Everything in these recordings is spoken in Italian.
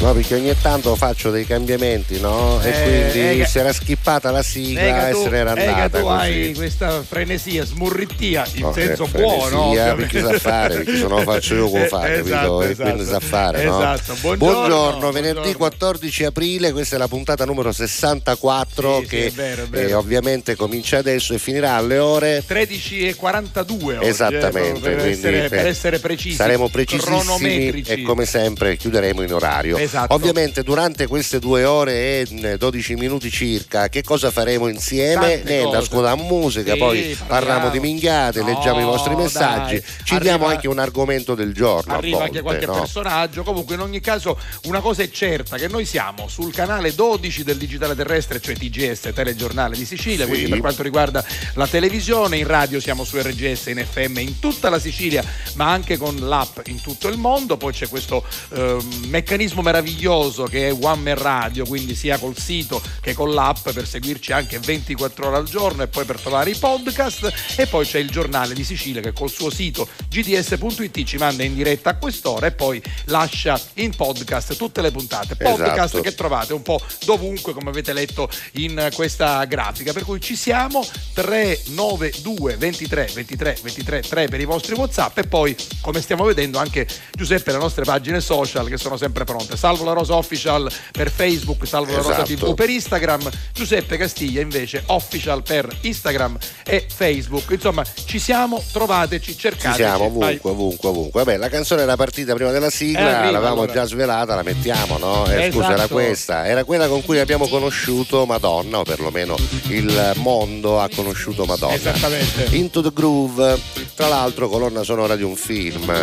No, perché ogni tanto faccio dei cambiamenti, no? E Eh, quindi eh, si era skippata la sigla Ega, e se n'era andata tu così. hai questa frenesia, smurrittia in No, senso eh, buono. frenesia, ovviamente. perché sa fare, perché se no faccio io come Eh, capito? esatto, e quindi esatto. sa fare, no? Esatto. Buongiorno, venerdì buongiorno. 14 aprile, questa è la puntata numero 64 Sì, sì, che è vero, è vero. eh, ovviamente comincia adesso e finirà alle ore 13 e 42 oggi, eh, Esattamente, per, quindi, essere, per eh, essere precisi. Saremo precisissimi e come sempre chiuderemo in orario. Esatto. Ovviamente durante queste due ore e 12 minuti circa che cosa faremo insieme? Tante cose. ascoltiamo musica, Sì, poi parliamo di minchiate, No, leggiamo i vostri messaggi, dai. ci Arriva- diamo anche un argomento del giorno. Arriva anche volte, qualche no? personaggio. Comunque, in ogni caso, una cosa è certa: che noi siamo sul canale 12 del digitale terrestre, cioè TGS, Telegiornale di Sicilia. Sì. Quindi, per quanto riguarda la televisione, in radio siamo su RGS in FM in tutta la Sicilia, ma anche con l'app in tutto il mondo. Poi c'è questo ehm, meccanismo meraviglioso che è One Man Radio, quindi sia col sito che con l'app per seguirci anche 24 ore al giorno e poi per trovare i podcast. E poi c'è il giornale di Sicilia che col suo sito gds.it ci manda in diretta a quest'ora e poi lascia in podcast tutte le puntate. Podcast Esatto. che trovate un po' dovunque, come avete letto in questa grafica. Per cui ci siamo 392 23 23 23 3 per i vostri WhatsApp e poi, come stiamo vedendo, anche Giuseppe le nostre pagine social che sono sempre pronte. Salvo la Rosa Official per Facebook, Salvo la Rosa Esatto. TV per Instagram, Giuseppe Castiglia invece official per Instagram e Facebook. Insomma, ci siamo, trovateci, Ci cercateci. siamo ovunque, ovunque, ovunque. Vabbè, la canzone era partita prima della Eh, sigla, arriva, l'avevamo allora. già svelata, la mettiamo, no? Eh, Scusa, era Esatto. questa, era quella con cui abbiamo conosciuto Madonna, o perlomeno il mondo ha conosciuto Madonna. Esattamente. Into the Groove, tra l'altro colonna sonora di un film,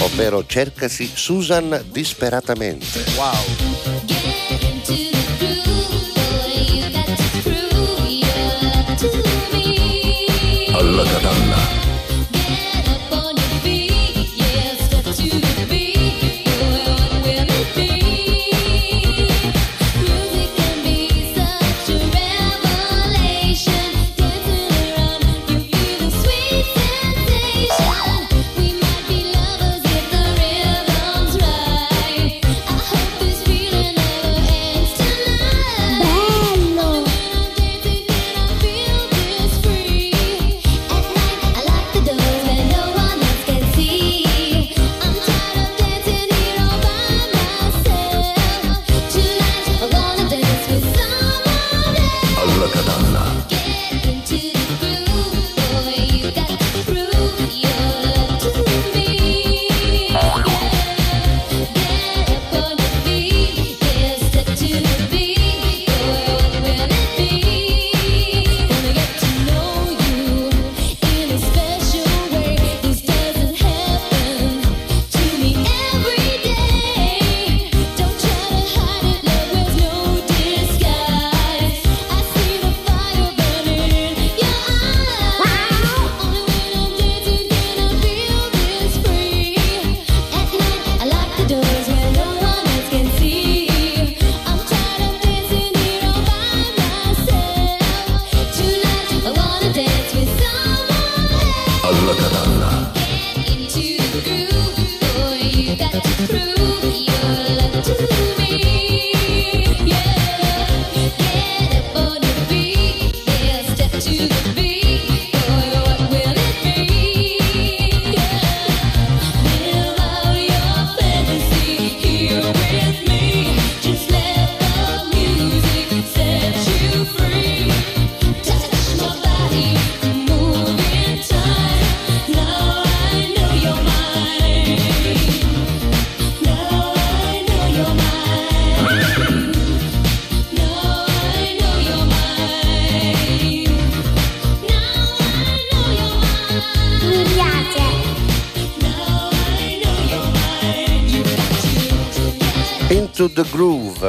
ovvero Cercasi Susan disperatamente. Wow. Alla Catalla.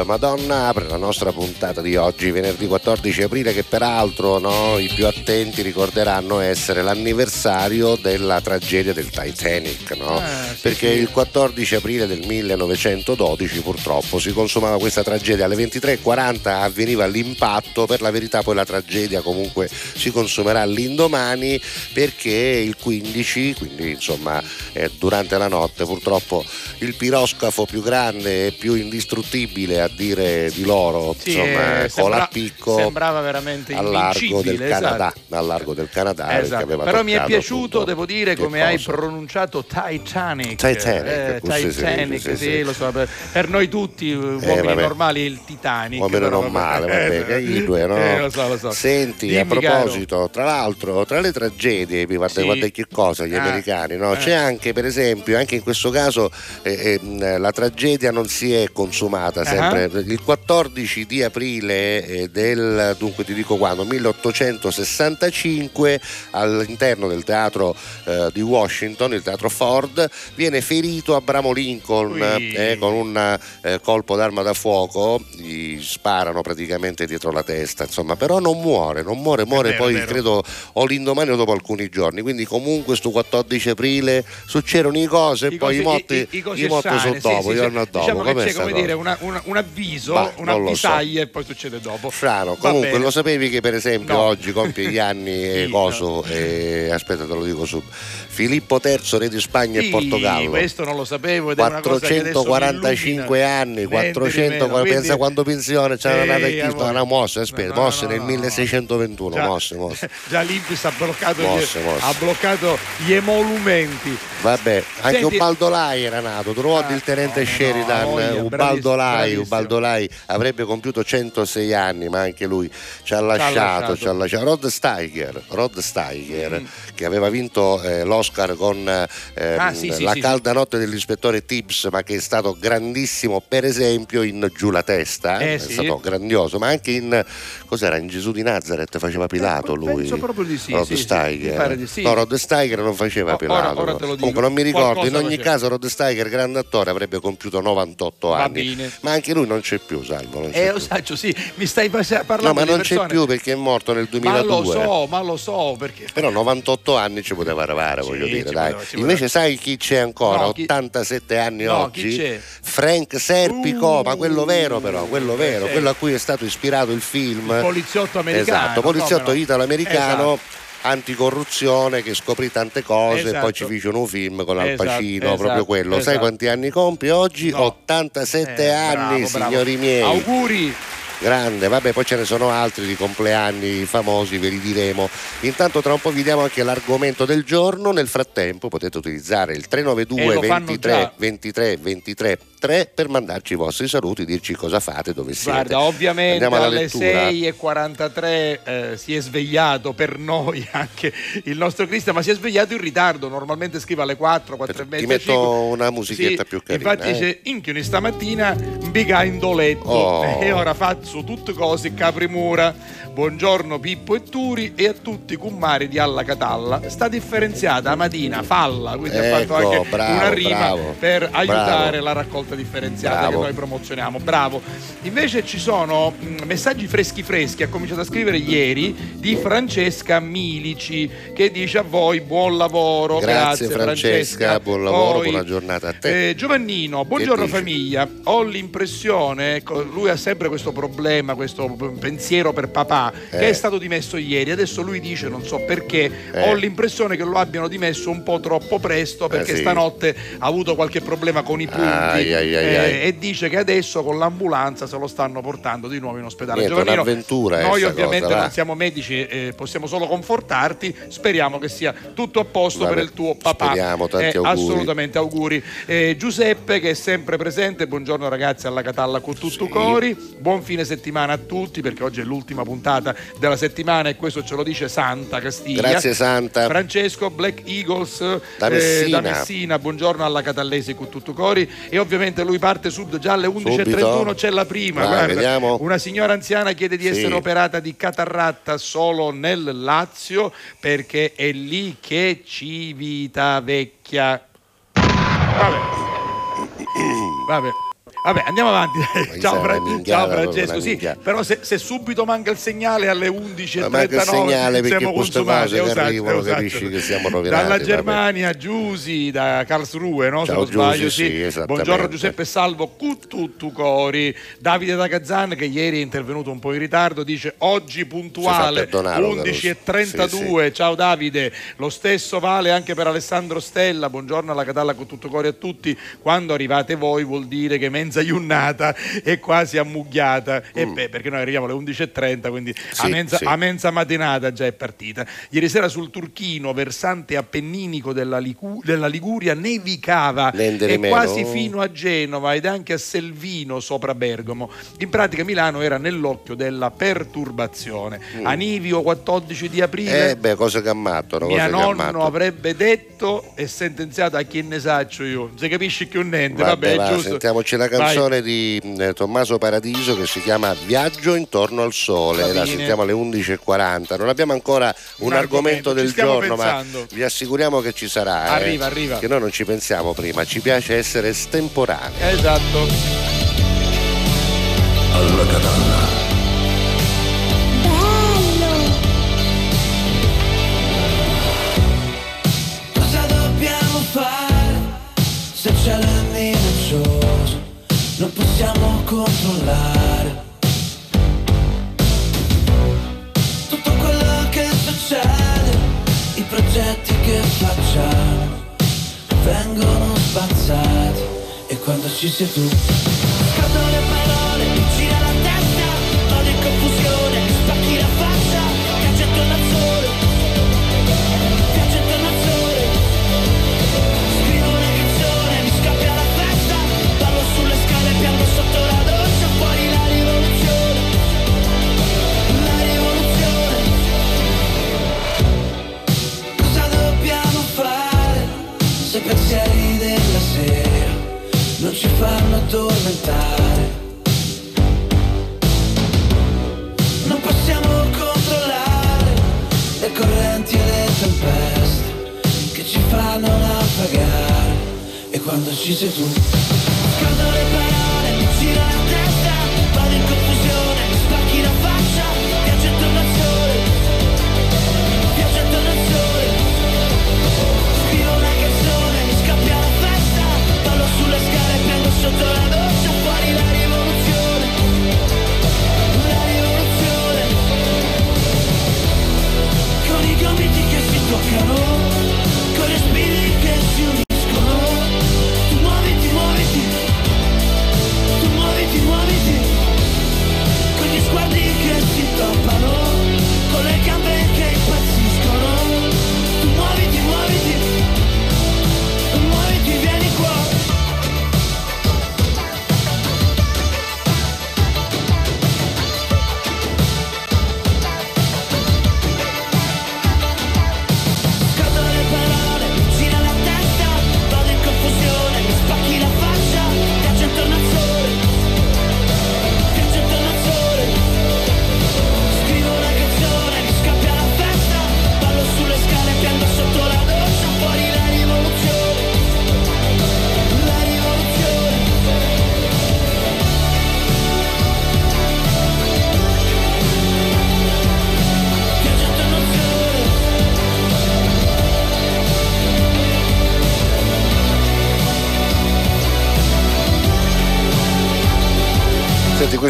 Madonna apre la nostra puntata di oggi, venerdì 14 aprile, che peraltro no, i più attenti ricorderanno essere l'anniversario della tragedia del Titanic, no? Eh, sì, perché sì. il 14 aprile del 1912 purtroppo si consumava questa tragedia alle 23.40 avveniva l'impatto, per la verità poi la tragedia comunque si consumerà l'indomani perché il 15, quindi insomma eh, durante la notte purtroppo il piroscafo più grande e più indistruttibile a dire di loro, Sì, insomma, eh, sembra- picco sembrava veramente al largo del invincibile, Canada, esatto. al largo del Canada Esatto. Però mi è piaciuto, devo dire, come hai cosa? pronunciato Titanic. Titanic, Eh, Titanic, sì, sì, sì. lo so, per, noi tutti, eh, uomini normali, il Titanic. Uomini non male, vabbè, Eh, che gli due, no? eh, lo so, lo so. Senti, Dimmi, a proposito, tra l'altro, tra le tragedie, mi guarda, guarda che cosa, gli Ah, americani, no? eh. C'è anche, per esempio, anche in questo caso eh, ehm, la tragedia non si è consumata sempre. Il 14 di aprile eh, del, dunque ti dico quando, 1865, all'interno del teatro eh, di Washington, il teatro Ford, viene ferito Abramo Lincoln eh, con un eh, colpo d'arma da fuoco, gli sparano praticamente dietro la testa, insomma, però non muore, non muore, muore vero, poi credo o l'indomani o dopo alcuni giorni, quindi comunque sto 14 aprile succedono i cose e poi i motti, i- i i motti sono sì, dopo, sì, sì. giorni dopo. Diciamo che Com'è c'è come dire una- una- un avviso, Bah, una lo so. e poi succede dopo. Strano, Va comunque bene. lo sapevi che per esempio No. oggi compie gli anni e Sì, coso, e, aspetta te lo dico su, Filippo III, re di Spagna Sì, e Portogallo. questo non lo sapevo ed è una cosa che adesso mi 445 illumina. anni, Niente di 400, meno, quindi- pensa quando pensione c'era nata a chi voi. una mossa, aspetta, No, no, no, nel no, 1621, Già- mosse, mosse. Già l'Impis ha bloccato, Mosse, gli, mosse. ha bloccato gli emolumenti. Vabbè, anche Senti- Ubaldolai era nato, trovò Ah, il tenente no, no, Sheridan, no, voglia, Ubaldolai avrebbe compiuto 106 anni, ma anche lui ci ha lasciato, lasciato. ci ha lasciato. Rod Steiger, Rod Steiger Mm. che aveva vinto eh, l'Oscar con ehm, Ah, sì, sì, La sì, calda notte dell'ispettore Tips, ma che è stato grandissimo per esempio in Giù la testa, Eh, è stato grandioso, ma anche in cos'era in Gesù di Nazareth faceva Pilato Eh, lui. penso proprio di sì, Rod Steiger. No, Rod Steiger non faceva Oh, Pilato. ora- ora. Comunque non mi ricordo, in Qualcosa ogni faceva. caso Rod Steiger, grande attore, avrebbe compiuto 98 Va anni. bene. Ma anche lui non c'è più, Salvo. Non c'è Eh. Osaccio, sì, mi stai face- No, parlando ma non c'è persone- più perché è morto nel Ma 2002. lo so, ma lo so perché Però 98 anni ci poteva arrivare, Sì, voglio dire, dai. poteva, Invece sai chi c'è ancora? No, chi- 87 anni No, oggi? c'è? Frank Serpico, Uh, ma quello vero però, quello vero, sì. quello a cui è stato ispirato il film. Il poliziotto americano, Esatto, poliziotto no? italo-americano. Esatto. Anticorruzione che scoprì tante cose e poi Esatto. ci fece un film con Al Esatto, Pacino, esatto, proprio quello. Sai esatto. quanti anni compie oggi? No. 87 Eh, anni, bravo, bravo. signori miei. Auguri. Grande, vabbè, poi ce ne sono altri di compleanni famosi, ve li diremo. Intanto tra un po' vi diamo anche l'argomento del giorno. Nel frattempo potete utilizzare il E 392 lo fanno 23 già. 23 23 3 per mandarci i vostri saluti, dirci cosa fate, dove siete. Guarda, ovviamente alle lettura. 6.43 eh, si è svegliato per noi anche il nostro Cristian, ma si è svegliato in ritardo. Normalmente scrive alle 4, 4 e mezza. Ti metto 5. una musichetta Sì, più carina. Infatti eh. dice: Inchioni stamattina biga in doletto Oh. e ora faccio tutte cose caprimura. Buongiorno Pippo e Turi e a tutti i cummari di Alla Catalla. Sta differenziata Matina, falla, quindi ha fatto Ecco, anche bravo, una rima bravo, per aiutare bravo. la raccolta differenziata Bravo. che noi promozioniamo. Bravo. Invece ci sono mh, messaggi freschi freschi, ha cominciato a scrivere ieri di Francesca Milici che dice a voi buon lavoro. Grazie, Grazie, Francesca, buon lavoro, Poi, buona giornata a te. eh, Giovannino, buongiorno famiglia. Ho l'impressione, ecco, lui ha sempre questo problema, questo pensiero per papà, che Eh. è stato dimesso ieri. Adesso lui dice, non so perché, Eh. ho l'impressione che lo abbiano dimesso un po' troppo presto perché Eh, sì. stanotte ha avuto qualche problema con i punti Ai, ai, ai, eh, ai. e dice che adesso con l'ambulanza se lo stanno portando di nuovo in ospedale. Niente, Giovannino, un'avventura, noi ovviamente cosa, non siamo medici, eh, possiamo solo confortarti. Speriamo che sia tutto a posto Vabbè, per il tuo papà. speriamo, tanti Eh, auguri. Assolutamente auguri. Eh, Giuseppe che è sempre presente, buongiorno ragazzi alla Catalla con tutto Sì. cori, buon fine settimana a tutti perché oggi è l'ultima puntata della settimana e questo ce lo dice Santa Castiglia. Grazie Santa. Francesco Black Eagles Da eh, Messina. da Messina, buongiorno alla Catallese con tutto cori e ovviamente lui parte subito già alle 11.31 Subito? c'è la prima Vai, guarda. vediamo. una signora anziana chiede di Sì. essere operata di catarratta solo nel Lazio perché è lì che Civitavecchia vabbè vabbè Vabbè, andiamo avanti. Ciao, Fra- minchiata, ciao Francesco. Sì, però se, se subito manca il segnale alle 11.39 Ma manca il segnale perché siamo consumati. cose che esatto, arrivano, esatto. capisci che siamo rovinati, Dalla vabbè. Germania, Giusi, da Karlsruhe, no? se Ciao, non sbaglio. Giusi, sì. Buongiorno Giuseppe Salvo, Cuttutu Cori. Davide da Kazan, che ieri è intervenuto un po' in ritardo, dice oggi puntuale, perdonare, 11.32. Sì, Ciao Davide, lo stesso vale anche per Alessandro Stella. Buongiorno alla Catalla con tutto cuore a tutti. Quando arrivate voi vuol dire che menza iunnata è quasi ammughiata. E beh, perché noi arriviamo alle 11.30, quindi a, Mm. Sì, menza, sì. a menza mattinata già è partita. Ieri sera sul Turchino, versante appenninico della, Ligu- della Liguria, nevicava e meno. quasi fino a Genova ed anche a Selvino sopra Bergamo. In pratica Milano era nell'occhio della perturbazione. Anivio 14 di aprile. Mm. Eh beh, cose che cose Mia nonno ammattano. avrebbe detto e sentenziato a chi ne saccio io. Non si capisce più niente, vabbè, Vabbè, va, giusto. sentiamoci la Vai. Canzone di eh, Tommaso Paradiso che si chiama Viaggio intorno al sole. Va La sentiamo alle 11.40. Non abbiamo ancora un, Un argomento argomento, del giorno, pensando. ma vi assicuriamo che ci sarà. eh, Arriva, arriva. Che noi non ci pensiamo prima, ci piace essere estemporanei. Esatto. Alla catalla. Quando ci sei tu scattano le parole, gira la testa, vado in confusione, spacchi la faccia, attorno al sole. Viaggio al sole Scrivo una canzone, mi scappia la festa Ballo sulle scale, piango sotto la doccia Non ci fanno addormentare. Non possiamo controllare le correnti e le tempeste che ci fanno naufragare. E quando ci sei tu scaldo le parole, mi gira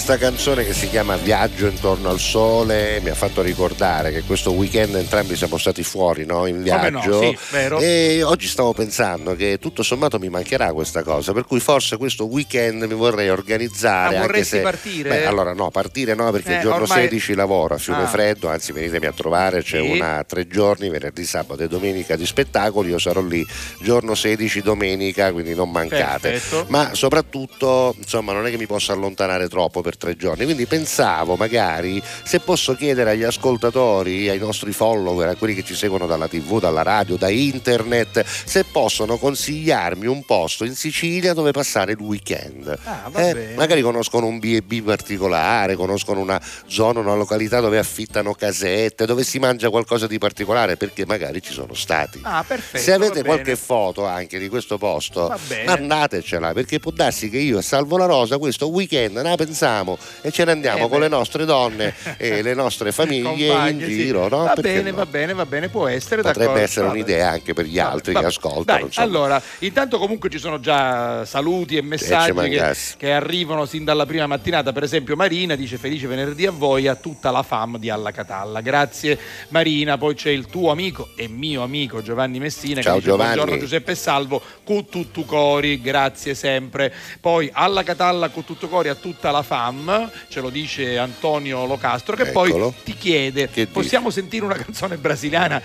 questa canzone che si chiama Viaggio intorno al sole mi ha fatto ricordare che questo weekend entrambi siamo stati fuori no? in Come no, viaggio sì, vero. e oggi stavo pensando che tutto sommato mi mancherà questa cosa, per cui forse questo weekend mi vorrei organizzare. Ah, anche vorresti se... partire? Beh, allora no, partire no perché Eh, il giorno ormai- 16 lavoro a Fiume Ah. Freddo, anzi venitemi a trovare, c'è Sì. una tre giorni, venerdì, sabato e domenica di spettacoli, io sarò lì giorno 16 domenica, quindi non mancate. Perfetto. Ma soprattutto, insomma, non è che mi possa allontanare troppo per tre giorni. Quindi pensavo magari se posso chiedere agli ascoltatori, ai nostri follower, a quelli che ci seguono dalla tv, dalla radio, da internet, se possono consigliarmi un posto in Sicilia dove passare il weekend. Ah, eh, magari conoscono un B&B particolare, conoscono una zona, una località dove affittano casette, dove si mangia qualcosa di particolare perché magari ci sono stati. Ah, perfetto. Se avete qualche foto anche di questo posto, mandatecela perché può darsi che io e Salvo la Rosa questo weekend ne pensiamo e ce ne andiamo eh con le nostre donne e le nostre famiglie Compagni, in giro. Sì. No? Va perché bene, no? va bene, va bene, può essere. Potrebbe essere un'idea anche per gli altri va, che ascoltano. Dai, allora, intanto comunque ci sono già saluti e messaggi che, che, arrivano sin dalla prima mattinata. Per esempio Marina dice felice venerdì a voi a tutta la fam di Alla Catalla. Grazie Marina. Poi c'è il tuo amico e mio amico Giovanni Messina Ciao, che dice Giovanni. buongiorno Giuseppe Salvo, con tutto cori, grazie sempre. Poi Alla Catalla con tutto cori a tutta la fam, ce lo dice Antonio Locastro che Eccolo. poi ti chiede che possiamo dici? sentire una canzone brasiliana?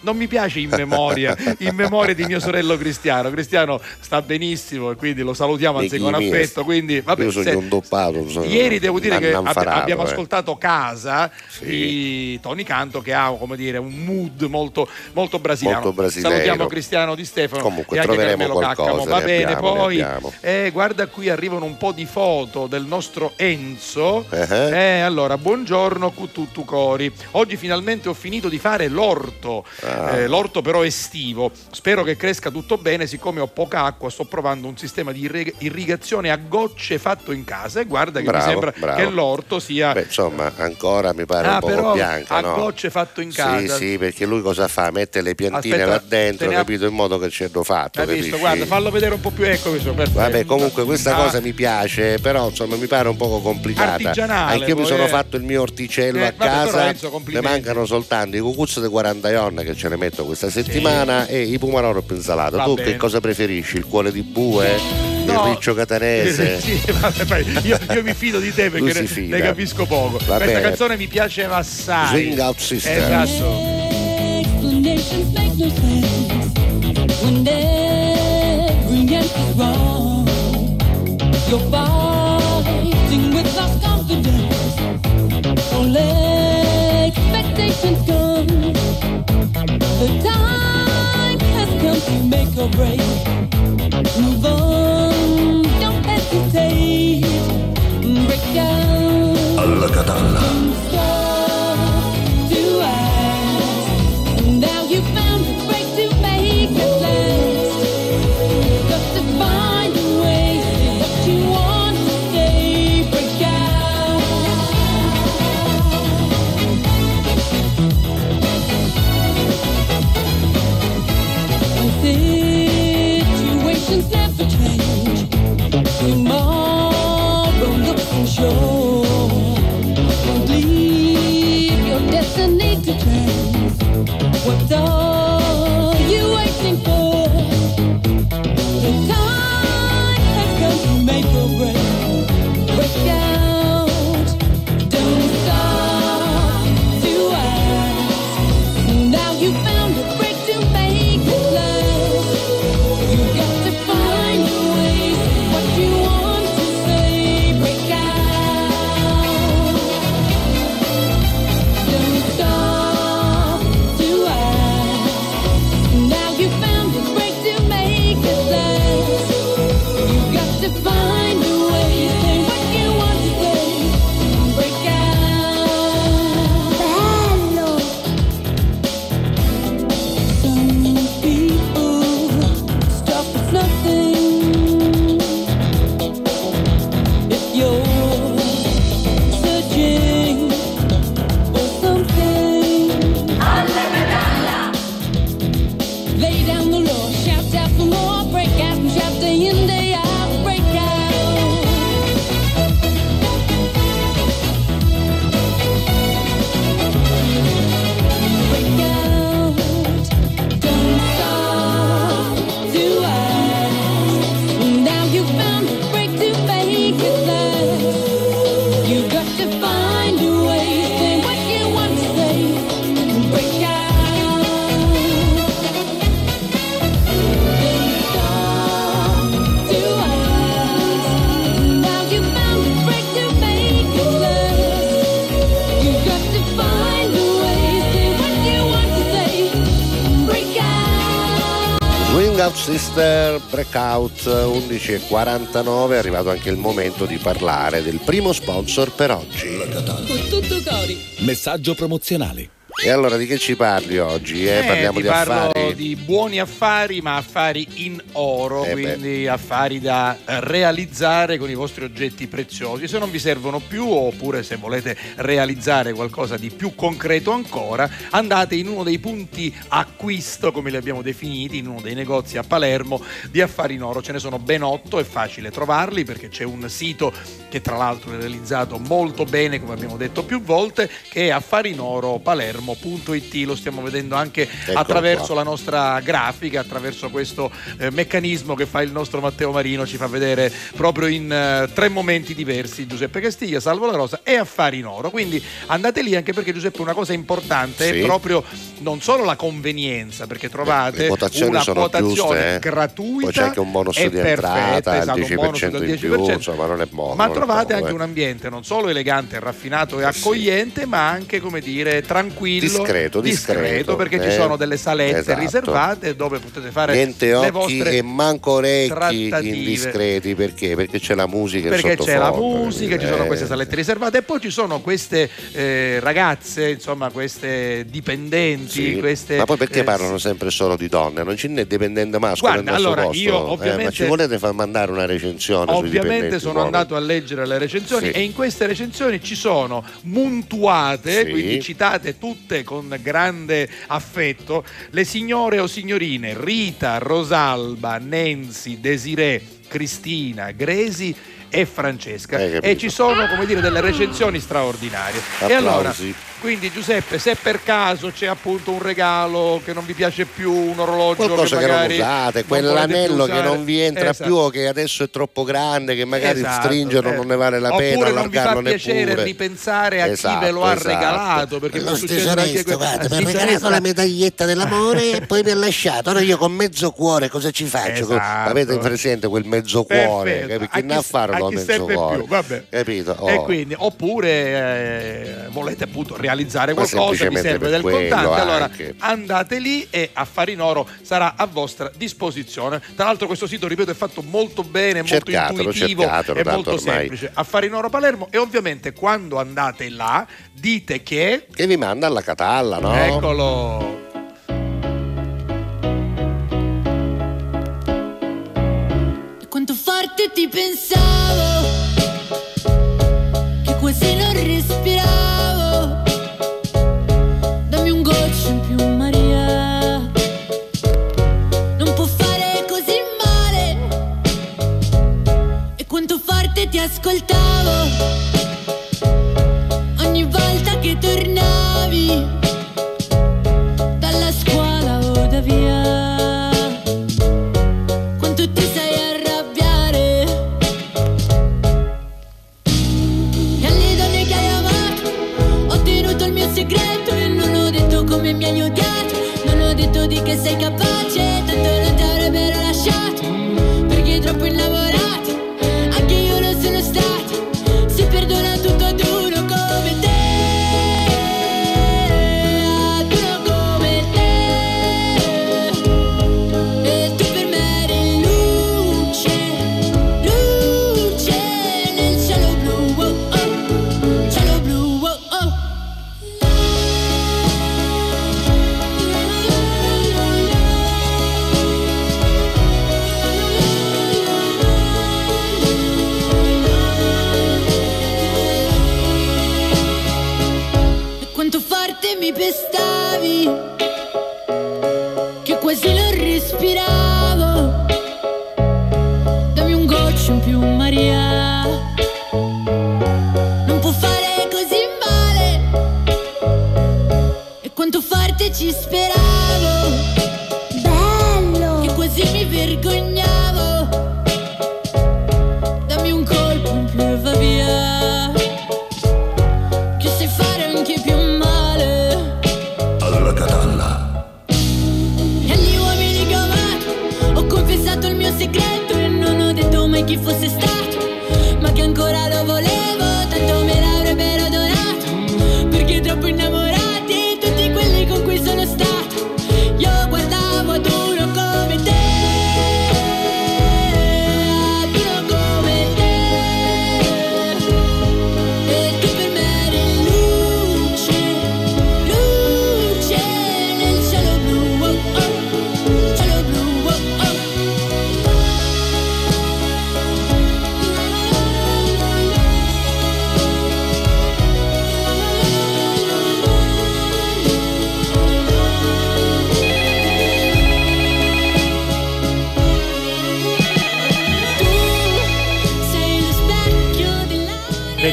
non mi piace in memoria, in memoria di mio sorello Cristiano. Cristiano sta benissimo e quindi lo salutiamo anzi con affetto. Quindi, vabbè, Io sono se, un doppato. Sono ieri devo dire che farato, abbiamo eh. ascoltato Casa sì. di Tony Canto che ha come dire, un mood molto, molto brasiliano. Molto Salutiamo Cristiano Di Stefano Comunque e anche troveremo qualcosa. Caccamo. Va bene, abbiamo, poi eh, guarda qui arrivano un po' di foto del nostro Enzo. Uh-huh. Eh, allora, buongiorno Cututtu Cori. Oggi finalmente ho finito di fare l'orto. Ah. Eh, l'orto però estivo. Spero che cresca tutto bene, siccome ho poca acqua, sto provando un sistema di irrigazione a gocce fatto in casa e guarda che bravo, mi sembra bravo. che l'orto sia Beh, insomma, ancora mi pare ah, un po' bianca, a no? gocce fatto in casa. Sì, sì, perché lui cosa fa? Mette le piantine Aspetta, là dentro, capito? In modo che ci hanno fatto. Hai visto? Guarda, fallo vedere un po' più ecco questo. Perfetto. Vabbè, comunque questa ah. cosa mi piace, però insomma mi pare un poco complicata. Anche io mi sono eh. fatto il mio orticello eh, a casa, Enzo, ne mancano soltanto i cucuzzi di 40 ion che ce ne metto questa settimana sì. e i pomodoro per insalata. tu bene. che cosa preferisci? Il cuore di bue? No. Il riccio catanese? sì, vabbè, io, io, mi fido di te perché ne, ne, capisco poco. Va Questa bene. canzone mi piace assai. Swing out sister. Esatto. You're fighting make a break. Move on, don't hesitate. Break down. Alla catalla. Sister Breakout 11.49 è arrivato anche il momento di parlare del primo sponsor per oggi. Con tutto cori. Messaggio promozionale. E allora di che ci parli oggi? Eh? Eh, Parliamo di parlo affari. Di buoni affari, ma affari in oro, Eh beh. quindi affari da realizzare con i vostri oggetti preziosi. Se non vi servono più, oppure se volete realizzare qualcosa di più concreto ancora, andate in uno dei punti acquisto, come li abbiamo definiti, in uno dei negozi a Palermo di affari in oro. Ce ne sono ben otto, è facile trovarli perché c'è un sito che tra l'altro è realizzato molto bene, come abbiamo detto più volte, che è affarinoropalermo.it. Lo stiamo vedendo anche Eccolo attraverso qua. la nostra grafica, attraverso questo eh, meccanismo che fa il nostro Matteo Marino, ci fa vedere proprio in eh, tre momenti diversi Giuseppe Castiglia, Salvo La Rosa e Affari in Oro. Quindi andate lì anche perché Giuseppe una cosa importante Sì. è proprio non solo la convenienza, perché trovate una sono quotazione giuste, eh. gratuita Poi c'è anche un bonus di entrata esatto, un 10% bonus del in più, 10%. insomma, non è buono, Ma trovate anche eh. un ambiente non solo elegante, raffinato e Eh sì. accogliente, ma anche come dire tranquillo, Discreto, discreto, perché ci eh. sono delle salette Esatto. Riservate dove potete fare Niente le occhi vostre e manco orecchi trattative. indiscreti perché? Perché c'è la musica perché c'è la musica, ci sono eh. queste salette riservate e poi ci sono queste eh, ragazze, insomma queste dipendenti, Sì, queste... ma poi perché eh, parlano sempre solo di donne? Non ce n'è dipendente maschio Guarda, nel allora, posto? io Eh, ma ovviamente- ci volete far mandare una recensione Ovviamente sono uomini? andato a leggere le recensioni Sì. e in queste recensioni ci sono muntuate, Sì. quindi citate tutte con grande affetto, le signore o signorine Rita, Rosalba, Nancy, Desiree, Cristina, Gresi e Francesca. E ci sono come dire delle recensioni straordinarie. E allora Applausi. Quindi Giuseppe se per caso c'è appunto un regalo che non vi piace più un orologio qualcosa che che non magari usate, non quell'anello che non vi entra Esatto. più o che adesso è troppo grande, che magari Esatto, stringerlo eh. non ne vale la pena, Oppure non vi fa piacere neppure. ripensare a Esatto, chi ve lo ha esatto. regalato perché può Lo succedere stesso anche resto, guarda, mi ha regalato la medaglietta dell'amore e poi mi ha lasciato. Ora io con mezzo cuore cosa ci faccio? Esatto. Avete presente quel mezzo cuore? Chi- ne ha chi mezzo cuore? più, vabbè. Capito? E Oh. quindi, oppure eh, volete appunto realizzare Ma qualcosa, vi serve del contante, allora anche. andate lì e Affari in Oro sarà a vostra disposizione. Tra l'altro questo sito, ripeto, è fatto molto bene, Cercatelo, molto intuitivo cercatelo, e molto ormai. semplice. Affari in Oro Palermo e ovviamente quando andate là dite che... Che vi manda alla Catalla, no? Eccolo! E quanto forte ti pensavo Che quasi non respiravo ascoltavo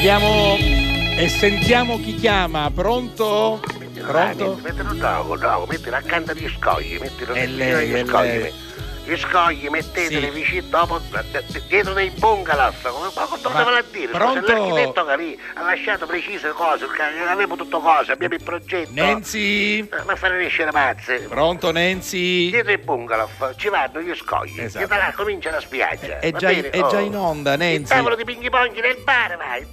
Vediamo e sentiamo chi chiama. Pronto? Pronto? Mettilo dopo, dopo, mettilo accanto agli scogli, mettilo È lei, è scogli. lei. Gli scogli metteteli Sì. vicino dopo, d- d- dietro dei bungalow, come ma cosa vuole dire? Scusa, pronto? l'architetto che lì ha lasciato precise cose, avevo tutto cose, abbiamo il progetto. Nancy? Eh, Ma fare nascere mazze. Pronto Nancy? Dietro i bungalow ci vanno gli scogli, Esatto. da là comincia la spiaggia. È già, bene? è già Oh. in onda, Il Nancy. tavolo di pinghi ponghi nel bar, vai.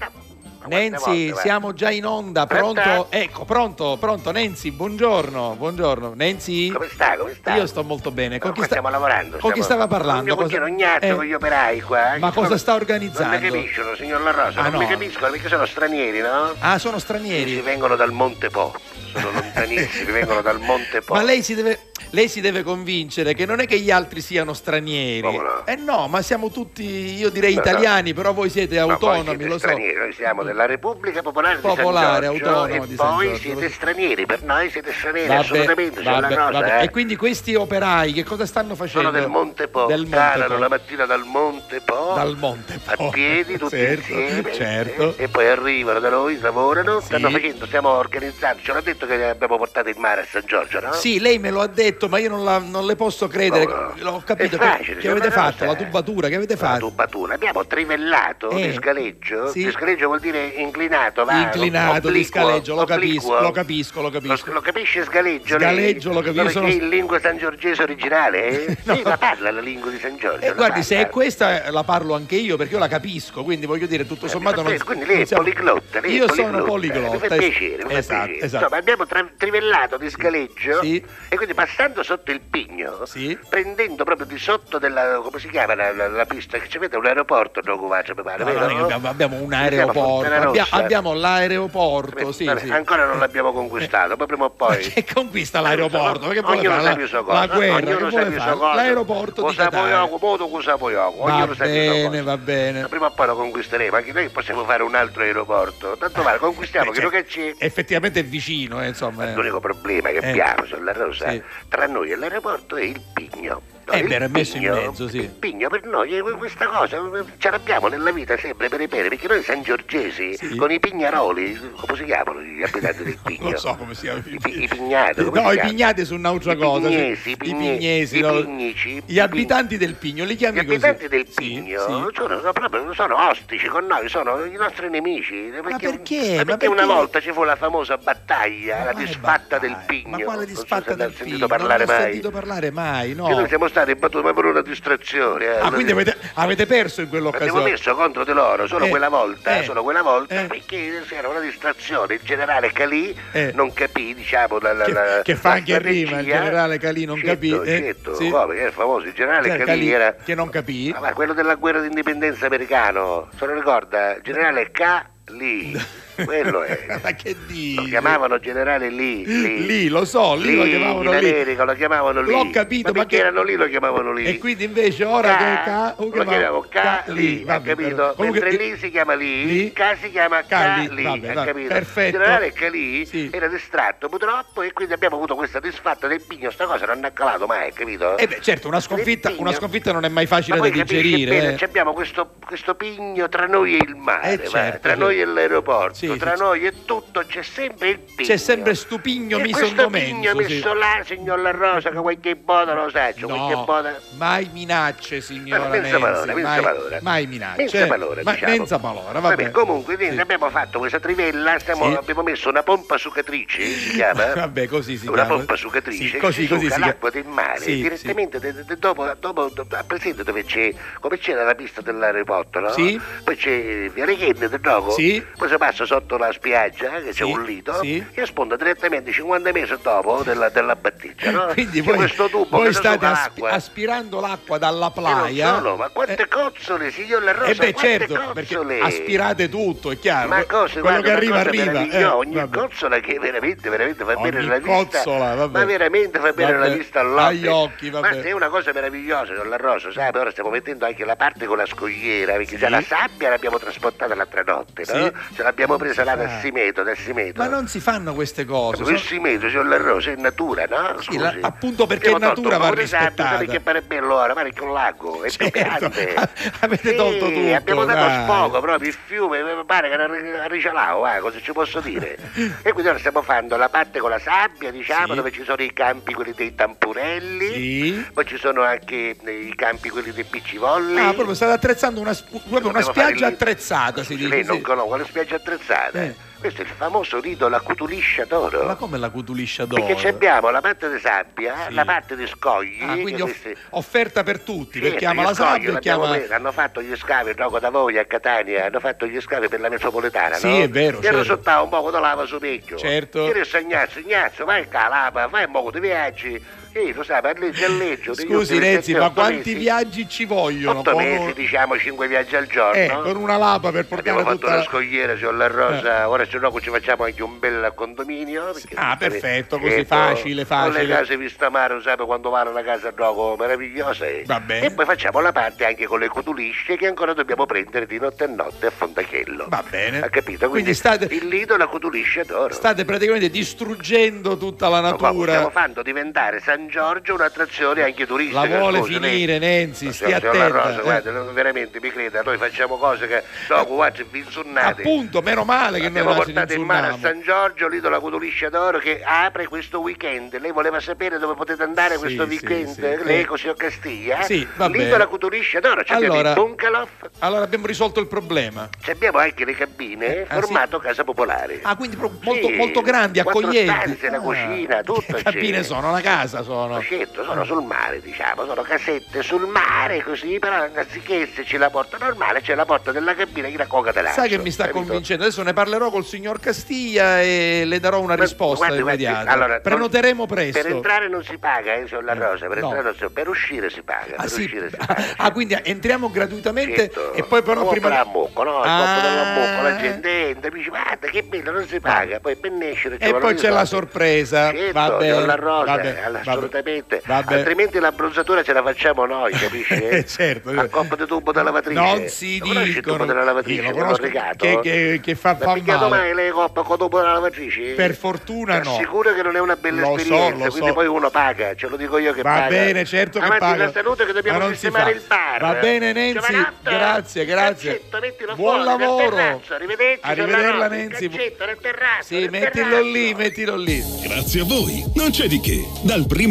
Ma Nancy, siamo già in onda, pronto? Ecco, pronto, pronto, Nancy, buongiorno, buongiorno. Nancy? Come sta? Come sta? Io sto molto bene. Con Ma chi, sta- stiamo lavorando. con chi stava parlando? Io Cosa- non gnazzo eh, con gli operai qua. Ma Che cosa sta organizzando? Non mi capiscono, signor La Rosa, Ah, non mi no. capiscono perché sono stranieri, no? Ah, sono Sì, stranieri. vengono dal Monte Po. Sono lontanissimi, vengono dal Monte Po. Ma lei si, deve, lei si deve convincere che non è che gli altri siano stranieri. No? Eh no, ma siamo tutti, io direi No, italiani, però voi siete Ma autonomi, siete lo so. stranieri, noi siamo della Repubblica Popolare Popolare, di San Giorgio autonoma e poi Giorgio, siete stranieri, per noi siete stranieri Vabbè, assolutamente, vabbè, cosa, eh. E quindi questi operai che cosa stanno facendo? Sono del Monte Po, Del Monte calano Po. la mattina dal Monte Po, Dal Monte Po. a piedi tutti certo, insieme certo. eh, e poi arrivano da noi, lavorano, Sì. stanno facendo, stiamo organizzando, ce l'ha detto che abbiamo portato il mare a San Giorgio, no? Sì, lei me lo ha detto, ma io non, la- non le posso credere. No, no. L'ho capito. Che- facile, che, avete La fatto? La tubatura, che avete La fatto? tubatura, abbiamo trivellato Eh, di scaleggio, sì. di scaleggio vuol dire inclinato, va, Inclinato di obliquo, scaleggio, lo capisco, lo capisco, lo capisco. Lo, lo capisce scaleggio? Scaleggio, lo capisco, sono- in lingua sangiorgese originale? eh? No. Sì, ma parla la lingua di San Giorgio. E la guardi, se è parla. questa eh, la parlo anche io perché io la capisco, quindi voglio dire, tutto sommato non Eh, quindi lei è siamo- poliglotta, lei Io sono poliglotta. Mi fa poliglotta. piacere, mi fa esatto, piacere. esatto. Insomma, abbiamo tra- trivellato di scaleggio Sì. e quindi passando sotto il pigno, Sì. prendendo proprio di sotto della, come si chiama la, la- la pista, che vede un aeroporto, no, Covaccio, mi pare, No, vero? no, abbiamo, un aeroporto, abbia- abbiamo l'aeroporto, sì, Vabbè, sì. Ancora non l'abbiamo conquistato, ma prima o poi... che conquista l'aeroporto? Che vuole ognuno sa La, più sua la cosa, guerra, ognuno sa più sua cosa. L'aeroporto di Cosa Catania. poco, modo cosa poco, Va ognuno sa più sua bene, cosa. va bene. Ma prima o poi lo conquisteremo, anche noi possiamo fare un altro aeroporto. Tanto vale, conquistiamo Beh, che cioè, che c'è. Effettivamente è vicino, eh, insomma. eh. L'unico problema che Eh. abbiamo sulla Rosa tra noi e l'aeroporto è il pigno. No, Eh, beh, era messo in mezzo, sì. Pigno per noi è questa cosa, ce l'abbiamo nella vita sempre per repere, perché noi san giorgesi Sì. con i pignaroli, come si chiamano gli abitanti del pigno? Non so come si chiama. I, pi- i pignati, No, i pignati sono un'altra I cosa. pignesi, i I pigne- pignesi, i no? pignici, Gli abitanti del Pigno li Gli chiami così. abitanti del Pigno sì. Sono, sono proprio, sono ostici con noi, sono i nostri nemici. Perché, perché? ma Ma perché una volta ci fu la famosa battaglia, Ma la disfatta del battaglia? Pigno. Ma quale so disfatta ne del Pigno? non ho mai. sentito parlare mai, no. Che noi siamo stati battuti ma per una distrazione. eh. Ah, quindi avete, avete perso in Abbiamo quell'occasione. messo contro di loro solo Eh, quella volta, eh, solo quella volta, eh. perché c'era una distrazione. Il generale Calì Eh. non capì, diciamo, la, la, Che- la- che fa anche rima, il generale Calì non Certo, capì, eh, Certo, sì. come, che è famoso, il generale Cioè, Calì, Calì, era... che non capì. Ah, ma quello della guerra d'indipendenza americano, se lo ricorda? Generale K. Quello è. Ma che dici? Lo chiamavano generale Lee. Lee, Lì, lo so, lì lo Lee, chiamavano in lì. America lo chiamavano Lee. L'ho capito, ma ma che- erano lì lo chiamavano Lee. E quindi invece ora che K, K, lo chiamiamo K. Lee, ha capito? comunque- Mentre Lee si chiama Lee, Lee, K si chiama. Lee, Lee, vabbè, capito? perfetto. Il generale. Lee Sì. era distratto purtroppo e quindi abbiamo avuto questa disfatta del pigno, sta cosa non ha calato mai, capito? Eh beh, certo, una sconfitta, una sconfitta non è mai Ma facile da poi capisci digerire. bene, eh. abbiamo questo, questo pigno tra noi e il mare, Eh, certo, tra certo. noi e l'aeroporto, Sì, tra sì, noi e tutto c'è sempre il pigno. C'è sempre sto pigno e miso questo pigno sì. messo là, signor La Rosa, che qualche boda lo sa, c'è qualche No, boda... mai minacce, signora Menza Nenzi, palora, menza mai, palora. mai minacce. Menza palora, Ma- diciamo. menza palora, Vabbè, vabbè. comunque Sì. abbiamo fatto questa trivella, stiamo- Sì. abbiamo messo una pompa succatrice, si chiama? Vabbè, così si una chiama. pompa succatrice Sì, così, così succa l'acqua del mare direttamente de- de- dopo, dopo, dopo- a presente dove c'è come c'era la pista dell'aeroporto no? Sì. poi c'è via Reghenne del gioco Sì. poi si passa sotto la spiaggia che c'è Sì, un lido sì. e sponda direttamente 50 mesi dopo della, della battigia no? Quindi voi, questo tubo voi che state l'acqua. aspirando l'acqua dalla playa. solo, ma quante Eh, cozzole, signor La Rosa, eh beh, certo, cozzole. aspirate tutto, è chiaro. Ma cose, Quello guarda, che arriva, cosa arriva. eh, ogni vabbè. cozzola che veramente, veramente fa bene vista. cozzola, vabbè. Ma veramente fa bene alla vista all'occhio. agli occhi, vabbè. Ma è una cosa meravigliosa, con l'arroso, sai? Ora stiamo mettendo anche la parte con la scogliera, perché Sì. già la sabbia l'abbiamo trasportata l'altra notte, no? Ce l'abbiamo presa là Ah. Simeto, da Simeto. Ma non si fanno queste cose. Quel sono- Simeto, signor La Rosa, è natura, no? Sì, Scusi. la- appunto perché è natura va rispettata. Perché pare bello ora, pare che un lago, è Certo, piante. avete tolto tutto, abbiamo dato dai. sfogo proprio, il fiume, mi pare che era riccialao, eh, cosa ci posso dire? e quindi ora stiamo facendo la parte con la sabbia, diciamo, Sì. dove ci sono i campi quelli dei tampurelli, Sì. poi ci sono anche eh, i campi quelli dei piccivolli. Ah, proprio state attrezzando una, proprio una spiaggia il- attrezzata, si dice. Lei non sì. conosce quale spiaggia attrezzata? Eh. Questo è il famoso rito la cutuliscia d'oro. Ma come la cutuliscia d'oro? Perché abbiamo la parte di sabbia, Sì. la parte di scogli. Ah, quindi off- offerta per tutti, Sì, perché ama gli la sabbia e chiama... preso, hanno fatto gli scavi gioco da voi a Catania, hanno fatto gli scavi per la metropolitana, Sì, no? è vero, hanno certo. sottato un po' di lava su vecchio. Certo. Che adesso Ignazio, Ignazio, vai a lava, fai un po' di viaggi. E lo sai, parleggi a leggio. degli Scusi Renzi, ma quanti mesi. viaggi ci vogliono? Otto Con- mesi, diciamo, cinque viaggi al giorno. Eh, con una lapa per portare Abbiamo fatto tutta una la... scogliera sulla Rosa, ora se no ci facciamo anche un bel condominio. Ah, perfetto, così Ecco, facile, Con le facile. case vista mare, sai quando vale una casa gioco meravigliosa. eh. Va bene. E poi facciamo la parte anche con le cutulisce che ancora dobbiamo prendere di notte a notte a Fondachello. Va bene. Ha capito? Quindi Quindi, state- il lido e la cutuliscia d'oro. State praticamente distruggendo tutta la Ma qua Stiamo natura. facendo diventare San Giorgio un'attrazione anche turistica. La vuole scusi, lei- finire, Nenzi, Ma stia La attenta. Rosa, eh. guarda, non- veramente mi creda, noi facciamo cose che dopo guarda, vi insunnate. Appunto, meno male che noi Abbiamo non ci portato in mano a. San Giorgio l'idola Cutuliscia d'Oro che apre questo weekend. Lei voleva sapere dove potete andare Sì, questo sì, weekend? sì. Lei Eh. così a Castiglia? Sì, va bene. Cutuliscia d'Oro, ci abbiamo Allora- il bungalow, Allora abbiamo risolto il problema. ci abbiamo anche le cabine, Ah, formato casa popolare. Ah, quindi molto, Sì, molto grandi, accoglienti. stanze, la Ah, cucina, tutto Che cabine c'è. sono? Una casa sono. Ma certo, sono sul mare, diciamo, sono casette sul mare così, però anziché esserci la porta normale, c'è la porta della cabina che la coca dell'acqua. Sai che mi sta convincendo? Adesso ne parlerò col signor Castiglia e le darò una Ma- risposta guardi, guardi, immediata. allora, Prenoteremo Per presto. entrare non si paga, eh, signor La Rosa, per, No. entrare non si- per uscire si paga. Ah, per sì? uscire si paga. Ah, quindi entriamo gratuitamente Certo. e poi però Come prima... la mucco, no? Il Ah. della mucco, la gente entra e dice guarda che bello, non si paga, poi per nascere ci E poi c'è la sorpresa. Certo, va bene. signor La Rosa, va bene, all- va assolutamente. Va bene. Altrimenti l'abbronzatura ce la facciamo noi, capisci? Eh, certo. A coppa di tubo da lavatrice. Non si conosci il dicono. tubo della lavatrice? Io lo che conosco, che- che- che fa- fa male. mai le coppe con tubo della lavatrice? Per fortuna no. assicuro che non è una bella Lo so, esperienza, lo quindi so. poi uno paga, ce lo dico io che Va paga. bene, certo che Avanti paga. la salute che dobbiamo Ma non si sistemare fa. il bar. Va bene, Nenzi. Grazie, grazie. Mettilo Buon fuori, lavoro. arrivederci. Arrivederla, La Nenzi. nel terrazzo. Sì, mettilo lì, mettilo lì. Grazie a voi, non c'è di che. Dal primo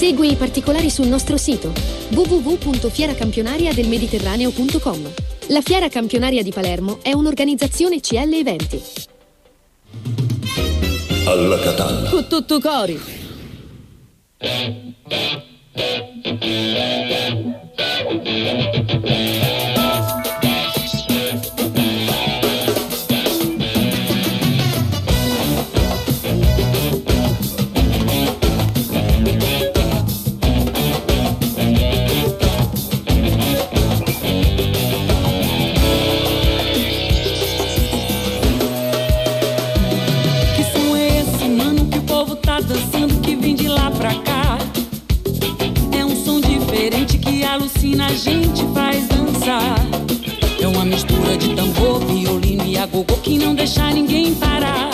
Segui i particolari sul nostro sito www.fieracampionariadelmediterraneo.com. La Fiera Campionaria di Palermo è un'organizzazione CL Eventi. Alla Catalla. Con tutto cori. Que a gente faz dançar. É uma mistura de tambor, violino e agogô que não deixa ninguém parar.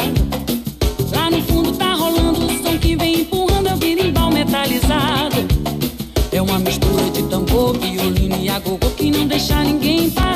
Lá no fundo tá rolando o som que vem empurrando o birimbau metalizado. É uma mistura de tambor, violino e agogô que não deixa ninguém parado.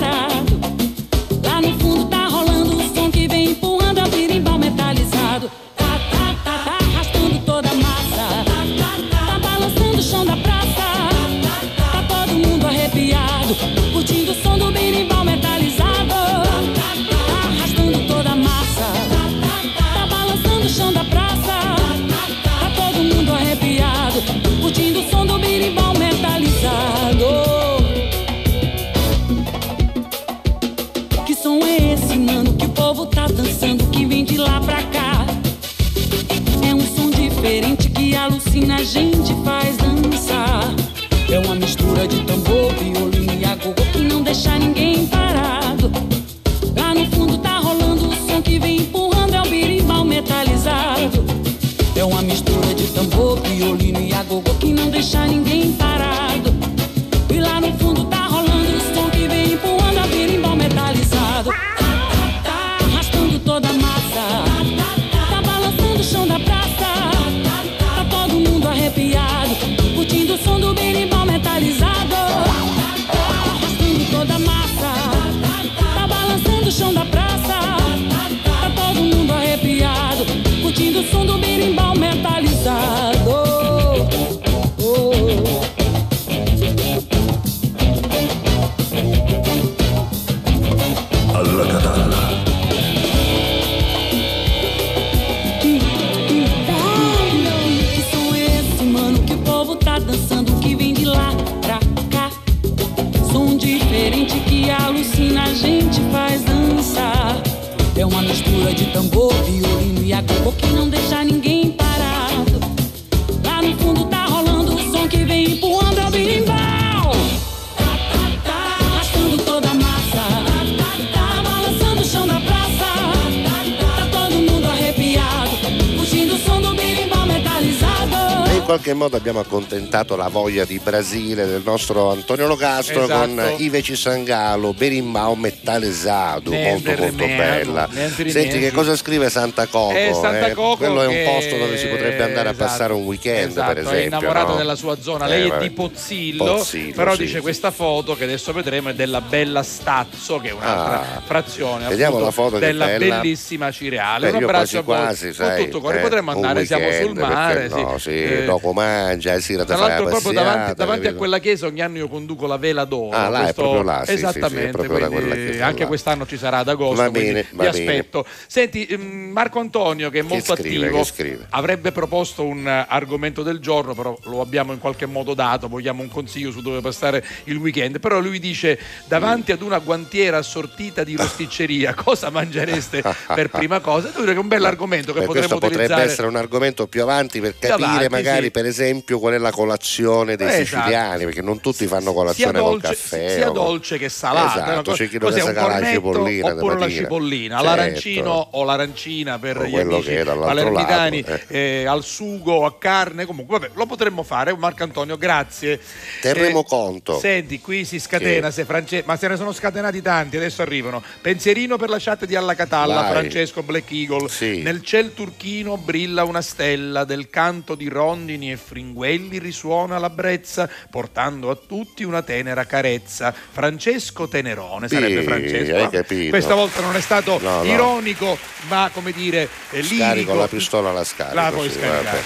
Modo abbiamo accontentato la voglia di Brasile del nostro Antonio Locastro Esatto. con Iveci Sangalo, Berimbau Metallesado, molto molto bella. Senti che cosa scrive Santa Coco? Eh, Santa Coco quello è un che- posto dove si potrebbe andare a esatto, passare un weekend esatto, per esempio. è innamorata no? della sua zona, Eh, lei è vabbè. di Pozzillo, Pozzillo, però sì, dice questa foto che adesso vedremo è della Bella Stazzo che è un'altra Ah. frazione Vediamo appunto, la foto che della bella. bellissima Cireale. Beh, Un io abbraccio a quasi voi quasi, con sai, tutto cuore. eh, Potremmo andare, siamo sul mare, no, sì. Eh, dopo mangia, e sera te tra la l'altro proprio davanti, davanti a quella chiesa ogni anno io conduco la vela d'oro. Ah, là è questo- proprio là, sì, sì, sì, è Esattamente, da quindi anche là. quest'anno ci sarà ad agosto, Va bene, vi va bene. aspetto. Senti, ehm, Marco Antonio che è molto scrive, attivo che scrive? avrebbe proposto un eh, argomento del giorno, però lo abbiamo in qualche modo dato, vogliamo un consiglio su dove passare il weekend, però lui dice davanti ad una guantiera assortita di rosticceria cosa mangereste per prima cosa? Dire che è un bell'argomento che Beh, potremmo questo potrebbe utilizzare. essere un argomento più avanti per capire avanti, magari sì. per esempio qual è la colazione dei Esatto. siciliani perché non tutti fanno colazione col dolce, caffè sia dolce che salata. esatto, c'è chi Cos'è, sa la cipollina oppure la cipollina, Certo. l'arancino o l'arancina per O gli amici palermitani lato, eh, al sugo, a carne, comunque vabbè, lo potremmo fare. Marco Antonio, grazie. Terremo Eh, conto. Senti, qui si scatena, Che- se France- ma se ne sono scatenati tanti, adesso arrivano. Pensierino per la chat di Alla Catalla, Vai. Francesco Black Eagle. Sì. Nel ciel turchino brilla una stella, del canto di rondini e fringuelli risuona la brezza, portando a tutti una tenera carezza. Francesco Tenerone sarebbe Sì, Francesco. capito. Questa volta non è stato No, no. ironico, ma come dire, eh, Scarico lirico. la pistola la scarico. La puoi sì, scaricare. vabbè.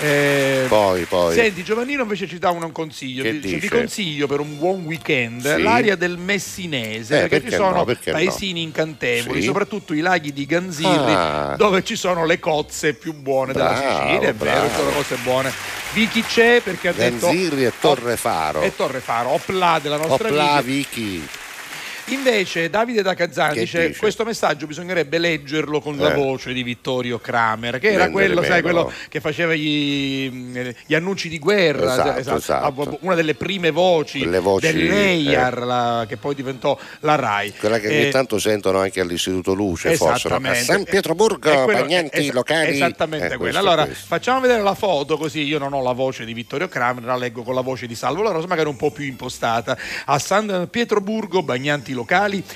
Eh, Poi, poi. Senti, Giovannino invece ci dà un, un consiglio. Che Dice, dice? consiglio per un buon weekend Sì. l'area del Messinese, Eh, perché, perché ci sono no, perché no? paesini incantevoli, Sì. soprattutto i laghi di Ganzirri, Ah. dove ci sono le cozze più buone della Bravo, Sicilia. È vero, bravo. ci sono cose buone. Vicky c'è perché ha detto. Ganzirri e Torrefaro. E Torrefaro, Opla della nostra Opla Vicky. Vicky. Invece Davide da Cazzani dice, dice? questo messaggio bisognerebbe leggerlo con la Eh. voce di Vittorio Kramer, che era quello, sai, quello che faceva gli, gli annunci di guerra, Esatto, esatto. una delle prime voci, voci, dell'EIAR, eh. la- che poi diventò la RAI. Quella che ogni Eh, tanto sentono anche all'Istituto Luce, forse. A. San Pietroburgo, È quello- bagnanti es- locali. Esattamente Eh, questo, Allora, questo. facciamo vedere la foto così io non ho la voce di Vittorio Kramer, la leggo con la voce di Salvo La Rosa, magari un po' più impostata. A San Pietroburgo, bagnanti locali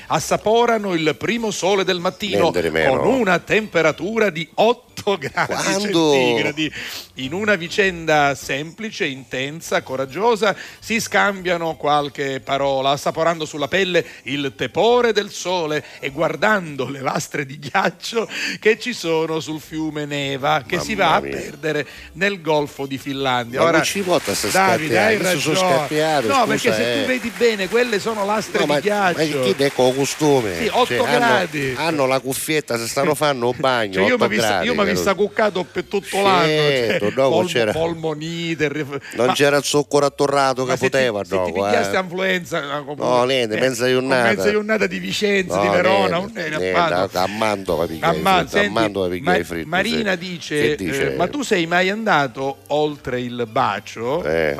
assaporano il primo sole del mattino con una temperatura di 8 gradi Quando? centigradi. In una vicenda semplice, intensa, coraggiosa, si scambiano qualche parola, assaporando sulla pelle il tepore del sole e guardando le lastre di ghiaccio che ci sono sul fiume Neva, che si va Mamma a mia. perdere nel Golfo di Finlandia. Ma Ora, ci vota sta Davide, hai ragione. no, scusa, perché se eh. tu vedi bene, quelle sono lastre No, ma, di ghiaccio. ma chi deco costume? Sì, otto hanno- gradi. Hanno, la cuffietta, se stanno fanno un bagno. Cioè, io mi ho 8 visto, cuccato per tutto l'anno. Certo, cioè, no, polmo- c'era- polmonite. rif- Non ma- c'era il zoccolo attorrato che se ti- poteva, se no. ti picchiasti influenza eh, come- No, niente, mezza giornata. mezza giornata di Vicenza, di No, Verona, niente, un niente, a, Mantova pigliai Amma- fritto, a senti, Mantova pigliai Ma- fritto, Marina dice, eh, ma tu sei mai andato oltre il bacio? Eh,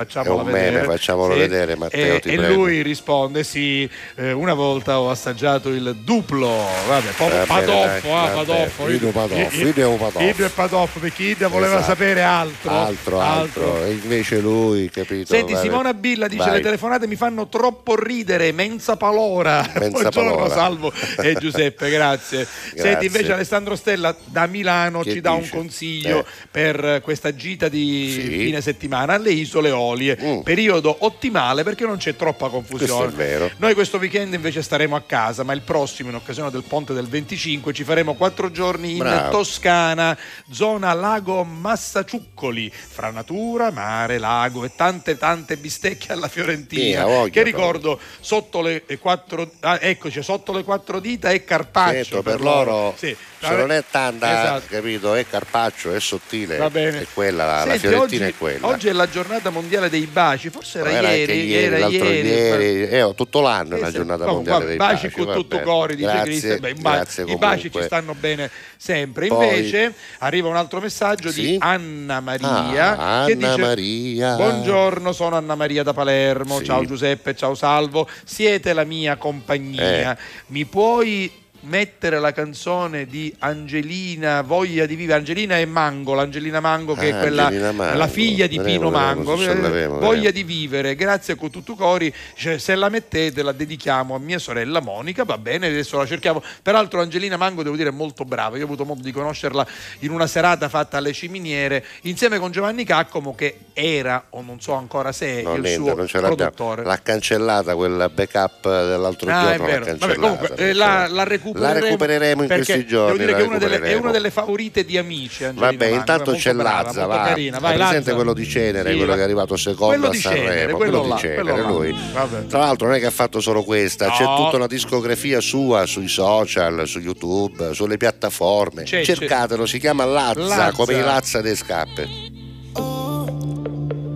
meme, vedere. facciamolo vedere, Matteo, E, lui risponde sì, eh, una volta ho assaggiato il duplo, vabbè, proprio bene, padoffo, dai, ah, padoffo. Ido padoffo, un padoffo. Ido è padoffo, perché Ido voleva Esatto. sapere altro. altro, altro, E invece lui, capito? Senti, vabbè. Simona Billa dice: Vai. Le telefonate mi fanno troppo ridere. Mensa Palora. Mensa Buongiorno, Palora. Salvo e Giuseppe, grazie. Senti, invece, Alessandro Stella da Milano Che ci dà dice? un consiglio Eh. per questa gita di Sì. fine settimana alle Isole Olie. Mm. Periodo ottimale perché non c'è troppa confusione. Questo è vero. Noi questo weekend invece staremo a casa, ma il prossimo, in occasione del ponte del 25, ci faremo quattro giorni in Bravo. Toscana, zona lago Massaciuccoli, fra natura, mare, lago e tante tante bistecche alla fiorentina. Sì, ha voglia, che ricordo sotto le quattro, ah, eccoci, sotto le quattro dita è carpaccio. Certo, per loro, Sì. Se non è tanta, Esatto. capito, è carpaccio, è sottile, è quella, la, la Senti, fiorentina oggi, è quella. Oggi è la giornata mondiale dei baci, forse era, Era ieri, ieri, era l'altro ieri. ieri, eh, tutto l'anno è Sì, una sì. giornata No, mondiale dei baci baci. con tutto cori, dice. Beh, ba- grazie I baci ci stanno bene sempre. Poi- Invece arriva un altro messaggio di Sì? Anna Maria Ah, che Anna dice Maria. Buongiorno, sono Anna Maria da Palermo. Sì. Ciao Giuseppe, ciao Salvo. Siete la mia compagnia. Eh. Mi puoi mettere la canzone di Angelina Voglia di vivere Angelina e Mango l'Angelina Mango che Ah, è quella Mango. la figlia di Vedremo, Pino Mango Voglia vedremo. di vivere grazie con tutto cori Cioè, se la mettete la dedichiamo a mia sorella Monica va bene adesso la cerchiamo peraltro Angelina Mango devo dire è molto brava io ho avuto modo di conoscerla in una serata fatta alle Ciminiere insieme con Giovanni Caccomo che era o non so ancora se è No, il niente, suo non produttore L'ha cancellata quel backup dell'altro Ah, giorno. l'ha. Vabbè, comunque, eh, la, la recupereremo, La recupereremo in questi giorni. Devo dire che è una, delle, è una delle favorite di amici. Angelina Vabbè, Mango, intanto è c'è Lazza, va. carina. Vai, presente Lazza. quello di Cenere, Sì, quello va. che è arrivato secondo Quello a Sanremo, Cenere, quello, quello di Cenere, lui. Vabbè. Tra l'altro non è che ha fatto solo questa, c'è No. tutta una discografia sua sui social, su YouTube, sulle piattaforme. C'è, Cercatelo, si chiama Lazza, Lazza. come i Lazza de Scappe.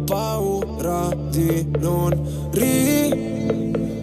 paura di non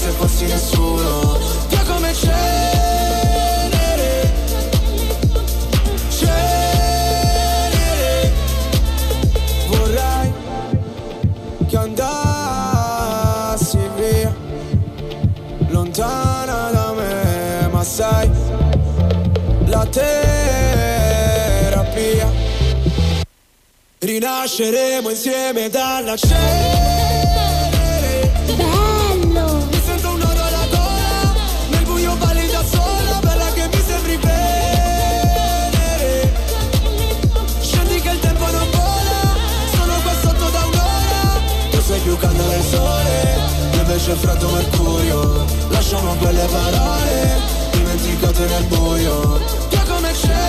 se fossi nessuno. Io come cenere. Cenere. Vorrei che andassi via. Lontana da me ma sai La terapia. Rinasceremo insieme dalla cena. Io invece freddo mercurio. Lasciamo quelle parole Dimenticate nel buio. Tu come cenere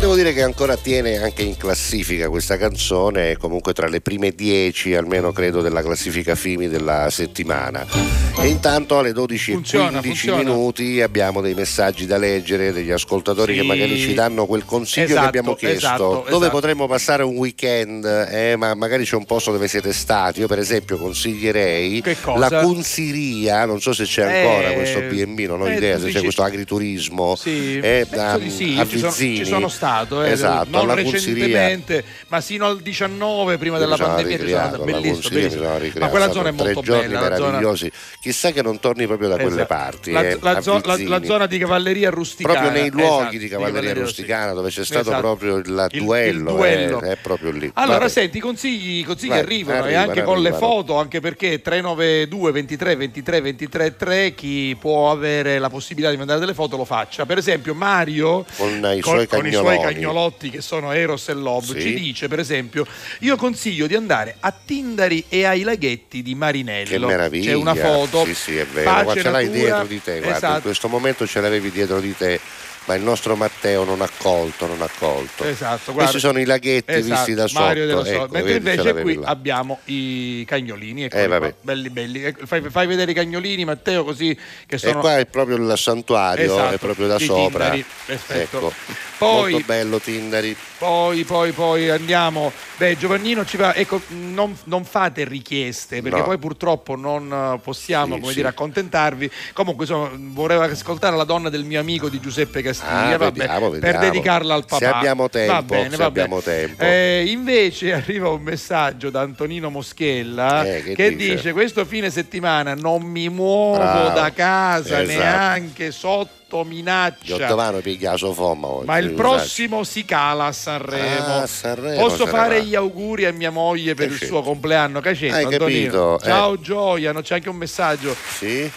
Devo dire che ancora tiene anche in classifica questa canzone, comunque tra le prime 10 almeno credo della classifica FIMI della settimana. E intanto alle 12 Funziona, e 15 funziona. minuti abbiamo dei messaggi da leggere, degli ascoltatori Sì. che magari ci danno quel consiglio Esatto, che abbiamo chiesto, esatto, dove esatto. potremmo passare un weekend, eh, ma magari c'è un posto dove siete stati. Io per esempio consiglierei la Consiria, non so se c'è ancora Eh, questo B&B, non ho eh, idea se c'è questo agriturismo. Sì, eh, a- sì, a ci sono, ci sono stato, eh, Esatto, non alla Consiria. recentemente, ma sino al 19 prima della pandemia bellissimo, bellissimo. Ma quella zona è tre molto giorni bella, la zona- meravigliosi. Chissà che non torni proprio da quelle Esatto. parti. La, eh, la zo- la- la zona di cavalleria rusticana. proprio nei luoghi esatto, di cavalleria rusticana dove c'è stato Esatto. proprio il Il- duello, il duello. eh, è proprio lì. Allora, Vabbè. senti, i consigli, i consigli Vai, arrivano e arrivano, anche con le foto, anche perché 392 23 23 23 3 chi può avere la possibilità di mandare delle foto lo faccia. Per esempio Mario Con i con, suoi con i suoi cagnolotti che sono Eros e Lob Sì. ci dice per esempio io consiglio di andare a Tindari e ai laghetti di Marinello. Che meraviglia! C'è una foto. Sì, sì, è vero. Qua ce l'hai natura. dietro di te, guarda, in Esatto. questo momento ce l'avevi dietro di te. Ma il nostro Matteo non ha colto, non ha colto. Esatto, Questi guarda. sono i laghetti Esatto, visti da sotto. Ecco, Mentre vedi, invece qui là. abbiamo i cagnolini. eccoli Eh, qua, belli belli. Ecco, Fai, fai vedere i cagnolini, Matteo, così che E sono. qua è proprio il santuario, Esatto, è proprio da sopra. Tindari. Ecco. Poi- Molto bello Tindari. Poi, poi, poi andiamo. Beh, Giovannino ci va. Ecco, non, non fate richieste perché No. poi purtroppo non eh, possiamo, Sì, come sì. dire, accontentarvi. Comunque, insomma, vorrei ascoltare la donna del mio amico di Giuseppe Castiglia. Ah, vabbè, vediamo, per vediamo. dedicarla al papà. Se abbiamo tempo, va bene, va bene. tempo. Eh, invece arriva un messaggio da Antonino Moschella Eh, che che, dice? dice: Questo fine settimana non mi muovo Bravo. da casa Esatto. neanche sotto minaccia. Giottovano piglia la sua forma oggi. Ma il scusate. prossimo si cala a Sanremo. Ah, Sanremo Posso fare va. gli auguri a mia moglie per Che il c'è? suo compleanno? Cacetto, Hai Antonino. capito, eh. Ciao Gioia, non c'è anche un messaggio. Sì?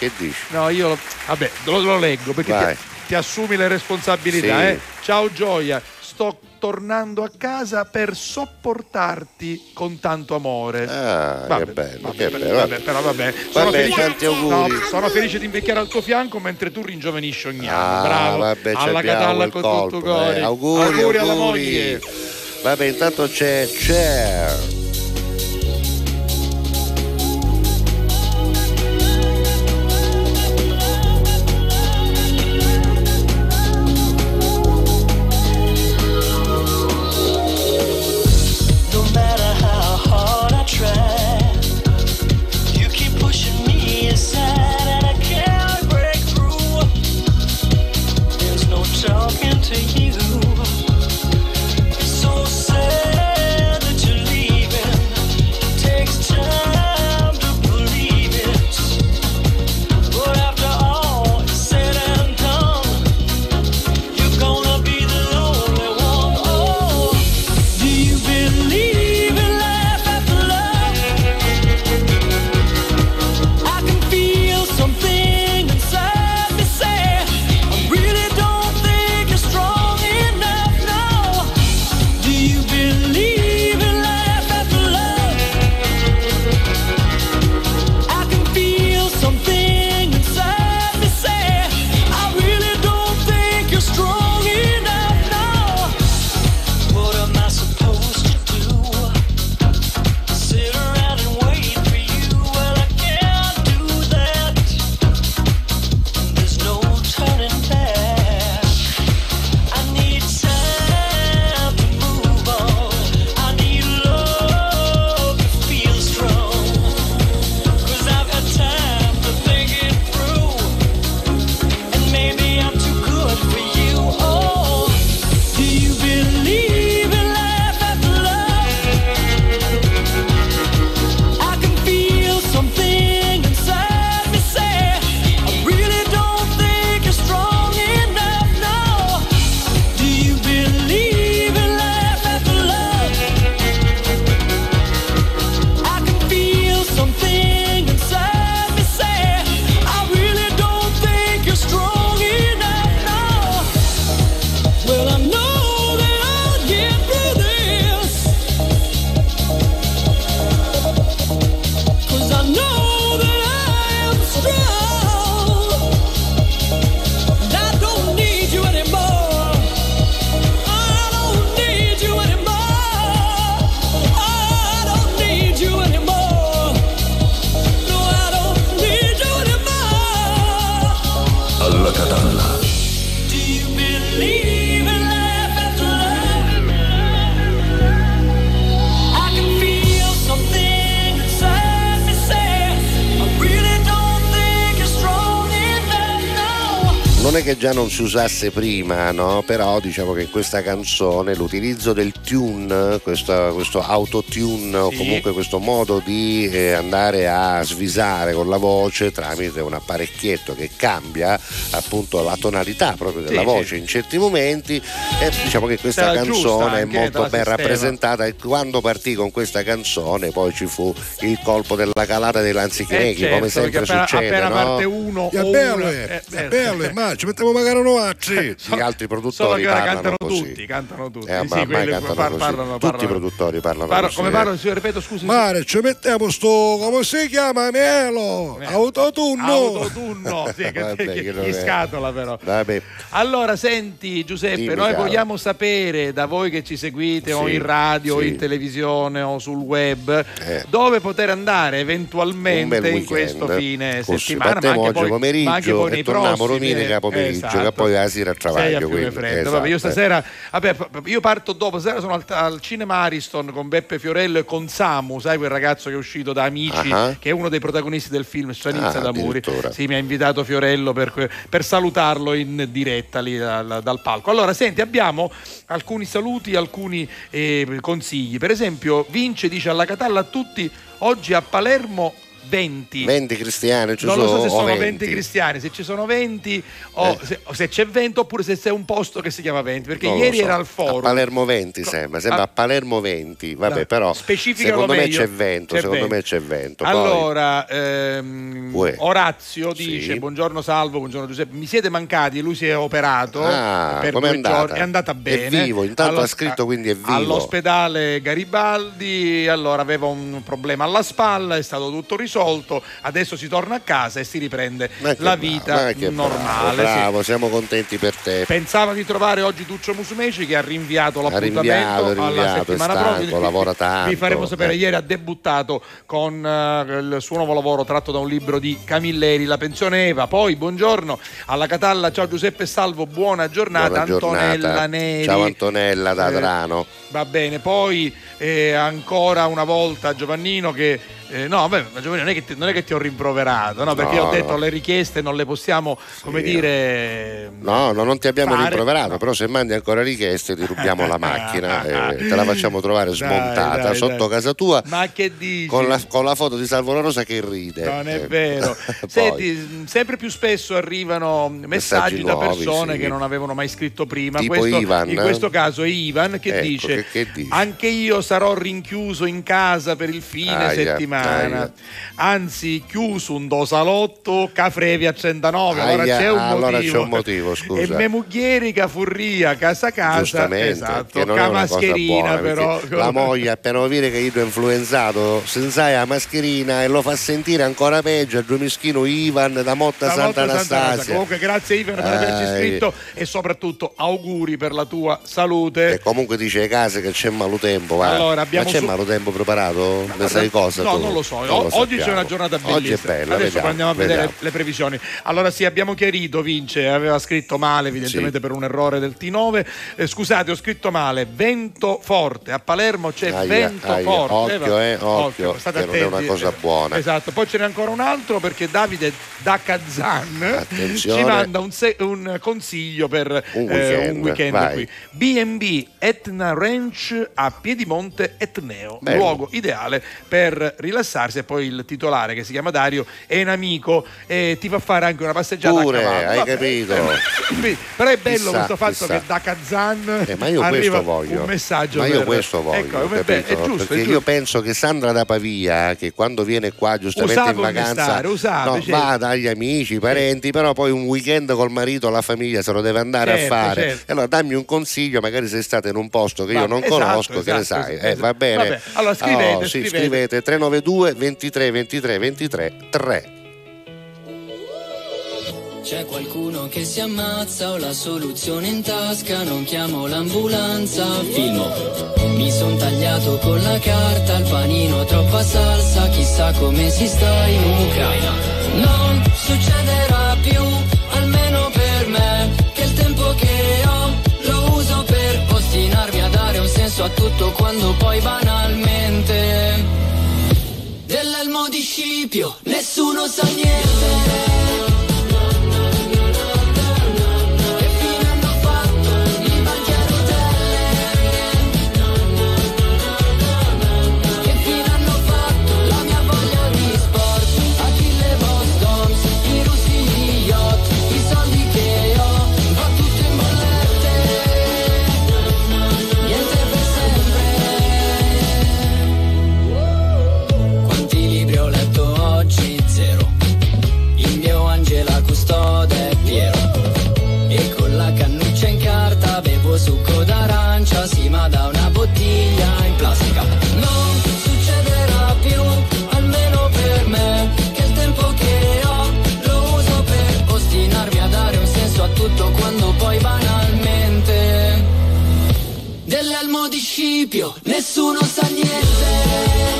Che dici? No, io vabbè, lo, lo leggo perché ti, ti assumi le responsabilità. Sì. eh. Ciao Gioia, sto tornando a casa per sopportarti con tanto amore. Ah, Vabbè, che bello, vabbè, che bello. vabbè, però vabbè. Sono Vabbè, felice, auguri. no, sono felice di invecchiare al tuo fianco mentre tu ringiovanisci ogni anno. Ah, Bravo. vabbè, alla catalla con colpo, tutto cuore. eh. Auguri, alla auguri. moglie. Vabbè, intanto c'è Cher. Già non si usasse prima, no? Però diciamo che in questa canzone l'utilizzo del tune, questo, questo autotune o Sì. comunque questo modo di eh, andare a svisare con la voce tramite un apparecchietto che cambia appunto la tonalità proprio della Sì, voce sì. in certi momenti e diciamo che questa giusta canzone è molto ben sistema. rappresentata e quando partì con questa canzone poi ci fu il colpo della calata dei lanzicheneghi Eh, certo, come sempre appena, succede appena no? parte uno È o bello, una- eh, eh, è bello, ma ci mettiamo magari noi altri. gli altri produttori parlano cantano così tutti, cantano tutti. Eh, Sì, ma cantano par- così. parlano, tutti i parlano. produttori parlano Parlo- così come eh. parlo, sì, ripeto, scusi. Mare, ci mettiamo sto, come si chiama, mielo, autotunno. Autotunno, sì, che, che- che è- scatola però. Vabbè. Allora, senti Giuseppe, Dimmi, noi caro. vogliamo sapere da voi che ci seguite o Sì, in radio o sì. in televisione o sul web Eh. dove poter andare eventualmente in questo fine Così, settimana, ma oggi poi, ma anche pomeriggio poi e nei torniamo prossimi. domenica eh, pomeriggio, esatto. che poi la sera a travaglio, Freddo. Vabbè, io esatto. stasera, vabbè, io parto dopo, stasera sono al, al cinema Ariston con Beppe Fiorello e con Samu, sai quel ragazzo che è uscito da Amici, Ah. che è uno dei protagonisti del film Stranizza Ah, d'Amuri. Sì, mi ha invitato Fiorello per, per salutarlo in diretta lì dal, dal palco. Allora, senti, abbiamo alcuni saluti, alcuni eh, consigli. Per esempio, Vince dice alla Catalla a tutti oggi a Palermo 20. 20 cristiani ci non sono lo so se sono 20. 20 cristiani, se ci sono 20 o Eh. se, o se c'è 20 oppure se c'è un posto che si chiama 20, perché Non ieri so. era al a forum. Palermo 20 sembra, sembra a Palermo 20 vabbè Dai, però secondo me meglio. c'è vento C'è secondo vento. me c'è vento Allora, ehm. Orazio Sì. dice: Buongiorno Salvo, buongiorno Giuseppe. Mi siete mancati? Lui si è operato Ah, per due andata? giorni. È andata È bene. vivo, intanto Allo- ha scritto, quindi è vivo. All'ospedale Garibaldi, allora aveva un problema alla spalla, è stato tutto risolto. Adesso si torna a casa e si riprende la bravo, vita che normale. bravo, sì. bravo, siamo contenti per te Pensava di trovare oggi Duccio Musumeci che ha rinviato l'appuntamento rinviato, alla rinviato, è settimana stanco, prossima. lavora tanto, Vi faremo sapere, eh. ieri ha debuttato con eh, il suo nuovo lavoro tratto da un libro di Camilleri, La pensione Eva. Poi buongiorno alla Catalla, ciao Giuseppe Salvo, buona giornata, Buona Antonella giornata. Neri. ciao Antonella da Eh, Drano Va bene, poi eh, ancora una volta Giovannino che... eh, no, beh, ma Giovannino non è, che ti, non è che ti ho rimproverato, no, perché No, ho detto no. le richieste non le possiamo, come dire... No, no, non ti abbiamo fare- rimproverato, però se mandi ancora richieste ti rubiamo la macchina e te la facciamo trovare Dai, smontata dai, sotto dai. casa tua Ma che dici? con la, con la foto di Salvo La Rosa che ride. Non è Eh, vero. Senti, sempre più spesso arrivano messaggi, Messaggi da nuovi, persone sì. che non avevano mai scritto prima. Tipo Questo- Ivan. In questo caso è Ivan che, Ecco, dice, che- che? Anche io sarò rinchiuso in casa per il fine Aia, settimana. Aia. Anzi, chiuso un dosalotto Cafrevi a 39. Allora Aia, c'è un allora c'è un motivo, scusa. E me muglieri che furria casa casa. Giustamente, esatto, non cosa mascherina buona, però. la moglie appena dire che io ho influenzato senza la mascherina e lo fa sentire ancora peggio a due mischino Ivan da Motta La Santa. Anastasia Comunque, grazie Ivan per averci Dai. iscritto e soprattutto auguri per la tua salute. e comunque dice ai case che c'è malutempo va. Allora, abbiamo ma c'è su- malutempo preparato? ne sai cosa No, tu? non lo so. Non lo oggi c'è una giornata bellissima. oggi è bella Adesso vediamo, andiamo a vedere vediamo. le previsioni. Allora, sì, abbiamo chiarito, Vince, aveva scritto male, evidentemente Sì. per un errore del T9. Eh, scusate, ho scritto male. Vento forte. A Palermo c'è Aia, vento aia, forte. occhio, va- eh, occhio, state che non è una cosa buona. Esatto, poi ce n'è ancora un altro perché Davide da Kazan Attenzione. ci manda un, se- un consiglio per Un eh, weekend, un weekend vai. qui. B&B Etna Ranch a Piedimonte Etneo, Bello. luogo ideale per rilassarsi e poi il titolare che si chiama Dario è un amico e ti fa fare anche una passeggiata Pure, hai Vabbè, capito. eh, Però è bello Chissà, questo fatto chissà. che da Kazan Eh, ma io questo voglio. un messaggio ma io per- questo voglio, Ecco, capito? è giusto, perché io penso che Sandra da Pavia, che quando viene qua giustamente Usava in vacanza, mestare, usava, no, certo. va dagli amici, parenti, però poi un weekend col marito, la famiglia se lo deve andare Certo, a fare. certo. Allora dammi un consiglio, magari sei stato in un posto che io Va- non esatto, conosco, che ne esatto, sai. esatto. Eh, va bene? Vabbè, allora scrivete, Oh, sì, scrivete. Scrivete 392 23 23 23 3. C'è qualcuno che si ammazza, ho la soluzione in tasca, non chiamo l'ambulanza, filmo. Mi son tagliato con la carta, il panino troppa salsa, chissà come si sta in Ucraina. Non succederà più, almeno per me, che il tempo che ho lo uso per ostinarmi a dare un senso a tutto quando poi banalmente Scipio nessuno sa niente. principio nessuno sa niente.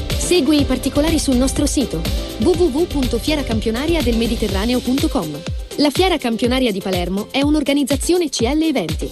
Segui i particolari sul nostro sito www.fieracampionariadelmediterraneo.com. La Fiera Campionaria di Palermo è un'organizzazione CL Eventi.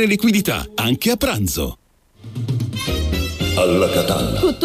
liquidità, anche a pranzo. Alla Catalla. Con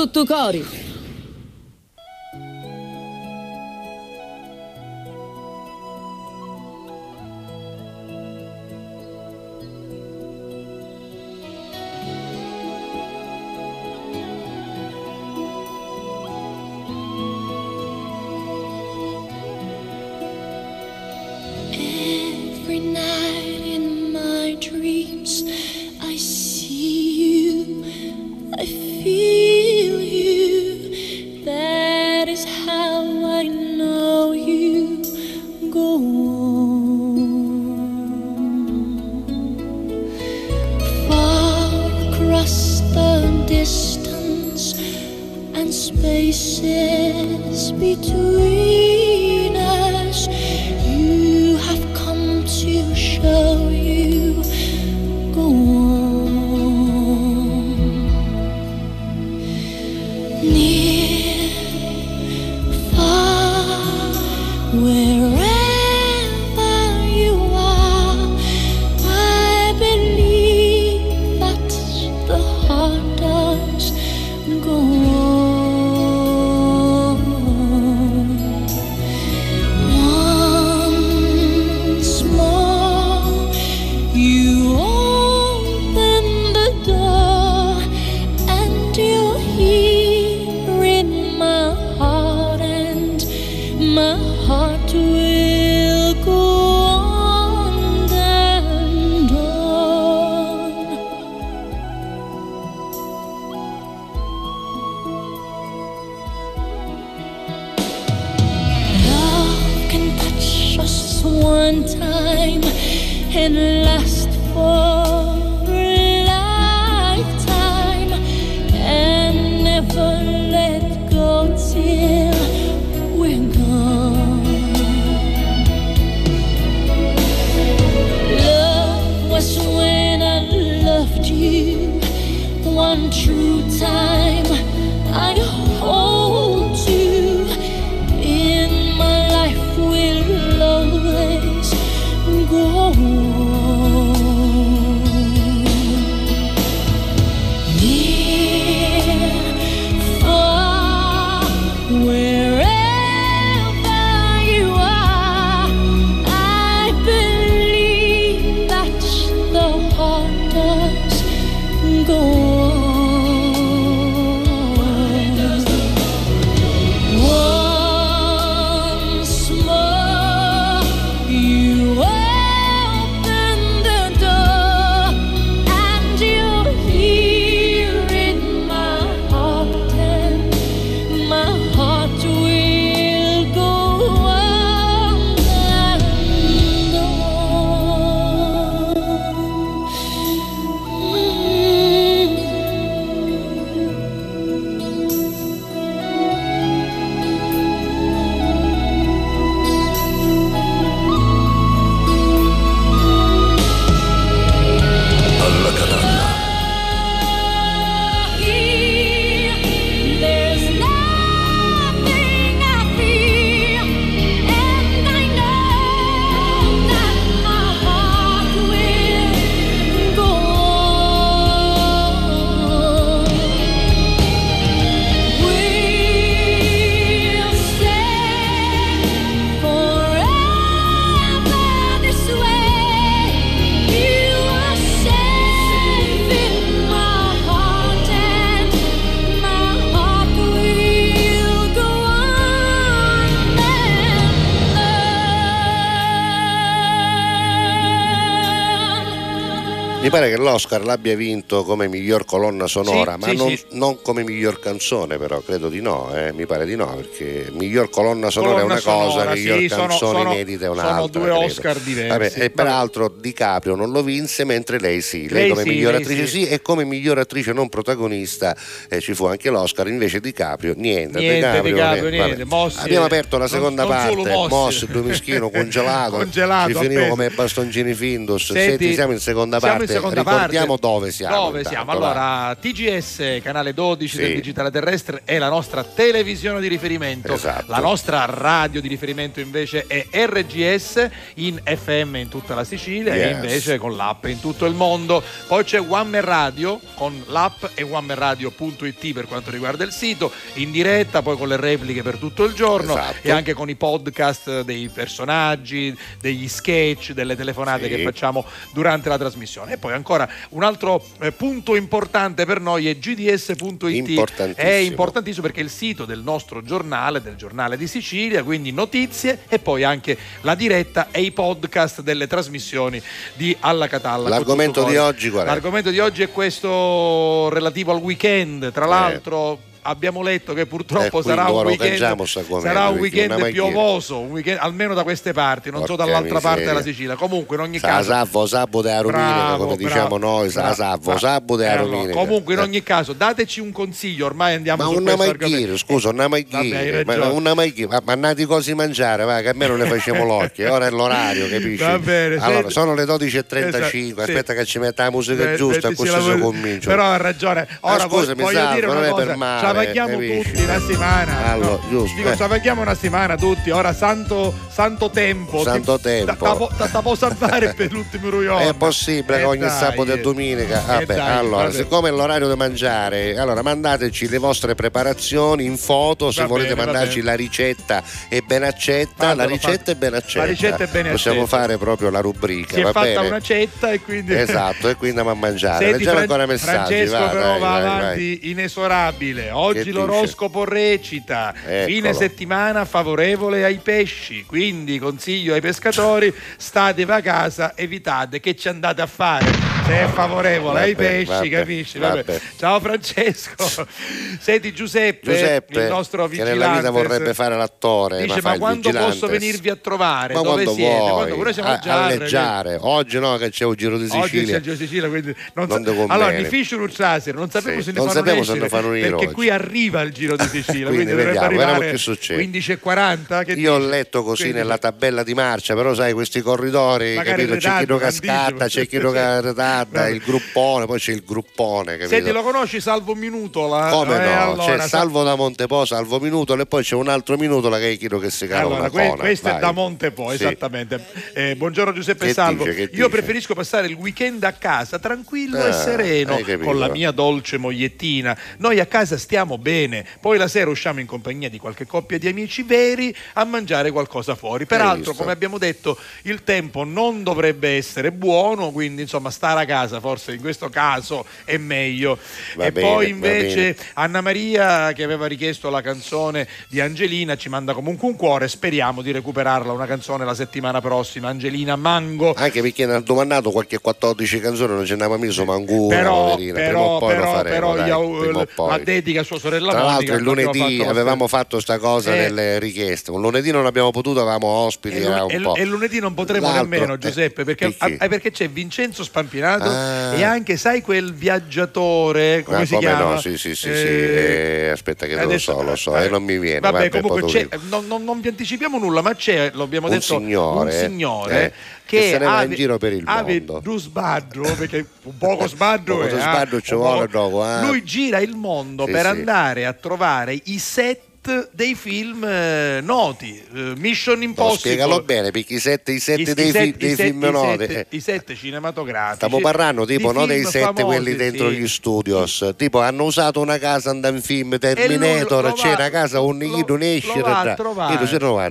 pare che l'Oscar l'abbia vinto come miglior colonna sonora, Sì, ma sì, non, sì. non come miglior canzone, però credo di no, eh, mi pare di no, perché miglior colonna sonora Colonna è una cosa, sonora, miglior sì, sono- canzone sono- inedita è sono un'altra. due credo. Oscar diversi. Vabbè, e peraltro DiCaprio non lo vinse, mentre lei sì, lei, Lei come miglior attrice sì. e come miglior attrice non protagonista eh, ci fu anche l'Oscar, invece DiCaprio niente. Niente, DiCaprio, vabbè. niente. Mossi- Abbiamo aperto la non- seconda non parte, Mossi. Mossi, due mischino congelato, Congelato, ci finivo come bastoncini Findus. Senti, siamo in seconda parte, seconda ricordiamo parte. dove siamo. Dove siamo? va. Allora, TGS, canale 12 Sì. del digitale terrestre, è la nostra televisione di riferimento. Esatto. La nostra radio di riferimento invece è RGS in FM in tutta la Sicilia e Yes. invece con l'app in tutto il mondo. Poi c'è One Man Radio con l'app e onemanradio.it per quanto riguarda il sito, in diretta, poi con le repliche per tutto il giorno Esatto. e anche con i podcast dei personaggi, degli sketch, delle telefonate Sì. che facciamo durante la trasmissione. E poi ancora un altro eh, punto importante per noi è gds.it. Importantissimo. È importantissimo perché è il sito del nostro giornale, del giornale di Sicilia, quindi notizie e poi anche la diretta e i podcast delle trasmissioni di Alla Catalla. L'argomento di oggi qual è? L'argomento di oggi è questo relativo al weekend. Tra Eh. Abbiamo letto che purtroppo Eh, sarà un weekend, sarà un weekend piovoso, un weekend- almeno da queste parti, non so Porca dall'altra parte miseria. della Sicilia. Comunque in ogni caso salvo, sabbo de aruminica, Bravo, come bravo, diciamo noi, bravo, salvo, bravo. sabbo de Eh, allora, aruminica. comunque in Eh. ogni caso dateci un consiglio, ormai andiamo Ma su una questo maghire, argomento. scusa, una hai maghire, ma una maghire, ma, nati cose mangiare, va, che almeno ne facciamo l'occhio, ora è l'orario, capisci? Va bene, allora, senti- sono le 12.35, Esatto, sì. aspetta che ci metta la musica Eh, giusta, la si musica. comincio. Però ha ragione. Ora voglio dire non una cosa. Avvaghiamo capisci? tutti una settimana. Allora, no? giusto, Dico, eh. ci avvaghiamo una settimana tutti. Ora santo, santo tempo. Santo Ti- tempo. ta- può salvare per l'ultimo ruione. È possibile Eh, che ogni dai, sabato eh. e domenica. Eh, Vabbè, dai, allora, vabbè. siccome è l'orario di mangiare, allora mandateci le vostre preparazioni in foto. Se Va volete bene, mandarci la ricetta è ben accetta. Fatelo, la ricetta è ben accetta. La ricetta è ben Possiamo accetta. fare proprio la rubrica. Si è va fatta bene? una cetta e quindi. Esatto, e quindi andiamo a mangiare. Senti, Leggiamo Fran- ancora messaggi. Francesco va, però dai, va vai, vai. avanti inesorabile. Oggi l'oroscopo recita fine Eccolo. settimana favorevole ai pesci, quindi consiglio ai pescatori statevi a casa, evitate che ci andate a fare. Se è favorevole ai Vabbè, pesci, vabbè, capisci? Vabbè. Ciao Francesco. Senti Giuseppe, Giuseppe, il nostro che nella vita vigilante, vorrebbe fare l'attore, Dice ma, ma quando vigilante. posso venirvi a trovare? Ma Dove quando siete? vuoi, Quando pure siamo a, a Giarre, alleggiare. Oggi no, che c'è un giro di Oggi c'è Sicilia. il Giro di Sicilia, quindi non Non sa- allora, fiscio stasera, non sapevo Sì, se ne non fanno sapevo se ne escere, fanno perché oggi. qui arriva il Giro di Sicilia, Quindi quindi, dovrebbe arrivare che succede. 15.40 che Io ho letto così Quindi- nella tabella di marcia, però sai, questi corridori, Magari capito? C'è chi lo cascatta, c'è chi lo Vabbè. il gruppone, poi c'è il gruppone, capito? Senti, lo conosci Salvo Minutola? Come Eh, no? allora, c'è sa- Salvo da Montepo, Salvo Minutola e poi c'è un altro Minutola che è Chino che si cala Allora, que- questo è da Montepo, Sì. esattamente. Eh, buongiorno Giuseppe Che Salvo. dice, Io dice? preferisco passare il weekend a casa tranquillo e Ah, sereno hai capito. con la mia dolce mogliettina. Noi a casa stiamo bene, poi la sera usciamo in compagnia di qualche coppia di amici veri a mangiare qualcosa fuori. Peraltro, come abbiamo detto, il tempo non dovrebbe essere buono, quindi insomma stare a casa forse in questo caso è meglio. Va e bene, poi invece. Anna Maria che aveva richiesto la canzone di Angelina ci manda comunque un cuore, speriamo di recuperarla una canzone la settimana prossima, Angelina Mango. Anche perché ne ha domandato qualche 14 canzoni, non ce ne aveva messo manco una, Però, poverina. però, però, però dai, gli au- prima o poi. la dedica a sua sorella Tra Monica. l'altro il lunedì fatto avevamo fatto sta cosa Eh. nelle richieste, un lunedì non abbiamo potuto, avevamo ospiti, E, era lu- un e- e lunedì non potremo L'altro, nemmeno, eh, Giuseppe, perché, perché? ah, perché c'è Vincenzo Spampinato Ah. e anche, sai, quel viaggiatore, come Ah, si come chiama? no, sì, sì, sì, sì. Eh, eh, aspetta che lo adesso- so, lo so, eh, e non mi viene. Vabbè, vabbè, comunque c'è, non, non- non vi anticipiamo nulla, ma c'è, lo abbiamo Un detto, signore, un signore eh, che che, se ne va in ave- giro per il ave mondo. due sbaggio, perché un poco sbaggio Poco eh, sbaggio ci vuole poco- dopo, eh. Lui gira il mondo per andare a trovare i set dei film eh, noti, eh, Mission No, Impossible. spiegalo bene, perché i sette, i sette I- dei, i fi- set- dei i set- film i noti. set- eh. i set cinematografici Stiamo parlando tipo non dei sette famosi, quelli dentro sì. gli studios, tipo hanno usato una casa andando in film Terminator, lo c'è va- una casa un lo- Ido esce lo va a trovare,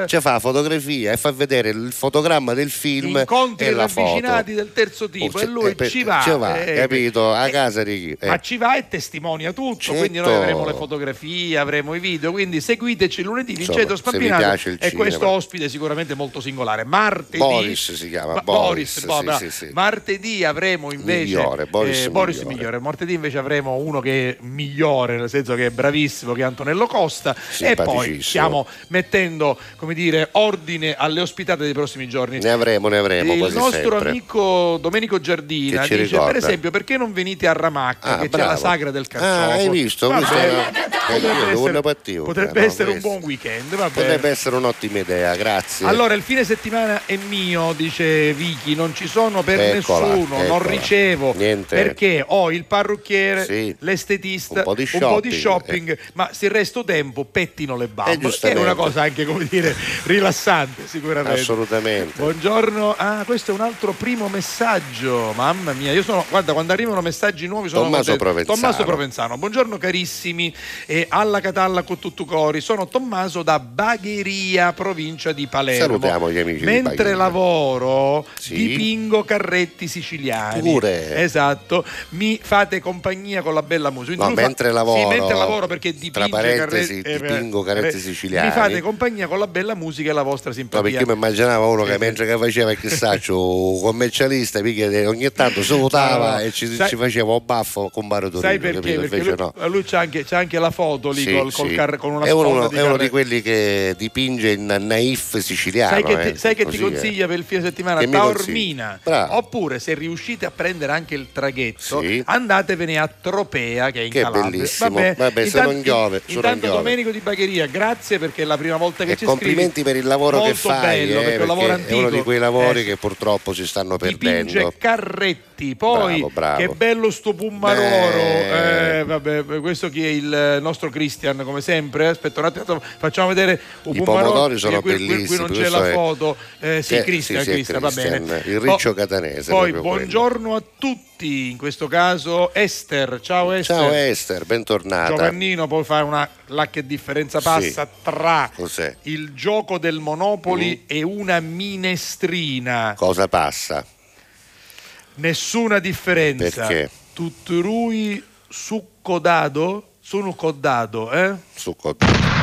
lo. Cioè fa fotografia e fa vedere il fotogramma del film incontri e la ravvicinati del terzo tipo Oh, e lui per- ci va, ci va, capito? A casa di chi? Ma ci va e testimonia tutto Certo. quindi noi avremo le fotografie avremo i video, quindi seguiteci lunedì Vincenzo Spampinato e cinema. questo ospite sicuramente molto singolare. Martedì Boris si chiama, Ma- Boris, sì, bravo. sì, sì. Martedì avremo invece Migliore, Boris eh, Boris migliore. migliore. Martedì invece avremo uno che è migliore, nel senso che è bravissimo, che è Antonello Costa e poi stiamo mettendo, come dire, ordine alle ospitate dei prossimi giorni. Ne avremo, ne avremo Il nostro sempre. amico Domenico Giardina dice ricorda. per esempio perché non venite a Ramacca Ah, che bravo. c'è la sagra del carciofo Ah, hai visto? Va Questo bene. era- potrebbe eh, essere, no, essere un questo. buon weekend va bene. Potrebbe essere un'ottima idea, grazie. Allora, il fine settimana è mio, dice Vicky, non ci sono per Eccola, nessuno, non eccola. ricevo Niente. perché ho il parrucchiere, Sì. l'estetista, Un po' di un po' di shopping, shopping, ma se il resto tempo pettino le bambole, Eh, è una cosa anche, come dire, rilassante sicuramente. Assolutamente. Buongiorno, ah questo è un altro primo messaggio, mamma mia, io sono, guarda quando arrivano messaggi nuovi sono Tommaso. Provenzano. Tommaso Provenzano, buongiorno carissimi e alla Catalla con tutto cori, sono Tommaso da Bagheria, provincia di Palermo. Salutiamo gli amici di Mentre Bagheria. lavoro Sì. dipingo carretti siciliani. Pure. Esatto, mi fate compagnia con la bella musica. No, lui fa- mentre lavoro, Sì, mentre lavoro perché dipinge tra parentesi, carretti- eh, dipingo carretti eh, siciliani. Mi fate compagnia con la bella musica e la vostra No, simpatia. perché io mi immaginavo uno che mentre che faceva il chissaccio commercialista, mica ogni tanto salutava No, no. e ci, Sai- ci faceva un baffo con Baro Torino, Sai perché? capito? Perché lui, no. lui c'ha, anche, c'ha anche la foto lì Sì, col sì. car- con una è uno, di è uno di quelli che dipinge in naif siciliano. Sai che, ti, eh, sai che ti eh. consiglia per il fine settimana? Che mi Taormina. Oppure se riuscite a prendere anche il traghetto, Sì. andatevene a Tropea che è in Che Calabria. bellissimo. Vabbè, intanto- non piove, se non Intanto piove. Domenico di Bagheria, grazie perché è la prima volta che E ci complimenti scrivi. per il lavoro che Molto fai, bello, eh, lavoro è uno di quei lavori Eh, che purtroppo si stanno dipinge perdendo. carretti poi Bravo, bravo. che bello sto Pummaroro eh, vabbè, questo chi è il nostro Christian come sempre aspetta un attimo facciamo vedere un I Pummaroro pomodori sono qui, qui- qui bellissimi, non c'è la foto eh, sì Eh, Christian, sì, Christian, va bene il riccio Oh, catanese, poi buongiorno a tutti in questo caso Esther ciao Esther Ciao Esther, bentornata. Giovannino poi fare una là che differenza passa Sì. tra Cos'è? il gioco del Monopoli Mm. e una minestrina Cosa passa? Nessuna differenza. Perché? Tutturui succo dado? Sono col dado, eh? Succo.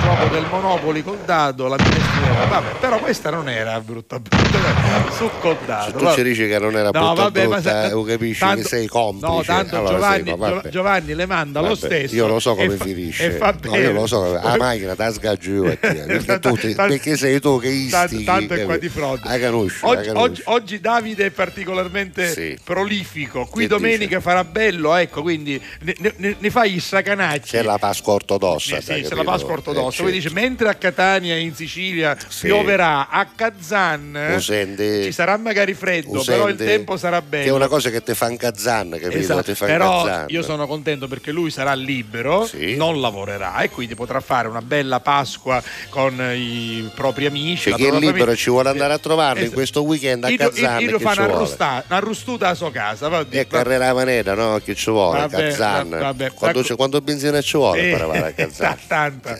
Gioco del Monopoli col dado, la minestrina. Vabbè, però questa non era brutta brutta. Succo dado. Se tu vabbè. ci dici che non era brutta, No, vabbè, ma brutta, sa- eh, lo capisci tanto- che sei complice. No, tanto Allora Giovanni, sei- Giovanni le manda lo Vabbè, stesso. Io lo so come finisce. Fa No, io lo so, la macchina ti sgaggio io, perché, tu Tanto- perché sei tu che tanto, istighi. tanto è qua di fronte. Oggi, oggi- oggi Davide è particolarmente Sì. prolifico. Qui Che domenica farà bello, ecco, quindi ne, ne- ne fai i sacanacci. C'è la Pasqua ortodossa. Sì, sì, c'è la? Pasqua ortodossa. Eh, certo. dice: mentre a Catania in Sicilia Sì. pioverà, a Kazan senti? ci sarà magari freddo, Lo però il tempo sarà bello. Che è una cosa che ti fa un cazzan, capito? Esatto, Ti fa però incazzare. io sono contento perché lui sarà libero, Sì. non lavorerà e quindi potrà fare una bella Pasqua con i propri amici. Cioè, chi è libero famiglia. ci vuole andare a trovarlo in Esatto. questo weekend a Io- Kazan. io- io fa ci una, arrosta- una arrostuta a sua casa. va- E carrera manera, no? Che ci vuole? Vabbè, Kazan. va- vabbè. Quando, quando benzina ci vuole Eh, per arrivare a Kazan? tanta.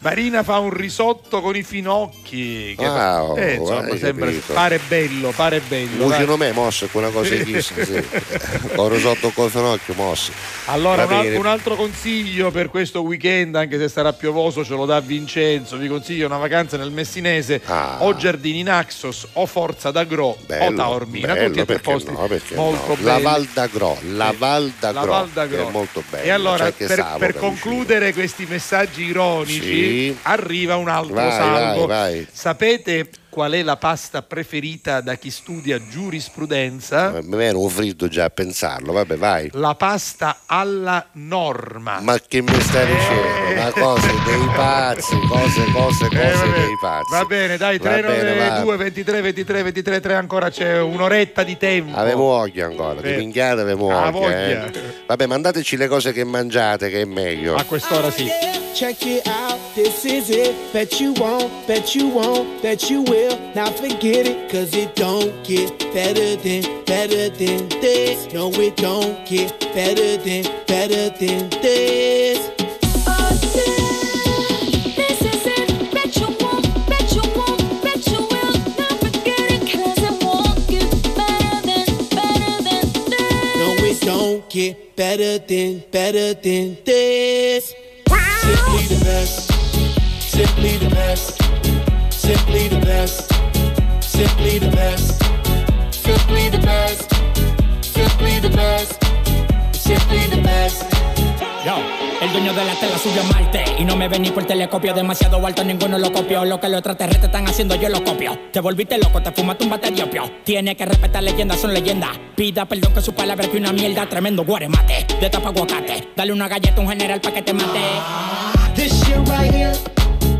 Marina fa un risotto con i finocchi. Che fa- Wow, eh, insomma, sembra pare bello, pare bello. dai. Cucino me mosso è una cosa chissà, sì. Ho risotto con finocchio mosso. Allora, un, al- bene. un altro consiglio per questo weekend, anche se sarà piovoso, ce lo dà Vincenzo. Vi consiglio una vacanza nel Messinese, Ah. o Giardini Naxos, o Forza d'Agro, o Bello, Taormina. bello, tutti e tre posti no, molto no. belli. La Val d'Agro, la Val La d'Agro, Val d'Agro. che è molto bella. E allora, per, per che concludere questi messaggi ironici, Sì. Arriva un altro Vai, salvo. vai, vai. Sapete qual è la pasta preferita da chi studia giurisprudenza? vicino. Mi viene un freddo già a pensarlo, vabbè vai. La pasta alla norma. Ma che mi stai dicendo? Ma cose dei pazzi, cose, cose, cose Eh, dei pazzi. Va bene, dai, Va bene, 392 va. 23 23 23 3 ancora c'è un'oretta di tempo. Avevo occhio ancora, di Eh. minchiate avevo Ah, occhio. voglia. Eh. Vabbè, mandateci le cose che mangiate, che è meglio. A quest'ora sì. Check it out, this is it. Bet you won't, bet you won't, bet you will. will not forget it, cause it don't get better than, better than this. No, it don't get better than, better than this. Don't get better than, better than this. Wow. Simply the best. Simply the best. Simply the best. Simply the best. Simply the best. Simply the best. Simply the best. Yo, el dueño de la tela subió a Marte Y no me ven ni por telescopio Demasiado alto, ninguno lo copió Lo que los extraterrestres están haciendo, yo lo copio Te volviste loco, te fumaste un bate de opio Tiene que respetar leyendas, son leyendas Pida perdón que su palabra que una mierda Tremendo guaremate, de tapa aguacate Dale una galleta a un general pa' que te mate This shit right here,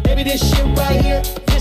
baby, this shit right here.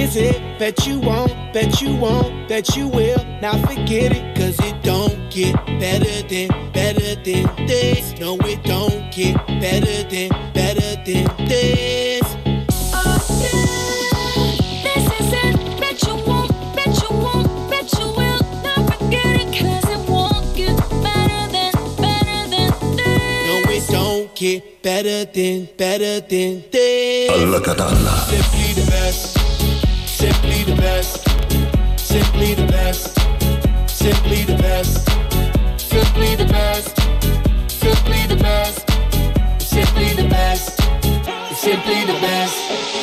This is it. Bet you won't, bet you won't, bet you will. Now forget it, cause it don't get better than, better than this. No, it don't get better than, better than this. This is it. Bet you won't, bet you won't, bet you will. Don't forget it, cause it won't get better than, better than this. No, it don't get better than, better than this. Alla Catalla. Simply the best. Simply the best. Simply the best. Simply the best. Simply the best. Simply the best. Simply the best. Simply the best.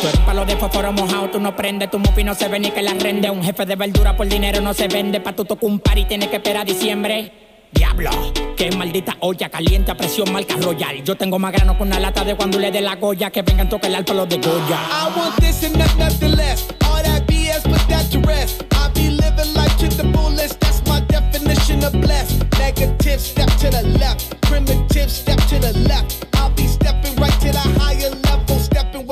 Tú eres palo de fósforo mojado, tú no prendes, tu mufi no se ve ni que la rende. Un jefe de verdura por dinero no se vende, pa' tu tocar un par y tienes que esperar a diciembre. Diablo, qué maldita olla caliente a presión marca royal. Yo tengo más grano con una lata de cuando le dé la goya, que vengan tocar el alto los de Goya. I want this and not nothing less. All that BS, put that to rest. I be living life to the fullest. That's my definition of blessed. Negative, step to the left. Primitive, step to the left. I'll be stepping right to the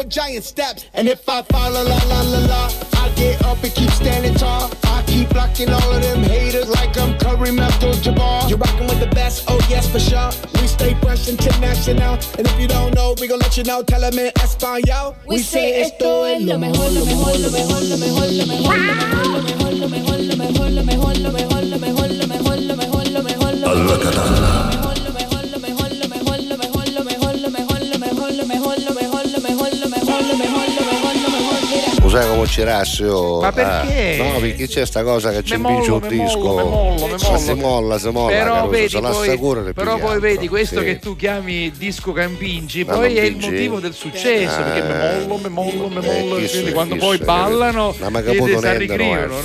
with giant steps. And if I fall, la la la la la, I get up and keep standing tall. I keep blocking all of them haters like I'm Kareem Abdul-Jabbar. You're rocking with the best, oh yes for sure. We stay fresh international, and if you don't know, we gon' let you know. Tell them in Espanol. We say esto es lo mejor, lo mejor, lo mejor, lo mejor, lo mejor, lo mejor, lo mejor, lo mejor, lo mejor, lo mejor, lo mejor, lo mejor, lo mejor, lo mejor, lo mejor, Alla Catalla. sai come ci? Ma perché? Ah, no, perché c'è sta cosa che c'è impiccia un disco. Me Ma si molla, si molla. Però caruso, vedi, poi, però poi vedi questo sì. che tu chiami disco Campingi, poi è non il motivo del successo, ah, perché me eh. mollo, me mollo, me eh, mollo. Eh, quindi quando poi ballano, non si ricrivono.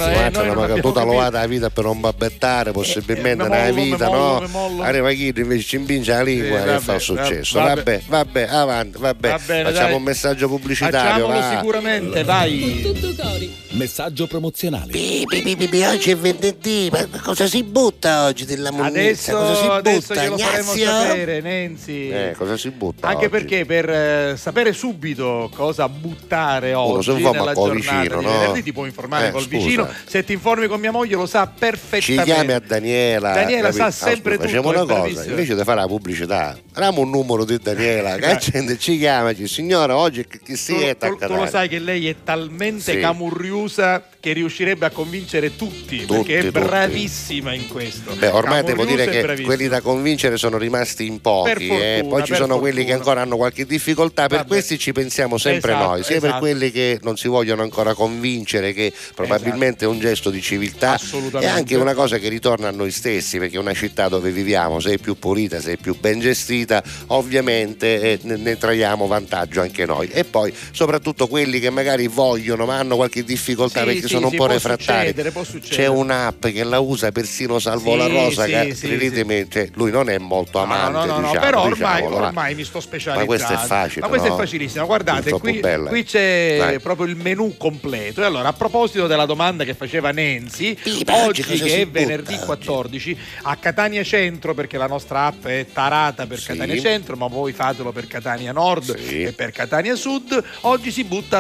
Tu ti lavata la vita per non babbettare, possibilmente eh, nella vita, no? Arriva chi invece ci impinge la lingua e fa successo. Vabbè, vabbè, avanti, vabbè. Facciamo un messaggio pubblicitario. Facciamolo sicuramente, vai. Tutto cori. Messaggio promozionale. Pi, pi, pi, pi, pi, oggi è venerdì, ma cosa si butta oggi della monnezza? Cosa si adesso, adesso butta, glielo faremo sapere Nenzi Eh, cosa si butta? Anche oggi? perché per eh, sapere subito cosa buttare Uno se oggi fa nella giornata vicino, di no? venerdì ti può informare Eh, col scusa. vicino. Se ti informi con mia moglie lo sa Ci perfettamente. chiami a Daniela. Daniela capito? sa sempre Ascolta, tutto, Facciamo una cosa, invece di fare la pubblicità, diamo un numero di Daniela, che ci chiama, signora, oggi chi- si Tu, è tu- tu lo sai che lei è talmente Sì. camurriusa che riuscirebbe a convincere tutti, Tutti, perché è tutti. bravissima in questo. Beh, ormai devo Camurriusa dire e che bravissima. quelli da convincere sono rimasti in pochi, Per fortuna, eh. poi ci per sono quelli che fortuna. ancora hanno qualche difficoltà, per Vabbè. questi ci pensiamo sempre Esatto, noi, sia per esatto. quelli che non si vogliono ancora convincere, che probabilmente è un gesto di civiltà Assolutamente. anche una cosa che ritorna a noi stessi, perché una città dove viviamo, se è più pulita, se è più ben gestita, ovviamente eh, ne, ne traiamo vantaggio anche noi. E poi soprattutto quelli che magari vogliono ma hanno qualche difficoltà Sì, perché sì, sono un po' refrattari. C'è un'app che la usa persino Salvo la Rosa, che credetemi, cioè, lui non è molto amante, no, no, no, diciamo, però ormai, diciamolo, va. ormai mi sto specializzando. Ma questo è facile, Ma questo è facilissimo. Guardate, qui, qui c'è Vai. proprio il menù completo. E allora, a proposito della domanda che faceva ma oggi che è venerdì oggi? 14, a Catania Centro, perché la nostra app è tarata per. Catania Centro, ma voi fatelo per Catania Nord e per Catania Sud, oggi si butta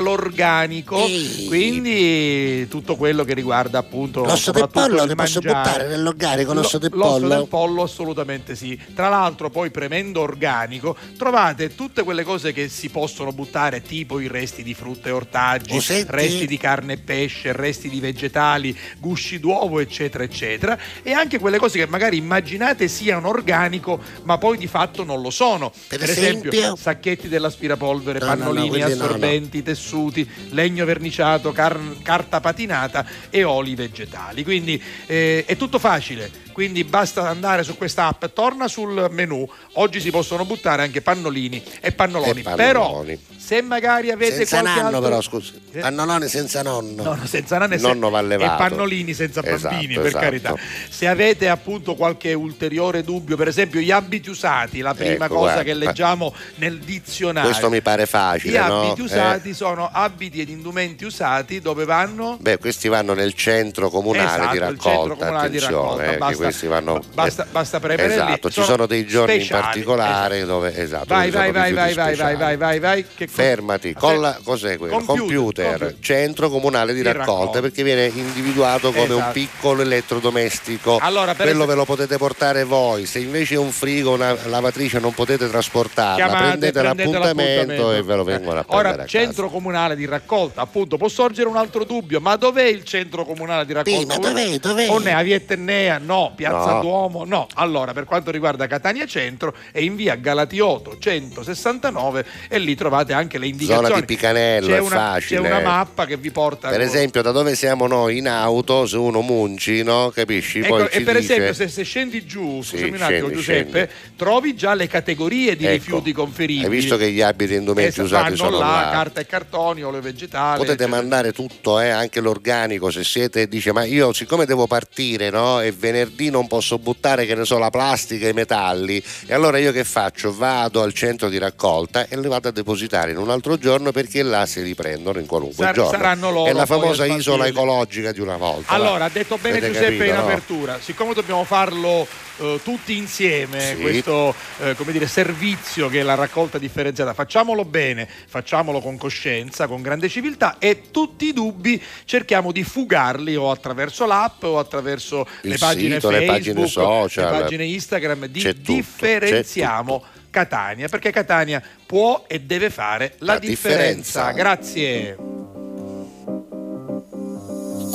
organico, quindi tutto quello che riguarda appunto L'osso del pollo li posso buttare nell'organico, l'osso del L'osso pollo? del pollo assolutamente sì. Tra l'altro poi premendo organico trovate tutte quelle cose che si possono buttare tipo i resti di frutta e ortaggi, Usetti. resti di carne e pesce, resti di vegetali, gusci d'uovo eccetera eccetera e anche quelle cose che magari immaginate siano organico ma poi di fatto non lo sono. Per esempio, esempio? sacchetti dell'aspirapolvere, No, no, no, pannolini quelli no, assorbenti, tessuti, legno verniciato, car- carta patinata e oli vegetali. Quindi eh, è tutto facile. Quindi basta andare su questa app, torna sul menu. Oggi si possono buttare anche pannolini e pannoloni. E pannoloni. Però se magari avete Senza qualche nanno altro però, scusi. Pannolone senza nonno. No, no, senza nanno e Il se- nonno va e pannolini senza bambini, Esatto, per esatto. carità. Se avete appunto qualche ulteriore dubbio, per esempio gli abiti usati, la prima Ecco, cosa guarda. che leggiamo nel dizionario. Questo mi pare Gli facile, no? abiti Eh. usati sono abiti ed indumenti usati dove vanno Beh, questi vanno nel centro comunale Esatto, di il raccolta, centro comunale di raccolta, eh, basta- questi vanno basta- basta premere lì, Esatto, ci sono sono dei giorni in speciali, particolare dove esatto, vai vai vai vai vai vai vai vai vai Fermati, con la, cos'è quello? Computer, Computer, computer. centro comunale di raccolta, raccolta. perché viene individuato come un Esatto. piccolo elettrodomestico. Allora, quello esempio- ve lo potete portare voi. Se invece è un frigo, una lavatrice non potete trasportarla, Chiamate, prendete, prendete l'appuntamento, e ve lo vengono a prendere Ora, a casa. centro comunale di raccolta, appunto, può sorgere un altro dubbio, ma dov'è il centro comunale di raccolta? Sì, ma dov'è, dov'è? Onne, a Via Etnea? No, Piazza No. Duomo? No. Allora, per quanto riguarda Catania Centro, è in via Galatioto 169 e lì trovate anche le indicazioni. Zona di Picanello, c'è è una, facile. C'è una mappa che vi porta... Per esempio, da dove siamo noi in auto, se uno munci, no? Capisci? Ecco, e per dice- esempio, se, se scendi giù, Sì, scusami un attimo, scendi, Giuseppe, trovi già le categorie di Ecco, rifiuti conferibili. Hai visto che gli abiti indumenti usati sono là, là? carta e cartoni, olio vegetale. Potete eccetera. mandare tutto, eh, anche l'organico, se siete, dice, ma io siccome devo partire, no? E venerdì non posso buttare, che ne so, la plastica e i metalli, e allora io che faccio? Vado al centro di raccolta e li vado a depositare in un altro giorno perché là si riprendono in qualunque Sar- giorno. saranno loro È la famosa isola ecologica di una volta. Allora, ha detto bene Giuseppe capito, in no? apertura, siccome dobbiamo farlo eh, tutti insieme, Sì. questo eh, come dire, servizio che è la raccolta differenziata, facciamolo bene, facciamolo con coscienza, con grande civiltà e tutti i dubbi cerchiamo di fugarli o attraverso l'app o attraverso Il le pagine sito, le Facebook, pagine social. le pagine Instagram, di tutto, differenziamo Catania, perché Catania può e deve fare la, La differenza. differenza. Grazie.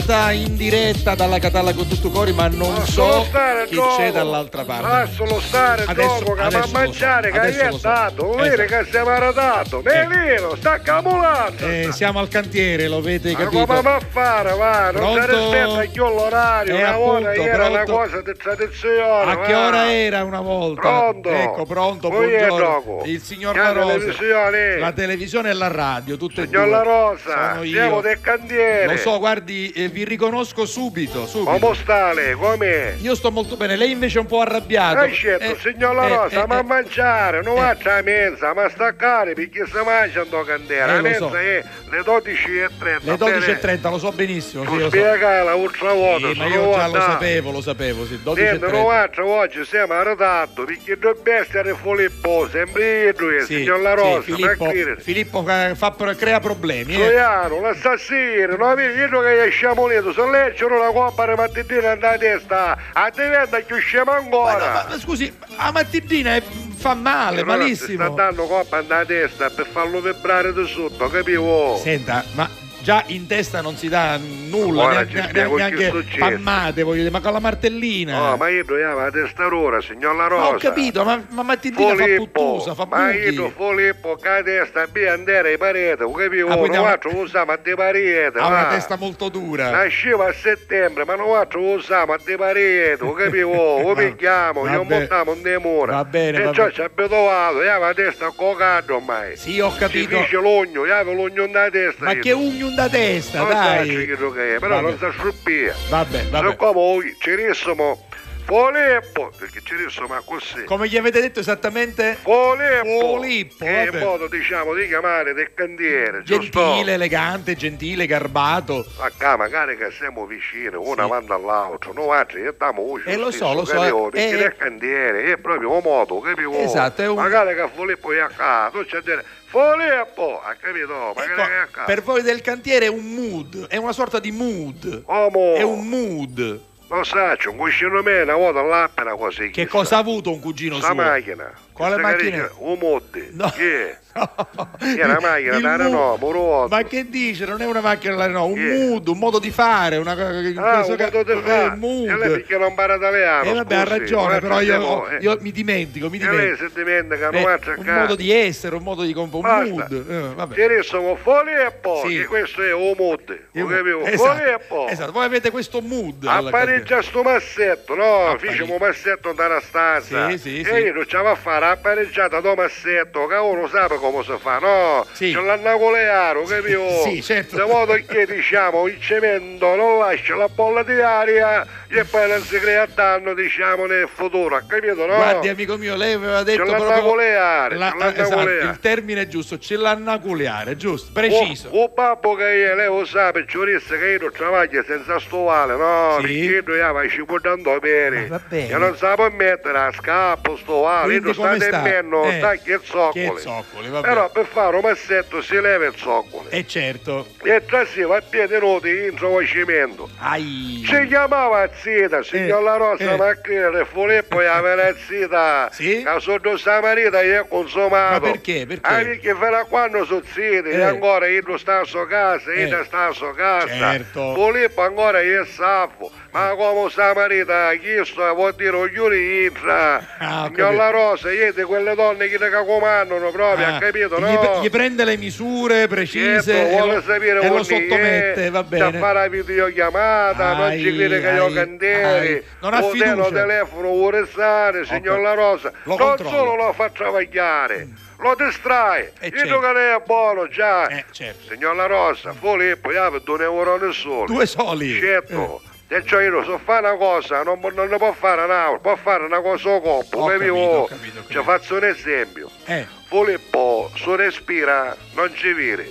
telefonata in diretta dalla Catalla con tutto cori, ma non so stare chi dopo. c'è dall'altra parte. Lascialo stare Adesso- dopo che adesso a lo so, mangiare che gli è so. dato, vuol dire che siamo arredato. Melino, sta camolando. Eh, siamo al cantiere, lo avete Ma capito? come va a fare, va? Non si rispetta più l'orario, Eh, una volta appunto, era una cosa di tradizione. A che va. ora era una volta? Pronto? Ecco, pronto, Poi è buongiorno. Il signor La La Rosa. televisione. La televisione e la radio, tutte e Signor due. La Rosa, siamo io. del cantiere. Lo so, guardi, eh, vi riconosco subito, subito. Come sta lei? Com'è? Io sto molto bene, lei invece è un po' arrabbiato. Hai scelto, Eh, signor La eh, Rosa, eh, ma eh, a mangiare, non faccia a mezza, ma staccare perché si mangia in candela. Eh, a lo mezza so. è le 12.30. Le 12.30, lo so benissimo. Sì, Tu so. spiegala ultra volta, Sì, ma io già lo sapevo, lo sapevo, sì. Niente, 12.30. non faccio oggi, siamo arredato perché dobbiamo essere Filippo, sempre io, Sì, signor La sì, Rosa, Filippo, ma che- Filippo eh, fa, crea problemi. eh. Soiano, l'assassino, no, vedi, io che esciamo lì, se leggono una coppa di mattina nella testa, a diventa che usciamo ancora. Ma scusi, la mattina è- fa male, Allora, malissimo. Si sta dando coppa nella testa per farlo vibrare di sotto, capivo? Senta, ma già in testa non si dà nulla, Ora neanche, neanche successo. pammate, voglio dire, ma con la martellina. No, ma io dobbiamo la testa ora, signor La Ma Rosa. ho capito, ma, ma mattina fa puttusa, fa ma buchi. io Filippo che testa bi andare ai pareti, capivo? Ah, quindi ha non faccio usare a dei pareti, Ha una testa molto dura. Nasceva a settembre, ma non faccio usare a dei pareti, capivo? Lo picchiamo, Vabbè. montiamo in dei mura. Va bene, E ciò ci ha abituato, io avevo la testa coccata ormai. Sì, ho capito. Si dice l'ogno, io avevo l'ogno nella testa. Ma io. che ugno da testa, Non dai. sa che che è, però Vabbè. non sa sciuppia. Vabbè, vabbè. Se come voi ci rissimo Foleppo, perché ci rissimo così. Come gli avete detto esattamente? Foleppo. Folippo, Che è il modo, diciamo, di chiamare del cantiere, giusto? Gentile, elegante, gentile, garbato. Ma qua magari che siamo vicini, uno avanti all'altro, noi altri che stiamo voce. Eh, lo so, lo so, capivo? eh, Perché eh. del cantiere è proprio un modo, capivo? Esatto, è un- Magari che Foleppo è a casa, tu c'è a dire Foleppo, ha capito? Magari Ecco, che è a casa. Per voi del cantiere è un mood, è una sorta di mood. Uomo. È un mood. Lo sa, c'è un cuscino me, una volta all'appena così. Che cosa ha avuto un cugino Sta suo? macchina. Quale Questa macchina? Un motte. No. Che? È una macchina da Renault, Moro Ma che dice? Non è una macchina da Renault, un Che? mood, un modo di fare, una in Ah, questo un ca- modo di eh, fare. un mood. E lei perché non parla italiano? Eh vabbè, ha ragione, però io, facciamo, eh. io mi dimentico, mi E lei dimentico. si dimentica, non Eh, faccia un caso. modo di essere, un modo di comp- un mood. eh, vabbè. Ci rissimo Foleppo, Sì. che questo è un motte. Io- Lo capivo? esatto, Foleppo. esatto, voi avete questo mood. Appareggia sto massetto, no? Facciamo un massetto nella stanza. Sì, sì, e sì. io non ce la fare appareggiata do massetto, che uno sa come si fa, no? Sì. Ce l'hanno colearo, capivo? Sì, certo. De modo che diciamo il cemento non lascia la bolla di aria e poi non si crea danno, diciamo, nel futuro, ha capito, no? Guardi, amico mio, lei aveva detto Ce proprio coleare, la- esatto, il termine è giusto, ce l'hanno culeare, giusto, preciso. O, o babbo che io, lei lo sa, per giurista che io non travaglio senza stovale, no? Sì. Perché noi ama ci può dando bene. Va bene. E non sa può mettere a scappo, stovale, Quindi io sta? nemmeno, Eh, sta che zoccoli. che zoccoli, va Però per fare un massetto si leva il zoccolo. E certo. E tra si va a piedi noti in cimento. Ai. Ci chiamava zita, signor La Rosa, eh. ma che le Filippo e aveva zita. Sì? Che sotto sta marita gli è consumato. Ma perché? Perché? Ah, perché fino a quando sono ziti, Eh. ancora io sta a sua casa, io Eh. sta a sua casa. Certo. Filippo ancora gli è saffo. Ma come sta marita, chi sta, vuol dire ognuno entra. Ah. La Rosa, io di quelle donne che ne comandano proprio, Ah, ha capito, gli, no? gli prende le misure precise Certo, e vuole lo, sapere e lo sottomette, eh, va bene. fare la videochiamata, non ci Ai, crede che io ai, ai. Non ha o fiducia. lo telefono vuole stare, signor La Rosa. Lo non controllo. solo lo fa travagliare, lo distrae. Eh, che lei è buono già. Eh, certo. Signor La Rosa, Filippo, io per due euro nessuno. Due soli. Certo. E cioè io so fare una cosa, non, non ne può fare un'altra, può fare una cosa a coppo, Ho capito, ho capito, ho Ci capito. faccio un esempio. Eh, Filippo, se respira, non ci vire.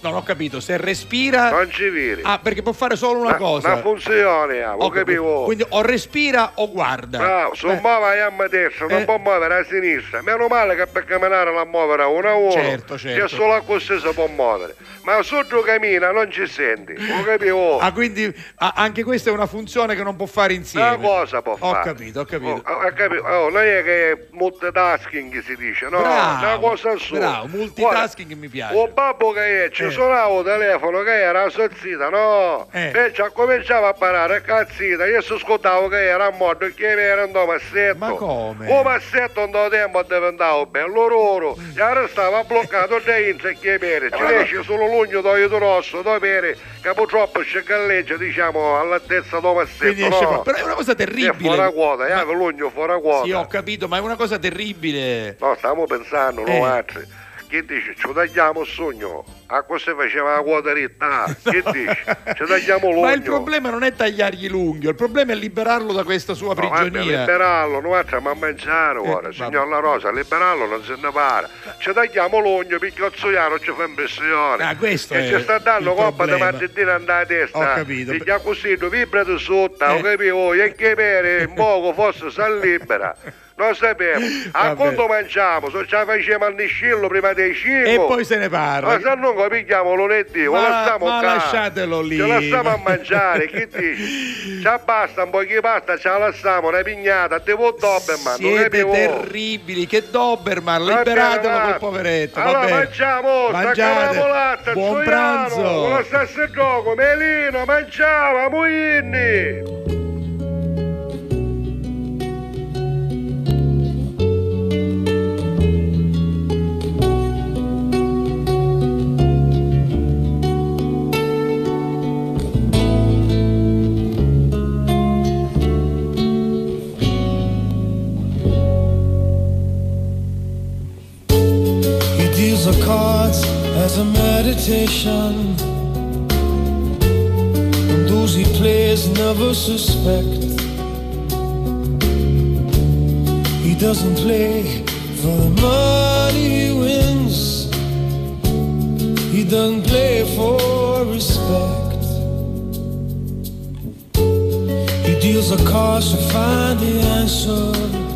Non ho capito, se respira... Non ci vedi. Ah, perché può fare solo una Ma- cosa. ma funzione, ah, Ho capito. Quindi o respira o guarda. Bravo, se Eh, muove gamba destra, non Eh. può muovere a sinistra. Meno male che per camminare la muovere a uno a uno. Certo, certo. Che solo a così si può muovere. Ma sotto cammina non ci senti. Lo capivo. Ah, quindi ah, anche questa è una funzione che non può fare insieme. Una cosa può Ho fare. capito, ho capito. Oh, ho capito. Oh, non è che è multitasking si dice, no? Bravo, una cosa sola. bravo, multitasking mi piace. O babbo che è, ci Eh. suonava il telefono che era sozzita, no? Eh. E ci cominciava a parlare cazzita, io si ascoltavo che era morto, che era un massetto. Ma come? Un massetto un tempo diventavo bello roro, e ora stava bloccato dentro e che bere, ci riesce solo l'ugno d'oio rosso, do bere, che purtroppo ci galleggia, diciamo, all'altezza del massetto, no? Però è una cosa È terribile. fuori quota, eh, l'ugno fuori quota. Sì, ho capito, ma è una cosa terribile. No, stiamo pensando, Eh. noi altri. Che dici? Ci tagliamo il sogno? A cosa faceva la quota ritta? Ah, Che dici? Ci tagliamo l'ugno. Ma il problema non è tagliargli l'unghio, il problema è liberarlo da questa sua No, vabbè, prigionia. liberarlo, noi altri a mangiare ora, Eh, signor La Rosa, liberarlo non se ne pare. Ci tagliamo l'ugno perché Ozzoiano ci fa impressione. Ah, questo e ci sta dando il coppa di martedina andare a testa. Ho capito. Gli ha così, vibra di sotto, ho capito? E che bere in poco forse si libera. Non sapevo. A Vabbè. quando mangiamo? Se ce la facciamo al niscillo prima dei cinque. E poi se ne parla. Ma se non lo pigliamo lunedì, Ma- lasciamo ma qua. lasciatelo lì. Ce la stiamo a mangiare, che dici? Ci basta un po' di pasta, ce la lasciamo, una pignata, devo Doberman, non Siete terribili, che Doberman, liberatelo quel poveretto. Allora va bene. mangiamo, Mangiate. staccavamo latte, Buon Zoiano, pranzo. con lo stesso gioco, Melino, mangiava, muini. The cards as a meditation. And those he plays never suspect. He doesn't play for the money he wins. He doesn't play for respect. He deals the cards to find the answer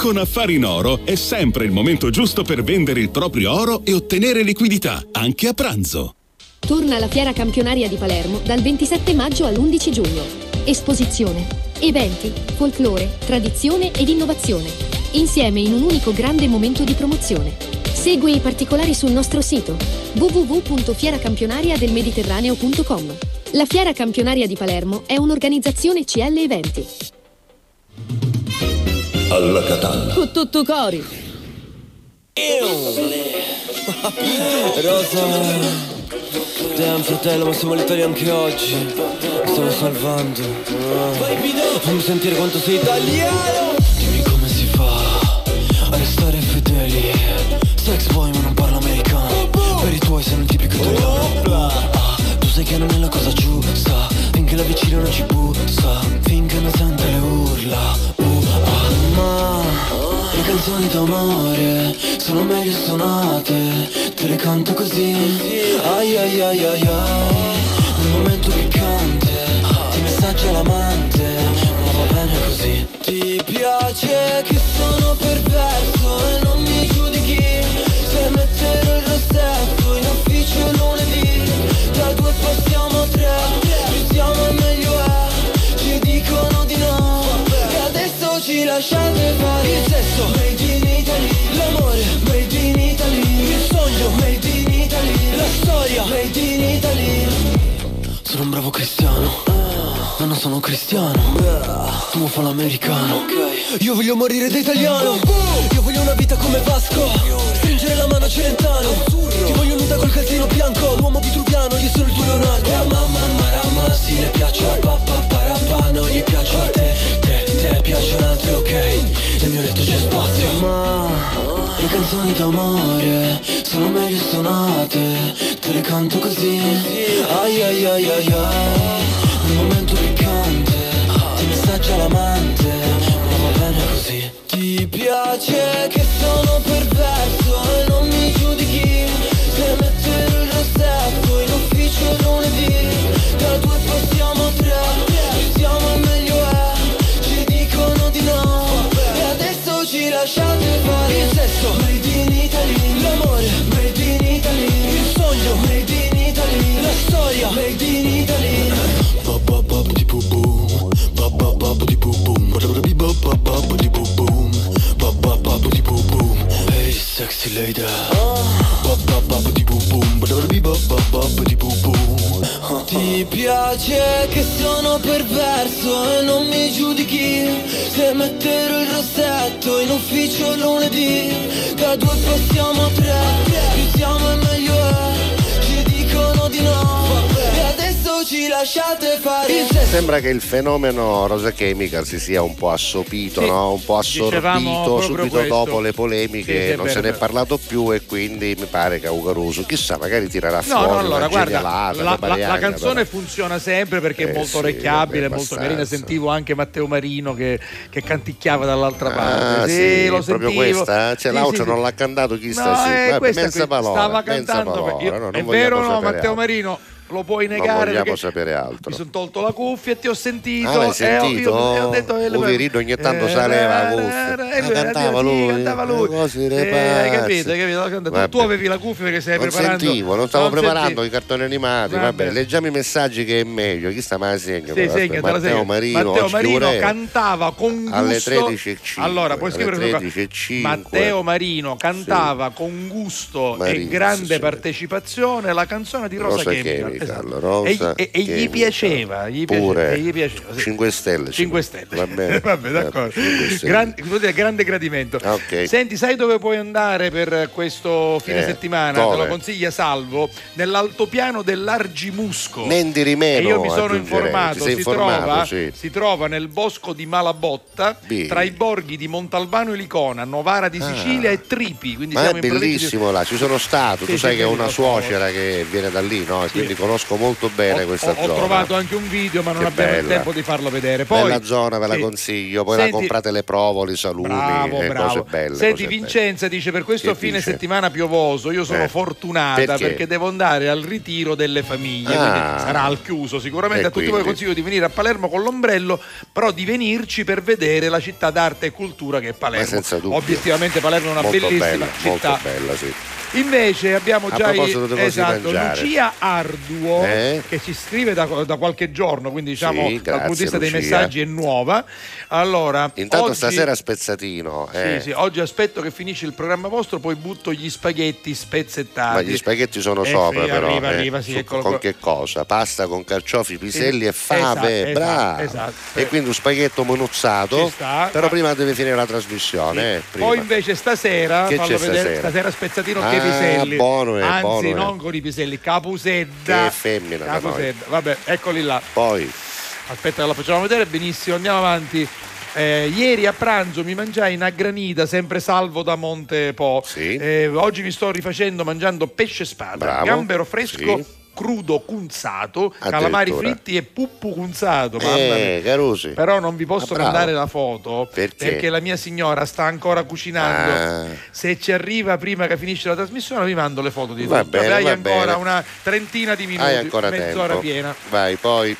Con Affari in Oro è sempre il momento giusto per vendere il proprio oro e ottenere liquidità, anche a pranzo. Torna la Fiera Campionaria di Palermo dal 27 maggio all'11 giugno. Esposizione, eventi, folklore, tradizione ed innovazione. Insieme in un unico grande momento di promozione. Segui i particolari sul nostro sito www.fieracampionariadelmediterraneo.com. La Fiera Campionaria di Palermo è un'organizzazione CL Eventi. Alla Catalla. Con tutto cori. Rosa, damn fratello, ma siamo all'Italia anche oggi. Mi stavo salvando. Fammi sentire quanto sei italiano. Dimmi come si fa a restare fedeli. Sex boy ma non parlo americano. Per i tuoi sei un tipico italiano. Ah, tu sai che non è la cosa giusta. Finché la vicina non ci bussa. Finché non sente le urla. Le canzoni d'amore sono meglio suonate, te le canto così. Ai ai ai ai ai, nel momento piccante, ti messaggia l'amante, ma va bene così. Ti piace che sono perverso sesso Made in Italy L'amore Made in Italy. Il sogno Made in Italy La storia Made in Italy. Sono un bravo cristiano Ma non sono cristiano. Amo fa l'americano. Io voglio morire da italiano. Io voglio una vita come Vasco. Stringere la mano a Celentano. Ti voglio nuda col calzino bianco. L'uomo vitruviano Io sono il tuo Leonardo. E a mamma marama Si le piace a papà parapà Non gli piace a te Te, te piacciono altre ok? Nel mio letto c'è spazio. Ma le canzoni d'amore Sono meglio suonate. Te le canto così. Ai ai ai ai ai. Nel momento piccante. Ti messaggia l'amante. Ma va bene così. Ti piace che sono perverso E non mi giudichi. Se metterò il rossetto In ufficio Da Made in Italy Hey sexy lady Ti piace che sono perverso e non mi giudichi Se metterò il rossetto in ufficio lunedì Da due passiamo a tre Più siamo e meglio è Ci dicono di no ci lasciate fare Sembra che il fenomeno Rosa Chemical si sia un po' assopito, Sì, no? un po' assorbito proprio subito questo. dopo le polemiche, Sì, sì, è non se ne è è parlato più e quindi mi pare che Aucaruso, chissà, magari tirerà No, fuori no, allora guarda, la, la- la bariaga, canzone però. funziona sempre perché è Eh molto sì, orecchiabile, molto carina. Sentivo anche Matteo Marino che, che canticchiava dall'altra Ah, parte. sì, lo proprio sentivo. questa? Cioè, sì, non l'ha cantato chi No, sta sì. eh, Vabbè, questa parola, stava mensa cantando. parola, io- no, non è vero o no, Matteo. Marino? Lo puoi Non negare vogliamo perché sapere altro. mi sono tolto la cuffia e ti ho sentito. Ah, l'hai e ho- sentito? io- e ho detto, eh, Poverino, ogni tanto eh, saleva la eh, cuffia. eh, Ah, eh, cantava lui, cantava lui. Eh, hai capito, hai capito? Tu- Vabbè. Tu avevi la cuffia perché stai Non preparando. sentivo, non stavo preparando sentivi. i cartoni animati. Vabbè. Vabbè. leggiamo i messaggi che è meglio. Chi sta mai segno? Sì, segna, Matteo segno. Marino, Matteo Marino cantava con gusto alle 13.05. Allora, puoi scrivere 13.05. Matteo Marino cantava con gusto Marino, e grande partecipazione la canzone di Rosa, Rosa Chemical. Esatto. Rosa e, e- e gli piaceva, gli Pure. piaceva, gli piaceva, sì. 5 stelle. 5 stelle. Va bene. Vabbè, d'accordo. 5 stelle. Gran- grande gradimento. Ah, ok. Senti, sai dove puoi andare per questo fine Eh, settimana? dove? Te lo consiglia Salvo? Nell'altopiano dell'Argimusco. Mendi di meno, E io mi sono informato, si, informato, trova, sì. si trova nel bosco di Malabotta, Bene. tra i borghi di Montalbano e Licona, Novara di Sicilia e Tripi. Quindi Ma è provincia di- bellissimo là, ci sono stato, Sì, tu sì, sai che ho sì, una suocera che viene da lì, no? E quindi conosco molto bene questa ho, ho zona. trovato anche un video, ma non Che abbiamo il bella. tempo di farlo vedere. Poi, Bella zona, ve la sì. consiglio, poi la Senti- comprate le provoli, salumi Bravo, bravo. cose belle. Senti, cose Vincenza dice: Per questo Che fine dice? settimana piovoso, io sono Eh. fortunata Perché? perché? devo andare al ritiro delle famiglie. Ah. Sarà al chiuso. Sicuramente E a tutti voi quindi? consiglio di venire a Palermo con l'ombrello, però di venirci per vedere la città d'arte e cultura che è Palermo. Ma senza dubbio. Obiettivamente, Palermo è una Molto bellissima bella, città. molto bella, sì. Invece abbiamo A già proposito di esatto, mangiare. Lucia Arduo Eh? che ci scrive da, da qualche giorno, quindi diciamo Sì, dal punto di vista grazie, dei Lucia. messaggi è nuova. Allora, Intanto oggi- stasera spezzatino. eh. sì, sì, oggi aspetto che finisce il programma vostro, poi butto gli spaghetti spezzettati. Ma gli spaghetti sono Eh, sopra sì, però. Arriva, eh. arriva, sì, Su- eccolo con che cosa? Pasta con carciofi, piselli e fave. esatto, bravo. esatto, E quindi un spaghetto monuzzato. Sta, però ma- prima deve finire la trasmissione. eh. Poi invece stasera, Che c'è vedere, stasera? spezzatino Ah, che piselli. buono è, Anzi, buono è. non con i piselli, capusedda. Femmina noi. Capusedda. Vabbè, eccoli là. Poi. Aspetta che la facciamo vedere, benissimo, andiamo avanti. Eh, ieri a pranzo mi mangiai una granita, sempre salvo da Monte Po. Eh, oggi mi sto rifacendo mangiando pesce spada, Bravo. gambero fresco. Sì. Crudo cunzato, calamari fritti e puppu cunzato. Eh. Carusi. Però non vi posso Ah, mandare la foto Perché? la mia signora sta ancora cucinando. Ah. Se ci arriva prima che finisce la trasmissione, vi mando le foto di Va tutto. bene, Hai va ancora bene. una trentina di minuti, mezz'ora tempo. piena. Vai, poi.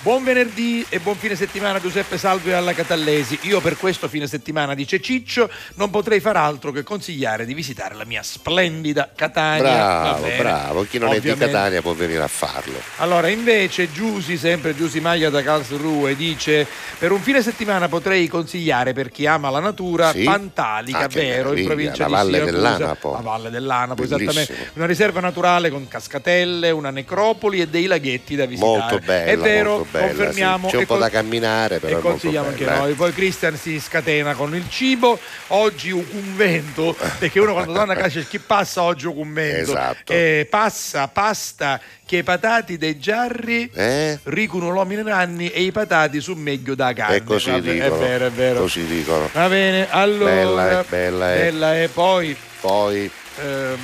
Buon venerdì e buon fine settimana Giuseppe Salvo e alla Catallesi. Io per questo fine settimana, dice Ciccio, non potrei far altro che consigliare di visitare la mia splendida Catania. Bravo, bravo. Chi non è Ovviamente. di Catania può venire a farlo. Allora, invece, Giusi, sempre Giusi Maglia da Karlsruhe, dice: Per un fine settimana potrei consigliare per chi ama la natura Sì? Pantalica, Ah, vero, in provincia la di Valle Siracusa. dell'Anapo. La Valle dell'Anapo, Bellissimo. esattamente. Una riserva naturale con cascatelle, una necropoli e dei laghetti da visitare. Molto bella. È vero, molto bella, confermiamo. sì. C'è un po' con- da camminare, però. e è consigliamo anche noi. Poi Cristian si scatena con il cibo. Oggi un convento, perché uno quando torna a casa chi passa oggi un convento. Esatto. Eh, passa pasta che i patati dei giarri Eh? ricono l'uomini ranni e i patati su meglio da carne. E così dicono. È vero, è vero. Così dicono. Va bene, allora. Bella, eh, bella, eh. bella, eh. Poi. Poi. ehm,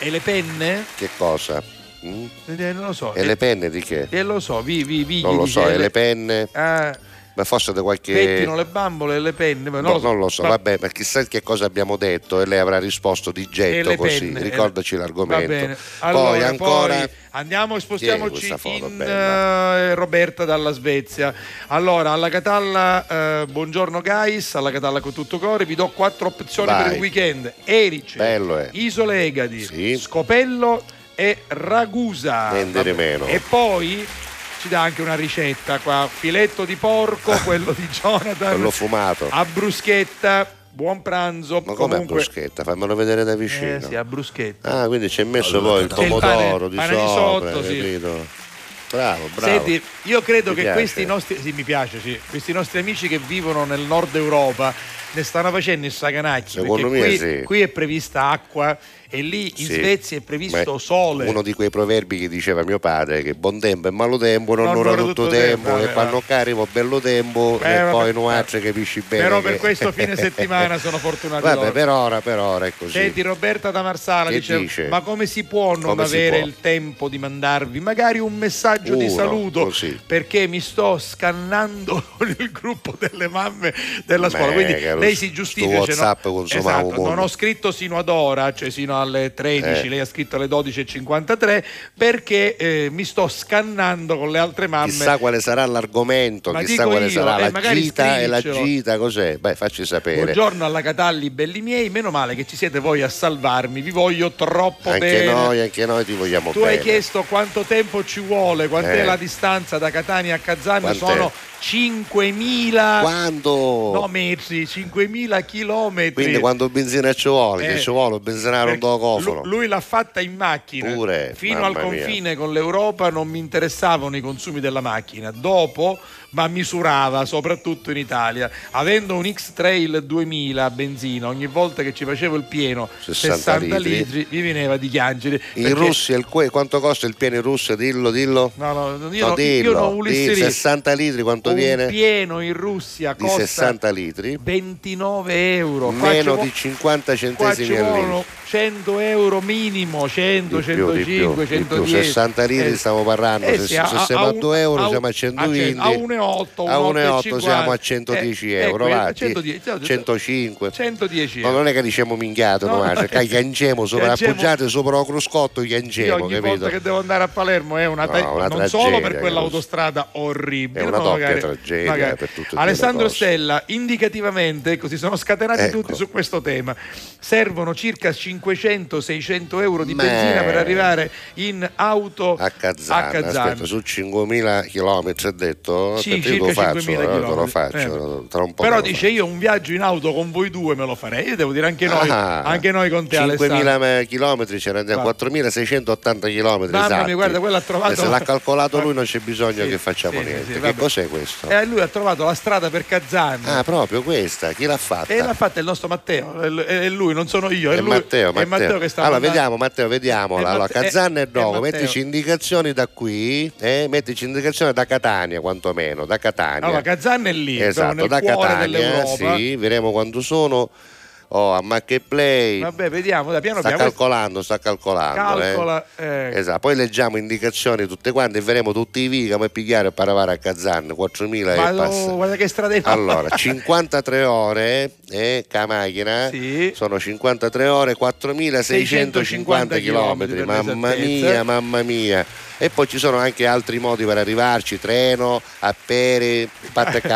e le penne? Che cosa? Mm? Eh, non lo so. E le penne di che? E lo so, vi, vi, vi, Non lo so, e le penne? Ah, Ma forse da qualche. pettino le bambole e le penne. ma No, non lo so, Va- vabbè, ma chissà che cosa abbiamo detto e lei avrà risposto di getto così. penne, Ricordaci e- l'argomento. Bene. poi Allora, ancora. poi andiamo e spostiamoci foto in eh, Roberta dalla Svezia. Allora, alla Catalla, eh, buongiorno guys, alla Catalla con tutto cuore, vi do quattro opzioni Vai. per il weekend. Erice, Bello, eh. Isole Egadi, Sì. Scopello e Ragusa. Niente di Vabbè. meno. E poi ci dà anche una ricetta qua, filetto di porco, quello di Jonathan, Quello fumato. a bruschetta, buon pranzo. Ma come a Comunque, bruschetta? Fammelo vedere da vicino. eh, sì, a bruschetta. Ah, quindi ci hai messo poi il C'è il pomodoro pane- di pane di sopra, sotto, sì. capito? Bravo, bravo. Senti, io credo Mi che piace. questi nostri, sì, mi piace, sì, questi nostri amici che vivono nel nord Europa ne stanno facendo il saganacchio. Secondo perché me qui, sì. qui è prevista acqua e lì in Sì. Svezia è previsto Beh, sole. Uno di quei proverbi che diceva mio padre che buon tempo e malo tempo non, Non dura tutto tutto tempo, tempo, e vabbè, quando vabbè. carico bello tempo Eh, e vabbè, poi non altro capisci bene. Però che- per questo fine settimana sono fortunati Vabbè, loro. per ora, per ora è così. Senti Roberta da Marsala dice, dice? ma come si può non Come avere può? il tempo di mandarvi magari un messaggio di Uno, saluto così. perché mi sto scannando con il gruppo delle mamme della scuola Beh, quindi lei si giustifica cioè, WhatsApp no? esatto, non ho scritto sino ad ora cioè sino alle 13 Eh. lei ha scritto alle 12.53 perché eh, mi sto scannando con le altre mamme Chissà quale sarà l'argomento, Ma chissà quale io, sarà eh, la gita e la scrivicelo. gita, cos'è? Beh, facci sapere. Buongiorno alla Catalli, belli miei, meno male che ci siete voi a salvarmi, vi voglio troppo Anche bene. noi, anche noi ti vogliamo Tu bene. hai chiesto quanto tempo ci vuole, quant'è Eh. la distanza da Catania a? Quant'è? Sono 5.000 Quando? no, metri, 5.000 chilometri. Quindi quando benzina ci vuole, Eh, che ci vuole, un Perché do cofano. lu- Lui l'ha fatta in macchina. Pure, Fino al mamma mia. confine con l'Europa non mi interessavano i consumi della macchina. Dopo, ma misurava, soprattutto in Italia. Avendo un X-Trail 2000 a benzina, ogni volta che ci facevo il pieno 60 60, litri. litri, mi veniva di chiangere. In Russia il que- quanto costa il pieno in Russia? Dillo, dillo. No, no, io, No, no- io dillo, non di dire. 60 litri quanto un viene? pieno in Russia Di costa 60 litri. 29 euro. Meno di 50 Qua centesimi al litro. vogliono 100 euro minimo, 100, Di più, di 105, più, di più. 110. 60 litri Eh, stiamo parlando, eh se, se a- siamo a a un- 2 euro a- siamo a a 120, a 1,8, a 1,8 1,50. siamo a 110 Eh, euro, ecco, va, 110, 105. 110 No, euro. non è che diciamo minchiato, No, no, no, cioè, chianciamo sopra, chianciamo- appoggiate sopra lo cruscotto, Io chianciamo, ogni capito? volta che devo andare a Palermo è una, No, ta- una non solo per tragedia, quell'autostrada orribile, È una no, doppia magari- tragedia magari. per e due Alessandro. Stella, indicativamente, ecco, si sono scatenati Ecco. tutti su questo tema. Servono circa 500-600 euro di benzina per arrivare in auto a Kazan, a Kazan. aspetta, su 5.000 km hai detto? Sì, te lo circa faccio, 5.000 eh, lo faccio, tra un po' Però dice io un viaggio in auto con voi due me lo farei. Io devo dire anche noi, Ah, anche noi con te Alessandro. 5.000 km ce ne andiamo, Guarda. 4.680 km Mamma mia, guarda, quello ha trovato- E se l'ha calcolato lui non c'è bisogno Sì, che facciamo sì, niente. sì, che cos'è questo? E lui ha trovato la strada per Kazan. Ah, proprio questa, chi l'ha fatta? E l'ha fatta il nostro Matteo, è lui, non sono io, è, È lui, Matteo, è Matteo. Che sta allora vediamo Matteo, vediamola. Allora, Kazan è- e Matteo. mettici indicazioni da qui, eh? mettici indicazioni da Catania quantomeno, da Catania. Allora, Kazan è lì, esatto, da Catania, sì, vedremo quando sono. Oh, a Marketplay. Vabbè, vediamo, da piano Sta piano. calcolando, sta calcolando. eh. Calcola, eh. Esatto, poi leggiamo indicazioni tutte quante e vedremo tutti i vi come pigliare per arrivare a Kazan, 4.000 Ma e no, passa. guarda che strade. Allora, 53 ore eh, ca macchina sono 53 ore, 4650 km. Mamma mia, mamma mia. E poi ci sono anche altri modi per arrivarci: treno, a pere,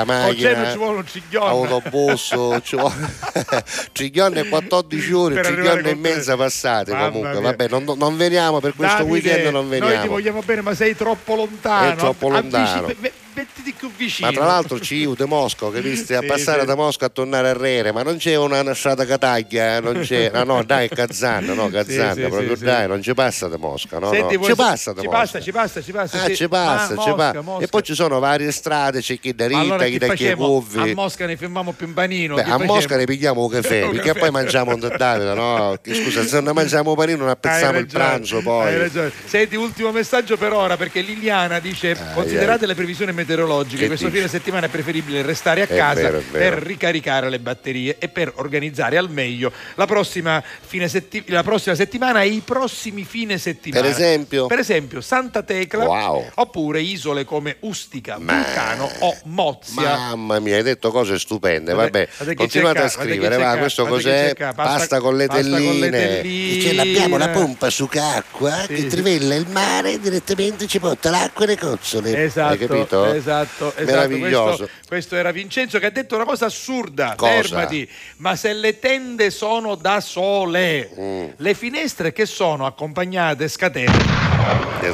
macchina, ci vuole un ciglione. autobus. ci vuole- Ciglione 14 ore, Per ciglione e mezza passate. Mamma comunque, mia. vabbè, non, non veniamo per questo Davide, weekend, non Noi ti veniamo. vogliamo bene, ma sei troppo lontano. È troppo lontano. Avvici- mettiti più vicino. Ma tra l'altro ci aiuta Mosca, capisci? A Sì, passare da Mosca a tornare a Rere, ma non c'è una, strada che taglia, eh, non c'è. No, no, dai, Kazan, no, Kazan, proprio dai, non ci passa da Mosca, no, Senti, no. Ci passa da ci Mosca. passa, ci passa, ci passa. Ah, sì. ci passa, Ah, ci Mosca, passa. Mosca. E poi ci sono varie strade, c'è chi da Ritta, allora chi che da chi facciamo? A. Mosca ne fermiamo più un panino. Beh, che a facciamo? Mosca ne pigliamo un caffè, perché poi mangiamo un Davide, no? Che Scusa, se non mangiamo un panino non apprezziamo il pranzo poi. Senti, ultimo messaggio per ora perché Liliana dice: Considerate le previsioni meteorologiche, Che questo dici? fine settimana è preferibile restare a È casa vero, per ricaricare le batterie e per organizzare al meglio la prossima, fine setti- la prossima settimana e i prossimi fine settimana. Per esempio? Per esempio, Santa Tecla Wow. oppure isole come Ustica, Vulcano o Mozia. Mamma mia, hai detto cose stupende. Vabbè, che continuate a scrivere. Va, questo cos'è? Pasta, pasta- con le telline. telline. Dice, abbiamo la Sì. pompa su acqua che trivella il mare e direttamente ci porta l'acqua e le cozzole. Esatto, Hai capito? Esatto, esatto. Meraviglioso. Questo, questo era Vincenzo che ha detto una cosa assurda. Cosa? Fermati. Ma se le tende sono da sole, Mm. le finestre che sono accompagnate scatene.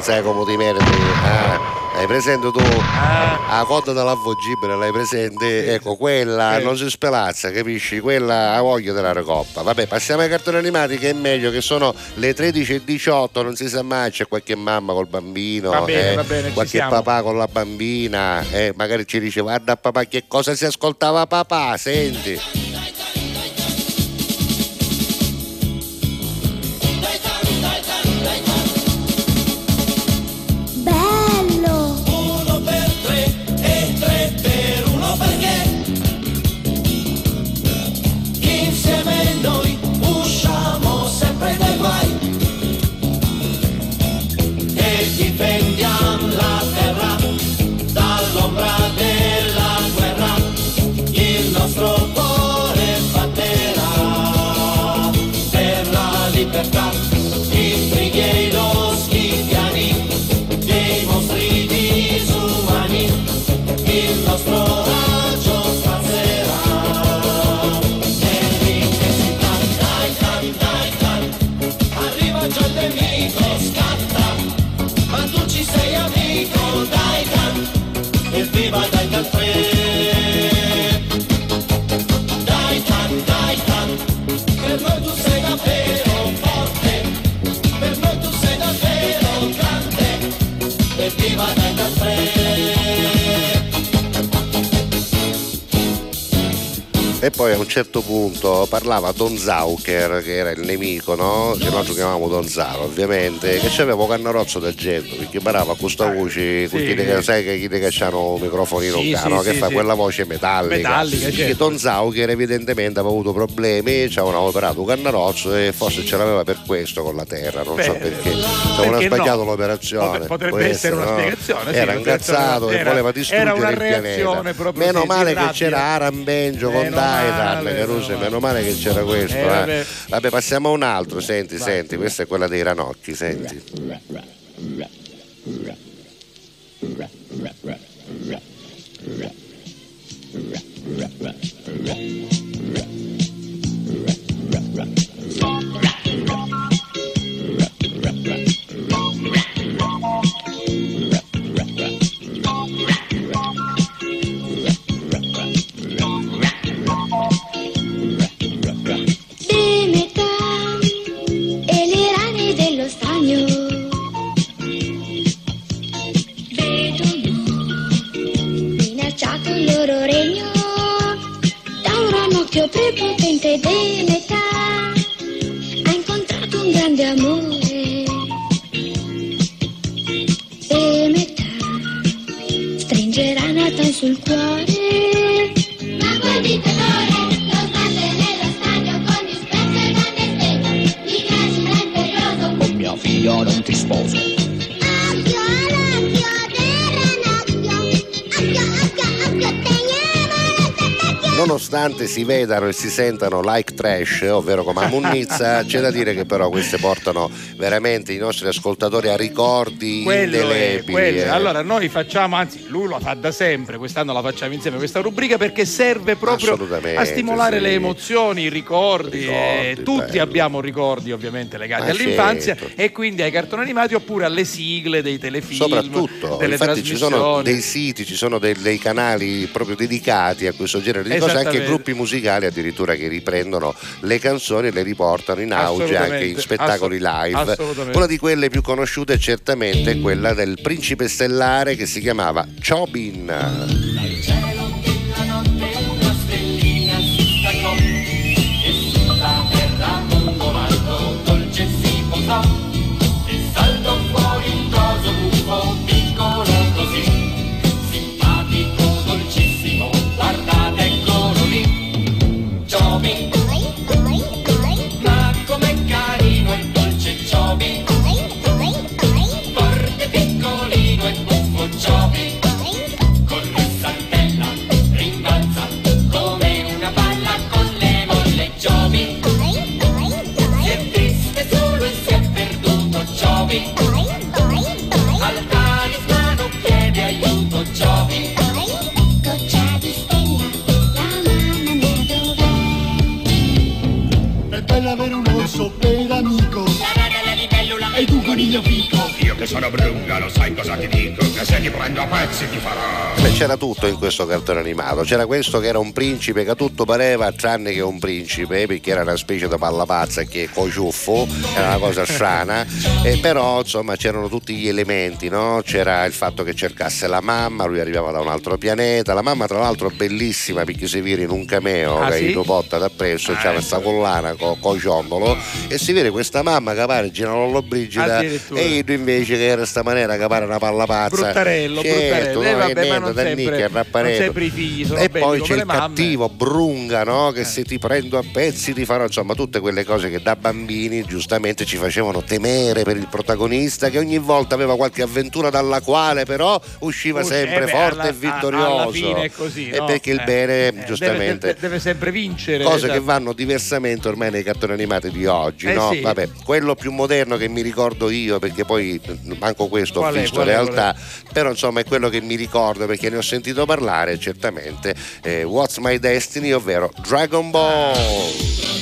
Sai come ti meriti? Ah, Hai presente tu? La coda dell'avvogibile, l'hai presente? Ecco, quella non si spelazza, capisci? Quella ha voglia della recoppa. Vabbè, passiamo ai cartoni animati che è meglio, che sono le 13.18, non si sa mai, c'è qualche mamma col bambino, Va bene, eh, va bene, qualche papà con la bambina, eh, magari ci dice guarda papà che cosa si ascoltava papà, senti. E poi a un certo punto parlava Don Zauker, che era il nemico, no? Che noi chiamavamo Don Zaro, ovviamente, che c'aveva un cannorozzo d'argento, perché parlava con questa voce, sì. chi che, sai che chi che c'hanno un microfonino Sì, caro, sì, che fa quella voce metallica. Metallica, certo. Don Zauker evidentemente aveva avuto problemi, ci avevano operato un cannorozzo e forse ce l'aveva per questo con la terra, non so Beh, perché. Ci perché avevano sbagliato no? l'operazione. Pot- potrebbe può essere una no? spiegazione, Era incazzato una- e era- voleva distruggere era il pianeta. Meno male che c'era Arambenjo con Meno Titan, male, Caruso, meno male che c'era questo. Eh, eh. vabbè. Vabbè, passiamo a un altro, senti, senti, questa è quella dei ranocchi, senti. di prepotente di metà ha incontrato un grande amore. E metà stringerà Nathan sul cuore. Ma voi dite figlia non Nonostante si vedano e si sentano like trash, ovvero come a Munnizza, c'è da dire che però queste portano veramente i nostri ascoltatori a ricordi Quello è, indelebili. quello eh. Allora noi facciamo, anzi lui lo fa da sempre, quest'anno la facciamo insieme questa rubrica perché serve proprio a stimolare sì. le emozioni, i ricordi. eh, Ricordi, tutti bello. abbiamo ricordi ovviamente legati Ma all'infanzia certo. e quindi ai cartoni animati oppure alle sigle dei telefilm, Soprattutto, delle infatti ci sono dei siti, ci sono dei, dei canali proprio dedicati a questo genere di cose, anche gruppi musicali addirittura che riprendono le canzoni e le riportano in auge anche in spettacoli live. Una di quelle più conosciute è certamente quella del principe stellare che si chiamava Chobin. Dov'è È Io cosa ti dico? Che se ti prendo a pezzi ti farò. Beh, c'era tutto in questo cartone animato, c'era questo che era un principe che a tutto pareva tranne che un principe perché era una specie di palla pazza che è cociuffo, era una cosa strana, e però insomma c'erano tutti gli elementi, no? c'era il fatto che cercasse la mamma, lui arrivava da un altro pianeta, la mamma tra l'altro bellissima perché si vede in un cameo Ah, che sì? gli potta da presso, c'era questa collana con co ciondolo e si vede questa mamma che pare Ginalollo Brigida e lui invece che era sta maniera che pare una palla pazza. Bruttarello, certo, bruttarello. Eh, vabbè, e ma non sempre- non sempre i figli sono e belli poi c'è il mamme. cattivo Brunga no? che se ti prendo a pezzi ti farò insomma tutte quelle cose che da bambini giustamente ci facevano temere per il protagonista che ogni volta aveva qualche avventura dalla quale però usciva Usci- sempre eh beh, forte alla- e vittorioso alla fine è così, e no? perché il Eh, bene eh, giustamente deve, deve sempre vincere cose esatto. che vanno diversamente ormai nei cartoni animati di oggi, Eh no? sì. Vabbè, quello più moderno che mi ricordo io, perché poi eh, manco questo Qual ho visto è, realtà, però insomma è quello che mi ricordo perché ne ho sentito parlare certamente eh, What's My Destiny, ovvero Dragon Ball.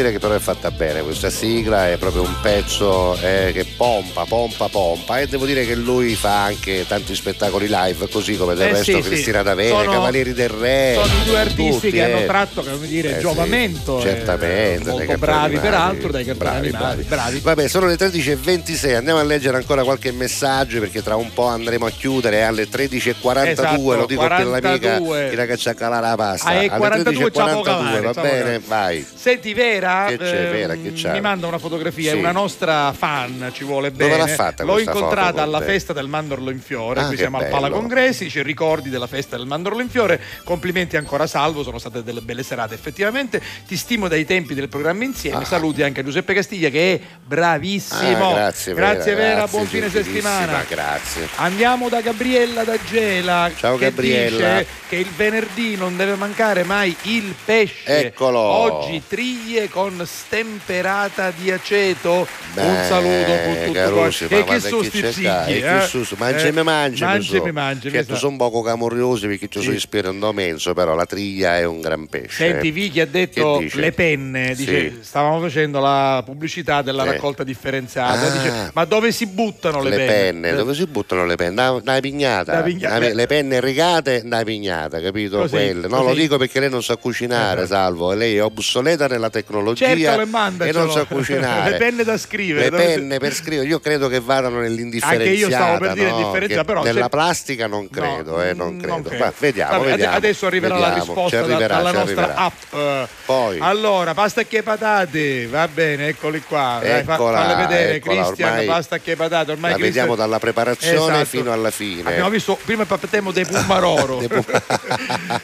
Devo dire che però è fatta bene questa sigla, è proprio un pezzo eh, che pompa, pompa, pompa e devo dire che lui fa anche tanti spettacoli live, così come del Eh, resto sì, sì. Cristina D'Avena, Sono- Cavalieri del Re. sono i due artisti tutti, che hanno eh. tratto come dire, Eh, sì, giovamento eh, certamente, molto bravi animati. peraltro dai cartoni Bravi, animati bravi. Vabbè, sono le 13.26, andiamo a leggere ancora qualche messaggio perché tra un po' andremo a chiudere alle 13.42, Esatto, lo dico per l'amica 42. che ci accala la pasta. Ah, alle 42 ciao 13.42, Calare, va bene? Calare. Vai. Senti Vera, c'è, ehm, Vera, che c'è? mi manda una fotografia, Sì. è una nostra fan, ci vuole Dove bene. l'ha fatta L'ho incontrata con alla festa del Mandorlo in Fiore, Ah, qui siamo al bello. Pala Congressi, dice ricordi della festa del Mandorlo in Fiore, complimenti ancora salvo, sono state delle belle serate effettivamente, ti stimo dai tempi del programma insieme, saluti anche Giuseppe Castiglia che è bravissimo. Ah, grazie, Vera, Grazie Vera, grazie, buon fine settimana. Grazie. Andiamo da Gabriella da Gela Ciao, che Gabriella. dice che il venerdì non deve mancare mai il pesce. Eccolo. Oggi triglie con stemperata di aceto. Un Beh, saluto con tutto ma E che sono sti zicchi, eh? chi su, su, mangiami, Eh, mangiami, mangiami, mangiami, Certo, esatto. sono un poco camorriosi perché ci sono ispirando menso, però la triglia è un gran pesce. Senti, Vicky ha detto le penne, dice, Sì. stavamo facendo la pubblicità della Sì. raccolta differenziata, Ah. dice, ma dove si buttano le, le penne, dove si buttano le penne? Da, da pignata, Da pignata. Da- le penne rigate da pignata, capito? Così, Quelle. No, così. lo dico perché lei non sa cucinare, salvo, lei è obsoleta nella tecnologia Le e non sa cucinare. le penne da scrivere. Le penne per scrivere, io credo che vadano nell'indifferenziata. Anche io stavo per dire no? indifferenziata, Che però nella c'è- plastica non credo, eh, non credo. credo. Ma vediamo, Vabbè, vediamo. Adesso arriverà la vediamo. risposta Ci da- arriverà, dalla ci nostra arriverà. app. Poi. Allora, pasta che patate, va bene, eccoli qua. Dai, Eccola, falle vedere, eccola, Cristian, pasta che patate. Ormai la Cristian- vediamo dalla preparazione Esatto. fino alla fine. Abbiamo visto, prima parliamo dei pumaroro. Dei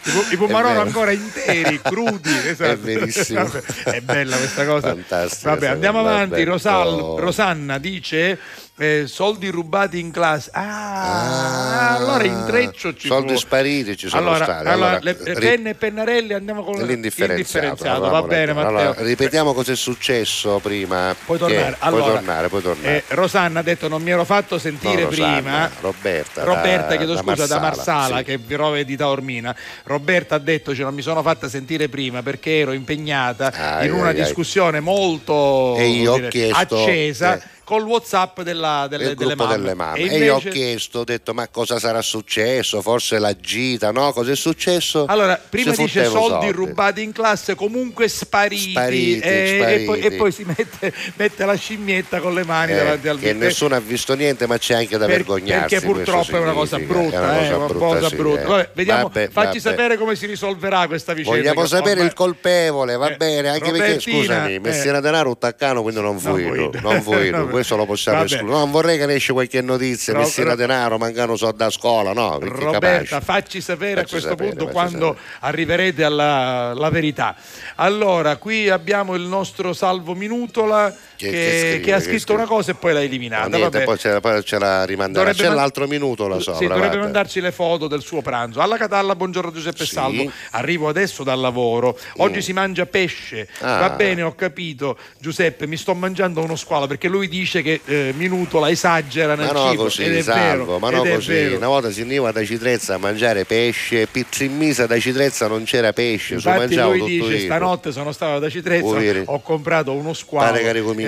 I pu- I pumaroro ancora interi, crudi. esatto. È verissimo. Vabbè, è bella questa cosa. Fantastica Vabbè, andiamo avanti. Rosal- Oh. Rosanna dice: eh, soldi rubati in classe. Ah, allora intreccio ci soldi fu. spariti ci sono allora, stati. allora, le, penne e pennarelli andiamo con L'indifferenziato, va allora, bene Matteo. allora, ripetiamo cosa è successo prima. Puoi Che- tornare. puoi Allora, tornare, puoi tornare. eh, Rosanna ha detto non mi ero fatto sentire No, Rosanna, prima. Roberta. Roberta, da- chiedo da scusa, da Marsala, Marsala sì. che vi rove di Taormina. Roberta ha detto cioè, non mi sono fatta sentire prima perché ero impegnata Ai, in una ai, ai. discussione molto io ho come dire, accesa eh. Col WhatsApp della- delle, il delle mamme. delle mamme. E E, io ho invece- chiesto, ho detto ma cosa sarà successo? Forse la gita, no? Cosa è successo? Allora, prima Si dice soldi soldi. rubati in classe, comunque spariti, Spariti, eh, E, poi, e spariti. poi si mette, mette la scimmietta con le mani Eh, davanti al che bicchiere. nessuno ha visto niente, ma c'è anche da Per- vergognarsi. perché purtroppo è una cosa brutta, È una eh, cosa una brutta, cosa sì, brutta. eh. Vabbè, vediamo, Vabbè, facci vabbè. sapere come si risolverà questa vicenda. Vogliamo sapere il colpevole, va Eh, bene, anche perché Robertina, scusami, eh. Messina Denaro taccano, quindi non fui Non fui. questo lo possiamo Vabbè. escludere. Non vorrei che ne esce qualche notizia, Ro- Messina Ro- Denaro, mancano soldi da scuola, no? Perché Roberta, facci sapere Facci a questo sapere, punto quando arriverete alla alla verità. Allora, qui abbiamo il nostro Salvo Minutola che, Che- che ha scritto una cosa e poi l'ha No, eliminata. niente, vabbè. poi ce la, poi ce la rimanderà. C'è man- l'altro minuto là Sì, sopra. dovrebbe guarda. mandarci le foto del suo pranzo. Alla Catalla, buongiorno Giuseppe Sì. Salvo. Arrivo adesso dal lavoro. Oggi Mm. si mangia pesce. Ah. Va bene, ho capito. Giuseppe, mi sto mangiando uno squalo perché lui dice che eh, Minutola esagera nel Ma no cibo. così, ed salvo, vero, ma no così. Una volta si veniva da Citrezza a mangiare pesce, pizza in misa da Citrezza non c'era pesce, Infatti lui dice io. stanotte sono stato da Citrezza, Vuoi dire? ho comprato uno squalo.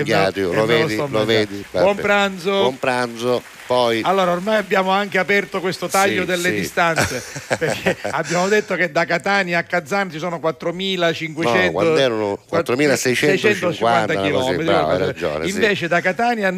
Pare che eri e me- cominchiato, e lo vedi, lo vedi. Buon pranzo. Buon pranzo, poi Allora, ormai abbiamo anche aperto questo taglio Sì, delle sì. distanze perché abbiamo detto che da Catania a Kazan ci sono 4.500 No, quando erano 4.650, una cosa, km. bravo, hai ragione, sì. Invece da Catania a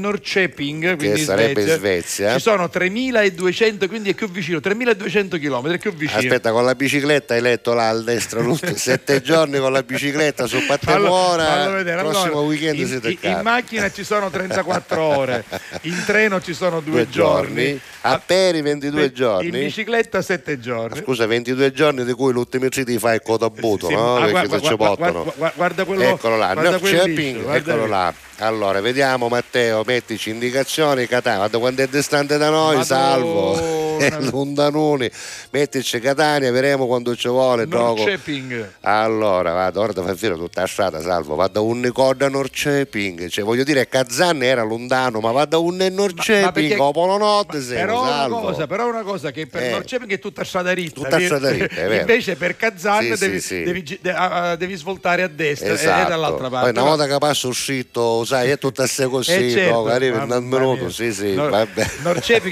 quindi in sarebbe Svezia, Svezia. ci sono 3.200, quindi è più vicino, 3.200 km, è più vicino. Aspetta, con la bicicletta hai letto là al destra tutto, sette giorni con la bicicletta su Pattemora, vedere. prossimo Allora, weekend in, siete in- in macchina ci sono 34 ore, in treno ci sono due, Due giorni, a Peri 22 in giorni. bicicletta 7 giorni. Scusa, 22 giorni di cui l'ultimo mese ti fai il cotabuto, Sì, no? ah, Perché guarda, guarda, guarda, guarda, quello, Eccolo là, guarda no, eccolo là. Allora, vediamo Matteo, mettici indicazioni, Catania, guarda quando è distante da noi, Madonna. salvo, è lontanoni, mettici Catania, vedremo quando ci vuole. Norrköping. Allora, vado, ora fai fare tutta la strada, salvo, vado un a Norrköping, cioè voglio dire Kazan era lontano, ma vado un Ma Norrköping, perché- o Polo Notte, sei, Però una, salvo. cosa, però una cosa che per Eh. Norrköping è tutta strada ritta, Tutta strada ritta, è vero. invece per Kazan Sì, sì, devi, sì. devi gi- de- ah, ah, devi svoltare a destra Esatto. e dall'altra parte. Poi una volta che passo uscito, sai, è tutta se così, Eh, certo. no? arrivi in un minuto, mia. sì, sì, Nor- vabbè.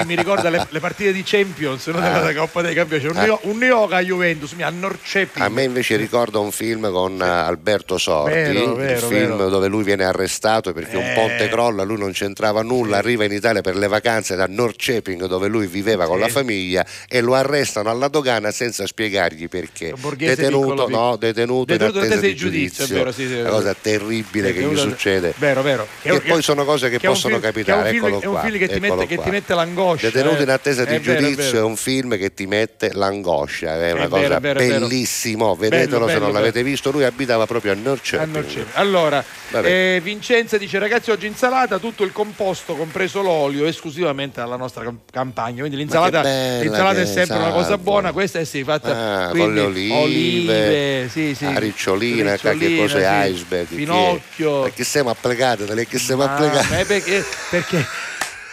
Mi ricorda le, le partite di Champions no, della Ah. Coppa dei Campioni. C'è un, Ah. Neo- un Neoca Juventus, mi a Norrköping. A me invece ricorda un film con eh, Alberto Sorti, Vero, vero, il film vero. dove lui viene arrestato perché un Eh. ponte crolla, lui non c'entrava nulla, arriva in Italia per le vacanze da Norrköping dove lui viveva con Sì. la famiglia e lo arrestano alla dogana senza spiegargli perché. Detenuto, piccolo, no, detenuto, Detenuto in attesa di giudizio, giudizio. vero, sì, sì, una cosa terribile che gli succede. Vero, vero. Che è- poi sono cose che che è possono film- capitare, che è un film- è un film che ti mette- che ti mette l'angoscia, Detenuto eh. in attesa di È è giudizio vero. è un film che ti mette l'angoscia, è una È cosa vero, è è bellissimo, vedetelo Bello, se bello, non l'avete bello. visto, lui abitava proprio a a. Norrköping. Allora, eh, Vincenza dice ragazzi oggi insalata, tutto il composto compreso l'olio esclusivamente alla nostra cam- campagna, quindi l'insalata, che l'insalata che è sempre una cosa salvo. buona, questa è sì, fatta Ah, con le olive, olive, sì, sì, la ricciolina, che sì, iceberg, chi è? Pinocchio, Perché siamo applicati, dalle che siamo Ma- applicati. ma è perché, perché,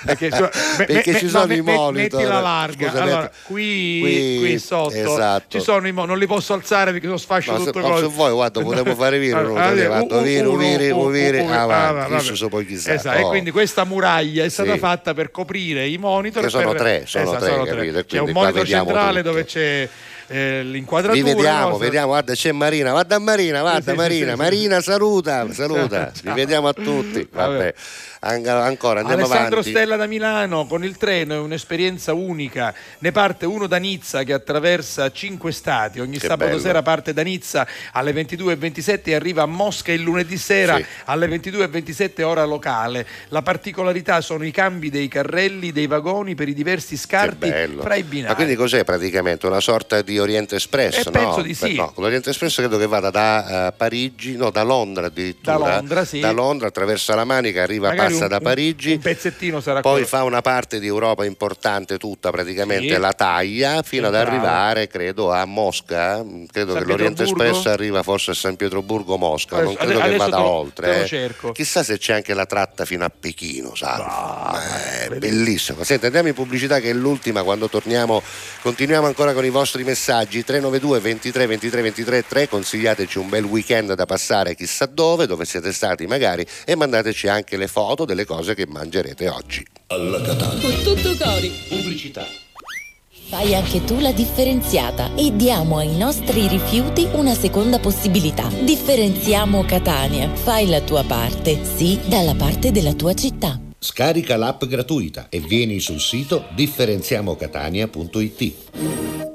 perché, Perché me- ci no, sono me- i monitor. Mettila larga. Scusa, allora, metti- qui, qui, qui sotto esatto. ci sono i mo- non li posso alzare perché sono sfascio No, tutto cose. se vuoi, guarda, potremmo fare vino, no, Allora, uh, vado, uh, viri, uh, avanti, ah, so poi chissà. Esatto, e Oh. quindi questa muraglia è stata Sì. fatta per coprire i monitor. Che sono per- tre, sono esatto, tre, sono capito? E C'è un monitor centrale tutto. dove c'è eh, l'inquadratura. Vi vediamo, no? vediamo, guarda c'è Marina, guarda Marina, guarda Sì, Marina, sì. Marina saluta, saluta, Ciao. vi vediamo a tutti, vabbè, An- ancora andiamo Alessandro avanti. Stella da Milano con il treno è un'esperienza unica. Ne parte uno da Nizza che attraversa cinque stati. Ogni Che sabato bello. sera parte da Nizza alle 22.27 e arriva a Mosca il lunedì sera Sì. alle 22.27 ora locale. La particolarità sono i cambi dei carrelli, dei vagoni per i diversi scarti fra i binari. Ma quindi cos'è praticamente? Una sorta di di Oriente Espresso, Eh, no? penso di sì. No, l'Oriente Espresso credo che vada da eh, Parigi, no, da Londra addirittura. Da Londra, sì. Da Londra attraversa la Manica, arriva, Magari passa un- da Parigi. Un pezzettino sarà Poi quello. fa una parte di Europa importante tutta, praticamente Sì. la taglia, fino ad arrivare, credo, a Mosca. Credo San che l'Oriente? Espresso arriva forse a San Pietroburgo, Mosca, non Adesso- credo che vada lo- oltre. eh. Chissà se c'è anche la tratta fino a Pechino, Salvo. Eh, è bellissimo. Senti, andiamo in pubblicità che è l'ultima, quando torniamo continuiamo ancora con i vostri messaggi 392 23 23 23 3, consigliateci un bel weekend da passare chissà dove, dove siete stati magari e mandateci anche le foto delle cose che mangerete oggi. Alla Catalla. Con tutto cori. Pubblicità. Fai anche tu la differenziata e diamo ai nostri rifiuti una seconda possibilità. Differenziamo Catania. Fai la tua parte, sì, dalla parte della tua città. Scarica l'app gratuita e vieni sul sito differenziamocatania.it.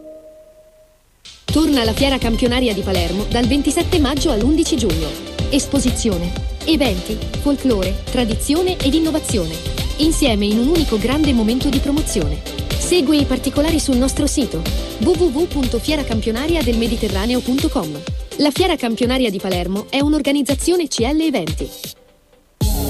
Torna alla Fiera Campionaria di Palermo dal 27 maggio all'11 giugno. Esposizione, eventi, folklore, tradizione ed innovazione. Insieme in un unico grande momento di promozione. Segui i particolari sul nostro sito www.fieracampionariadelmediterraneo.com. La Fiera Campionaria di Palermo è un'organizzazione CL Eventi.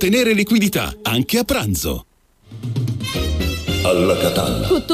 ottenere liquidità, anche a pranzo. Alla Catalla. Con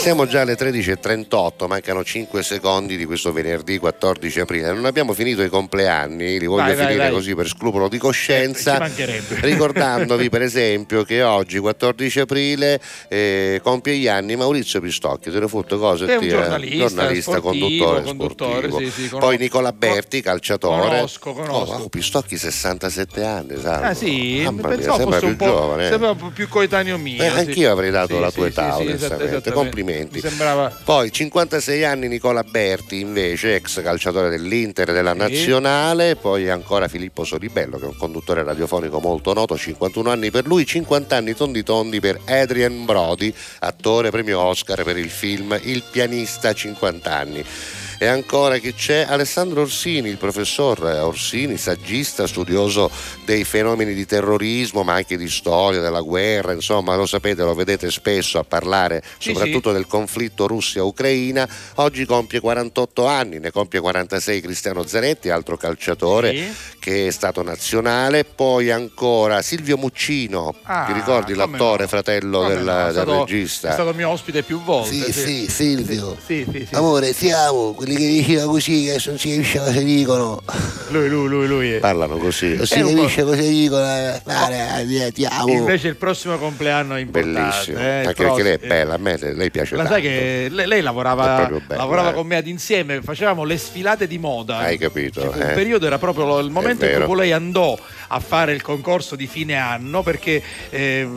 siamo già alle 13.38, mancano 5 secondi di questo venerdì 14 aprile. Non abbiamo finito i compleanni, li voglio Vai, vai, finire vai. così per scrupolo di coscienza. ci mancherebbe. Ricordandovi per esempio che oggi 14 aprile eh, compie gli anni Maurizio Pistocchi, te ne fotto cose È un ti- eh, giornalista, giornalista, sportivo, conduttore, conduttore, sportivo. sì, sì, conosco. Poi Nicola Berti, calciatore. Conosco, conosco. Oh, wow, Pistocchi 67 anni, sai. Ah sì, Mamma mia, pensavo sembra fosse un più po', giovane. eh. sembra un po' più coetaneo mio. Eh, sì. anch'io avrei dato la tua età, onestamente. esattamente. Complimenti. Mi sembrava Poi 56 anni Nicola Berti, invece, ex calciatore dell'Inter e della Nazionale, poi ancora Filippo Solibello, che è un conduttore radiofonico molto noto, 51 anni per lui, 50 anni tondi tondi per Adrian Brody, attore premio Oscar per il film Il pianista, 50 anni. E ancora chi c'è? Alessandro Orsini, il professor Orsini, saggista, studioso dei fenomeni di terrorismo, ma anche di storia, della guerra, insomma, lo sapete, lo vedete spesso a parlare Sì, soprattutto del conflitto Russia-Ucraina. Oggi compie 48 anni, ne compie 46 Cristiano Zanetti, altro calciatore Sì. che è stato nazionale. Poi ancora Silvio Muccino, Ah, ti ricordi l'attore, no? fratello del, no, è del stato- regista? È stato mio ospite più volte. Sì, sì, Silvio. Sì, sì, sì. Amore, siamo quelli che diceva così, che non si capisce cosa dicono. Lui, lui, lui, lui. Parlano così. Non si un capisce cosa dicono. eh, Guarda, eh, ti amo. Invece il prossimo compleanno è importante. Bellissimo, eh, anche perché lei è bella, a me lei piace La tanto. sai che lei, lei lavorava, bello, lavorava eh. con me ad insieme, facevamo le sfilate di moda. Hai capito? Cioè, eh? periodo era proprio il momento in cui lei andò a fare il concorso di fine anno perché eh,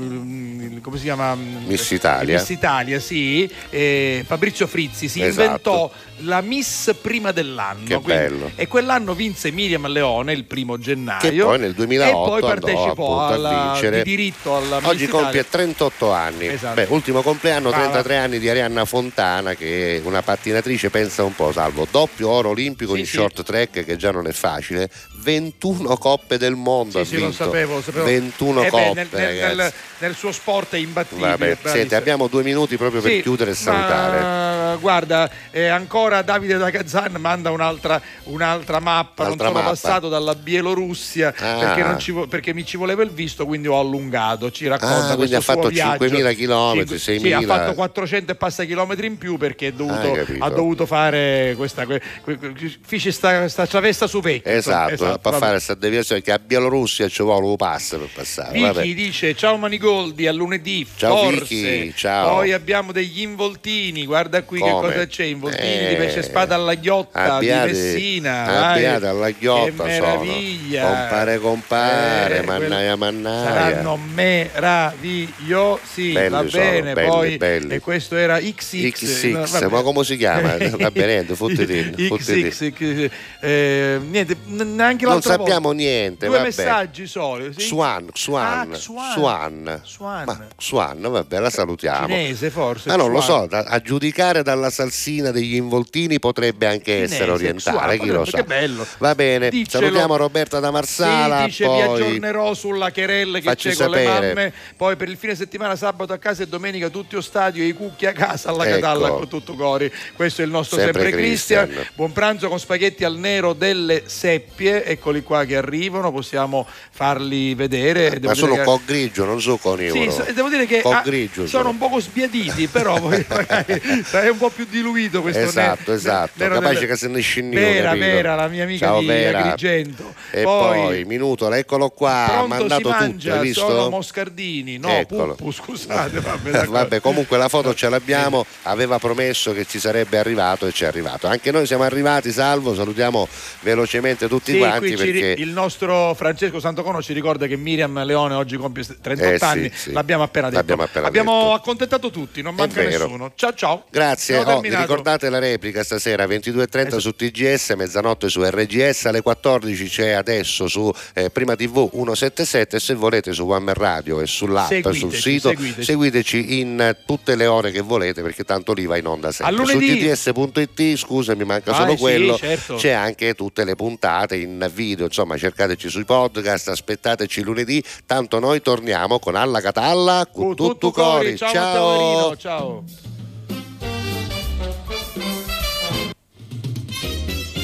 come si chiama? Miss Italia. Miss Italia, sì. eh, Fabrizio Frizzi si Esatto. inventò la Miss prima dell'anno. Che bello. E quell'anno vinse Miriam Leone il primo gennaio. Che poi nel 2008 e poi partecipò appunto a alla, vincere. di diritto alla Miss Oggi Italia. compie 38 anni. Esatto. Beh, ultimo compleanno, Brava. 33 anni di Arianna Fontana, che è una pattinatrice, pensa un po', salvo, doppio oro olimpico Sì, in sì. short track, che già non è facile, 21 coppe del mondo ha Sì, sì, lo vinto. sapevo, lo sapevo. 21 Eh beh, coppe, nel, nel- nel- nel suo sport è imbattibile. Vabbè, senti, abbiamo due minuti proprio per Sì, chiudere e salutare. ma, guarda, eh, ancora Davide da Kazan manda un'altra, un'altra mappa. Un'altra non sono mappa. passato dalla Bielorussia Ah. perché, non ci perché mi ci voleva il visto, quindi ho allungato. Ci racconta Ah, quindi questo ha fatto viaggio. 5.000 chilometri, Cinque- Sì, ha 6.000. fatto 400 e passa chilometri in più perché è dovuto- capito. ha dovuto fare questa. que- que- que- sta, sta travessa su vecchio. Esatto, insomma, per fare questa deviazione che a Bielorussia ci vuole un passo per passare. Vicky dice ciao Manigoldi a lunedì Ciao, forse Vicky, ciao. poi abbiamo degli involtini guarda qui Come? che cosa c'è involtini Eh, di pesce spada alla ghiotta abbiate- di Messina abbiate alla ghiotta che meraviglia sono. Compare, compare, Eh, mannaia, mannaia. saranno meravigliosi Belli va bene belli, poi belli. e questo era XX XX, no, ma come si chiama? Va bene, fottiti. XX eh, niente neanche Non l'altra sappiamo volta. niente, due messaggi soli sì. Swan, Swan, Ah, Swan. Swan, Swan. Ma Swan, vabbè, la salutiamo. cinese forse Ma non lo so, da- a giudicare dalla salsina degli involtini potrebbe anche Cinese, essere orientale, Swan, chi lo sa. Che bello. Va bene, Diccelo. salutiamo Roberta da Marsala, Sì, dice vi poi aggiornerò sulla querelle che Facci c'è con le sapere. mamme. Poi per il fine settimana, sabato a casa e domenica tutti o stadio e i cucchi a casa alla Ecco. Catalla con tutto cori. Questo è il nostro Sempre sempre, Cristian. Christian. Buon pranzo con spaghetti al nero delle seppie. Eccoli qua che arrivano, possiamo farli vedere. Devo ma sono che- con grigio, non so con euro. Sì, so- devo dire che ah, grigio sono un poco sbiaditi, però poi è un po' più diluito questo Esatto, ne- esatto, nero capace delle- che se ne scinni Vera, Vera, la mia amica Ciao, di Vera. Agrigento. E poi, Minutola, eccolo qua, ha mandato si tutto, mangia, visto? sono moscardini, no, Eccolo. puppu, scusate, vabbè. Vabbè, comunque la foto ce l'abbiamo, aveva promesso che ci sarebbe arrivato e ci è arrivato. Anche noi siamo arrivati, salvo, salutiamo velocemente tutti Sì, quanti perché il nostro Francesco Santocono ci ricorda che Miriam Leone oggi compie 38 Eh sì, anni, sì. l'abbiamo appena detto. L'abbiamo appena Abbiamo detto. accontentato tutti, non manca nessuno. Ciao ciao. Grazie, oh, ricordate la replica stasera 22.30 su TGS, mezzanotte su RGS, alle 14 c'è adesso su eh, Prima TV 177 e se volete su One Man Radio e sull'app, Seguiteci, sul sito, seguiteci. seguiteci in tutte le ore che volete perché tanto lì va in onda sempre. Su lunedì. gts.it, scusa mi manca Ah, solo sì, quello, certo. c'è anche tutte le puntate in video, insomma cercateci sui podcast, aspettateci lunedì, tanto noi torniamo con Alla Catalla, con tutto Tutto cori, cori, ciao, ciao. Ciao.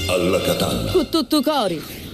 Alla Catalla. Con tutto cori.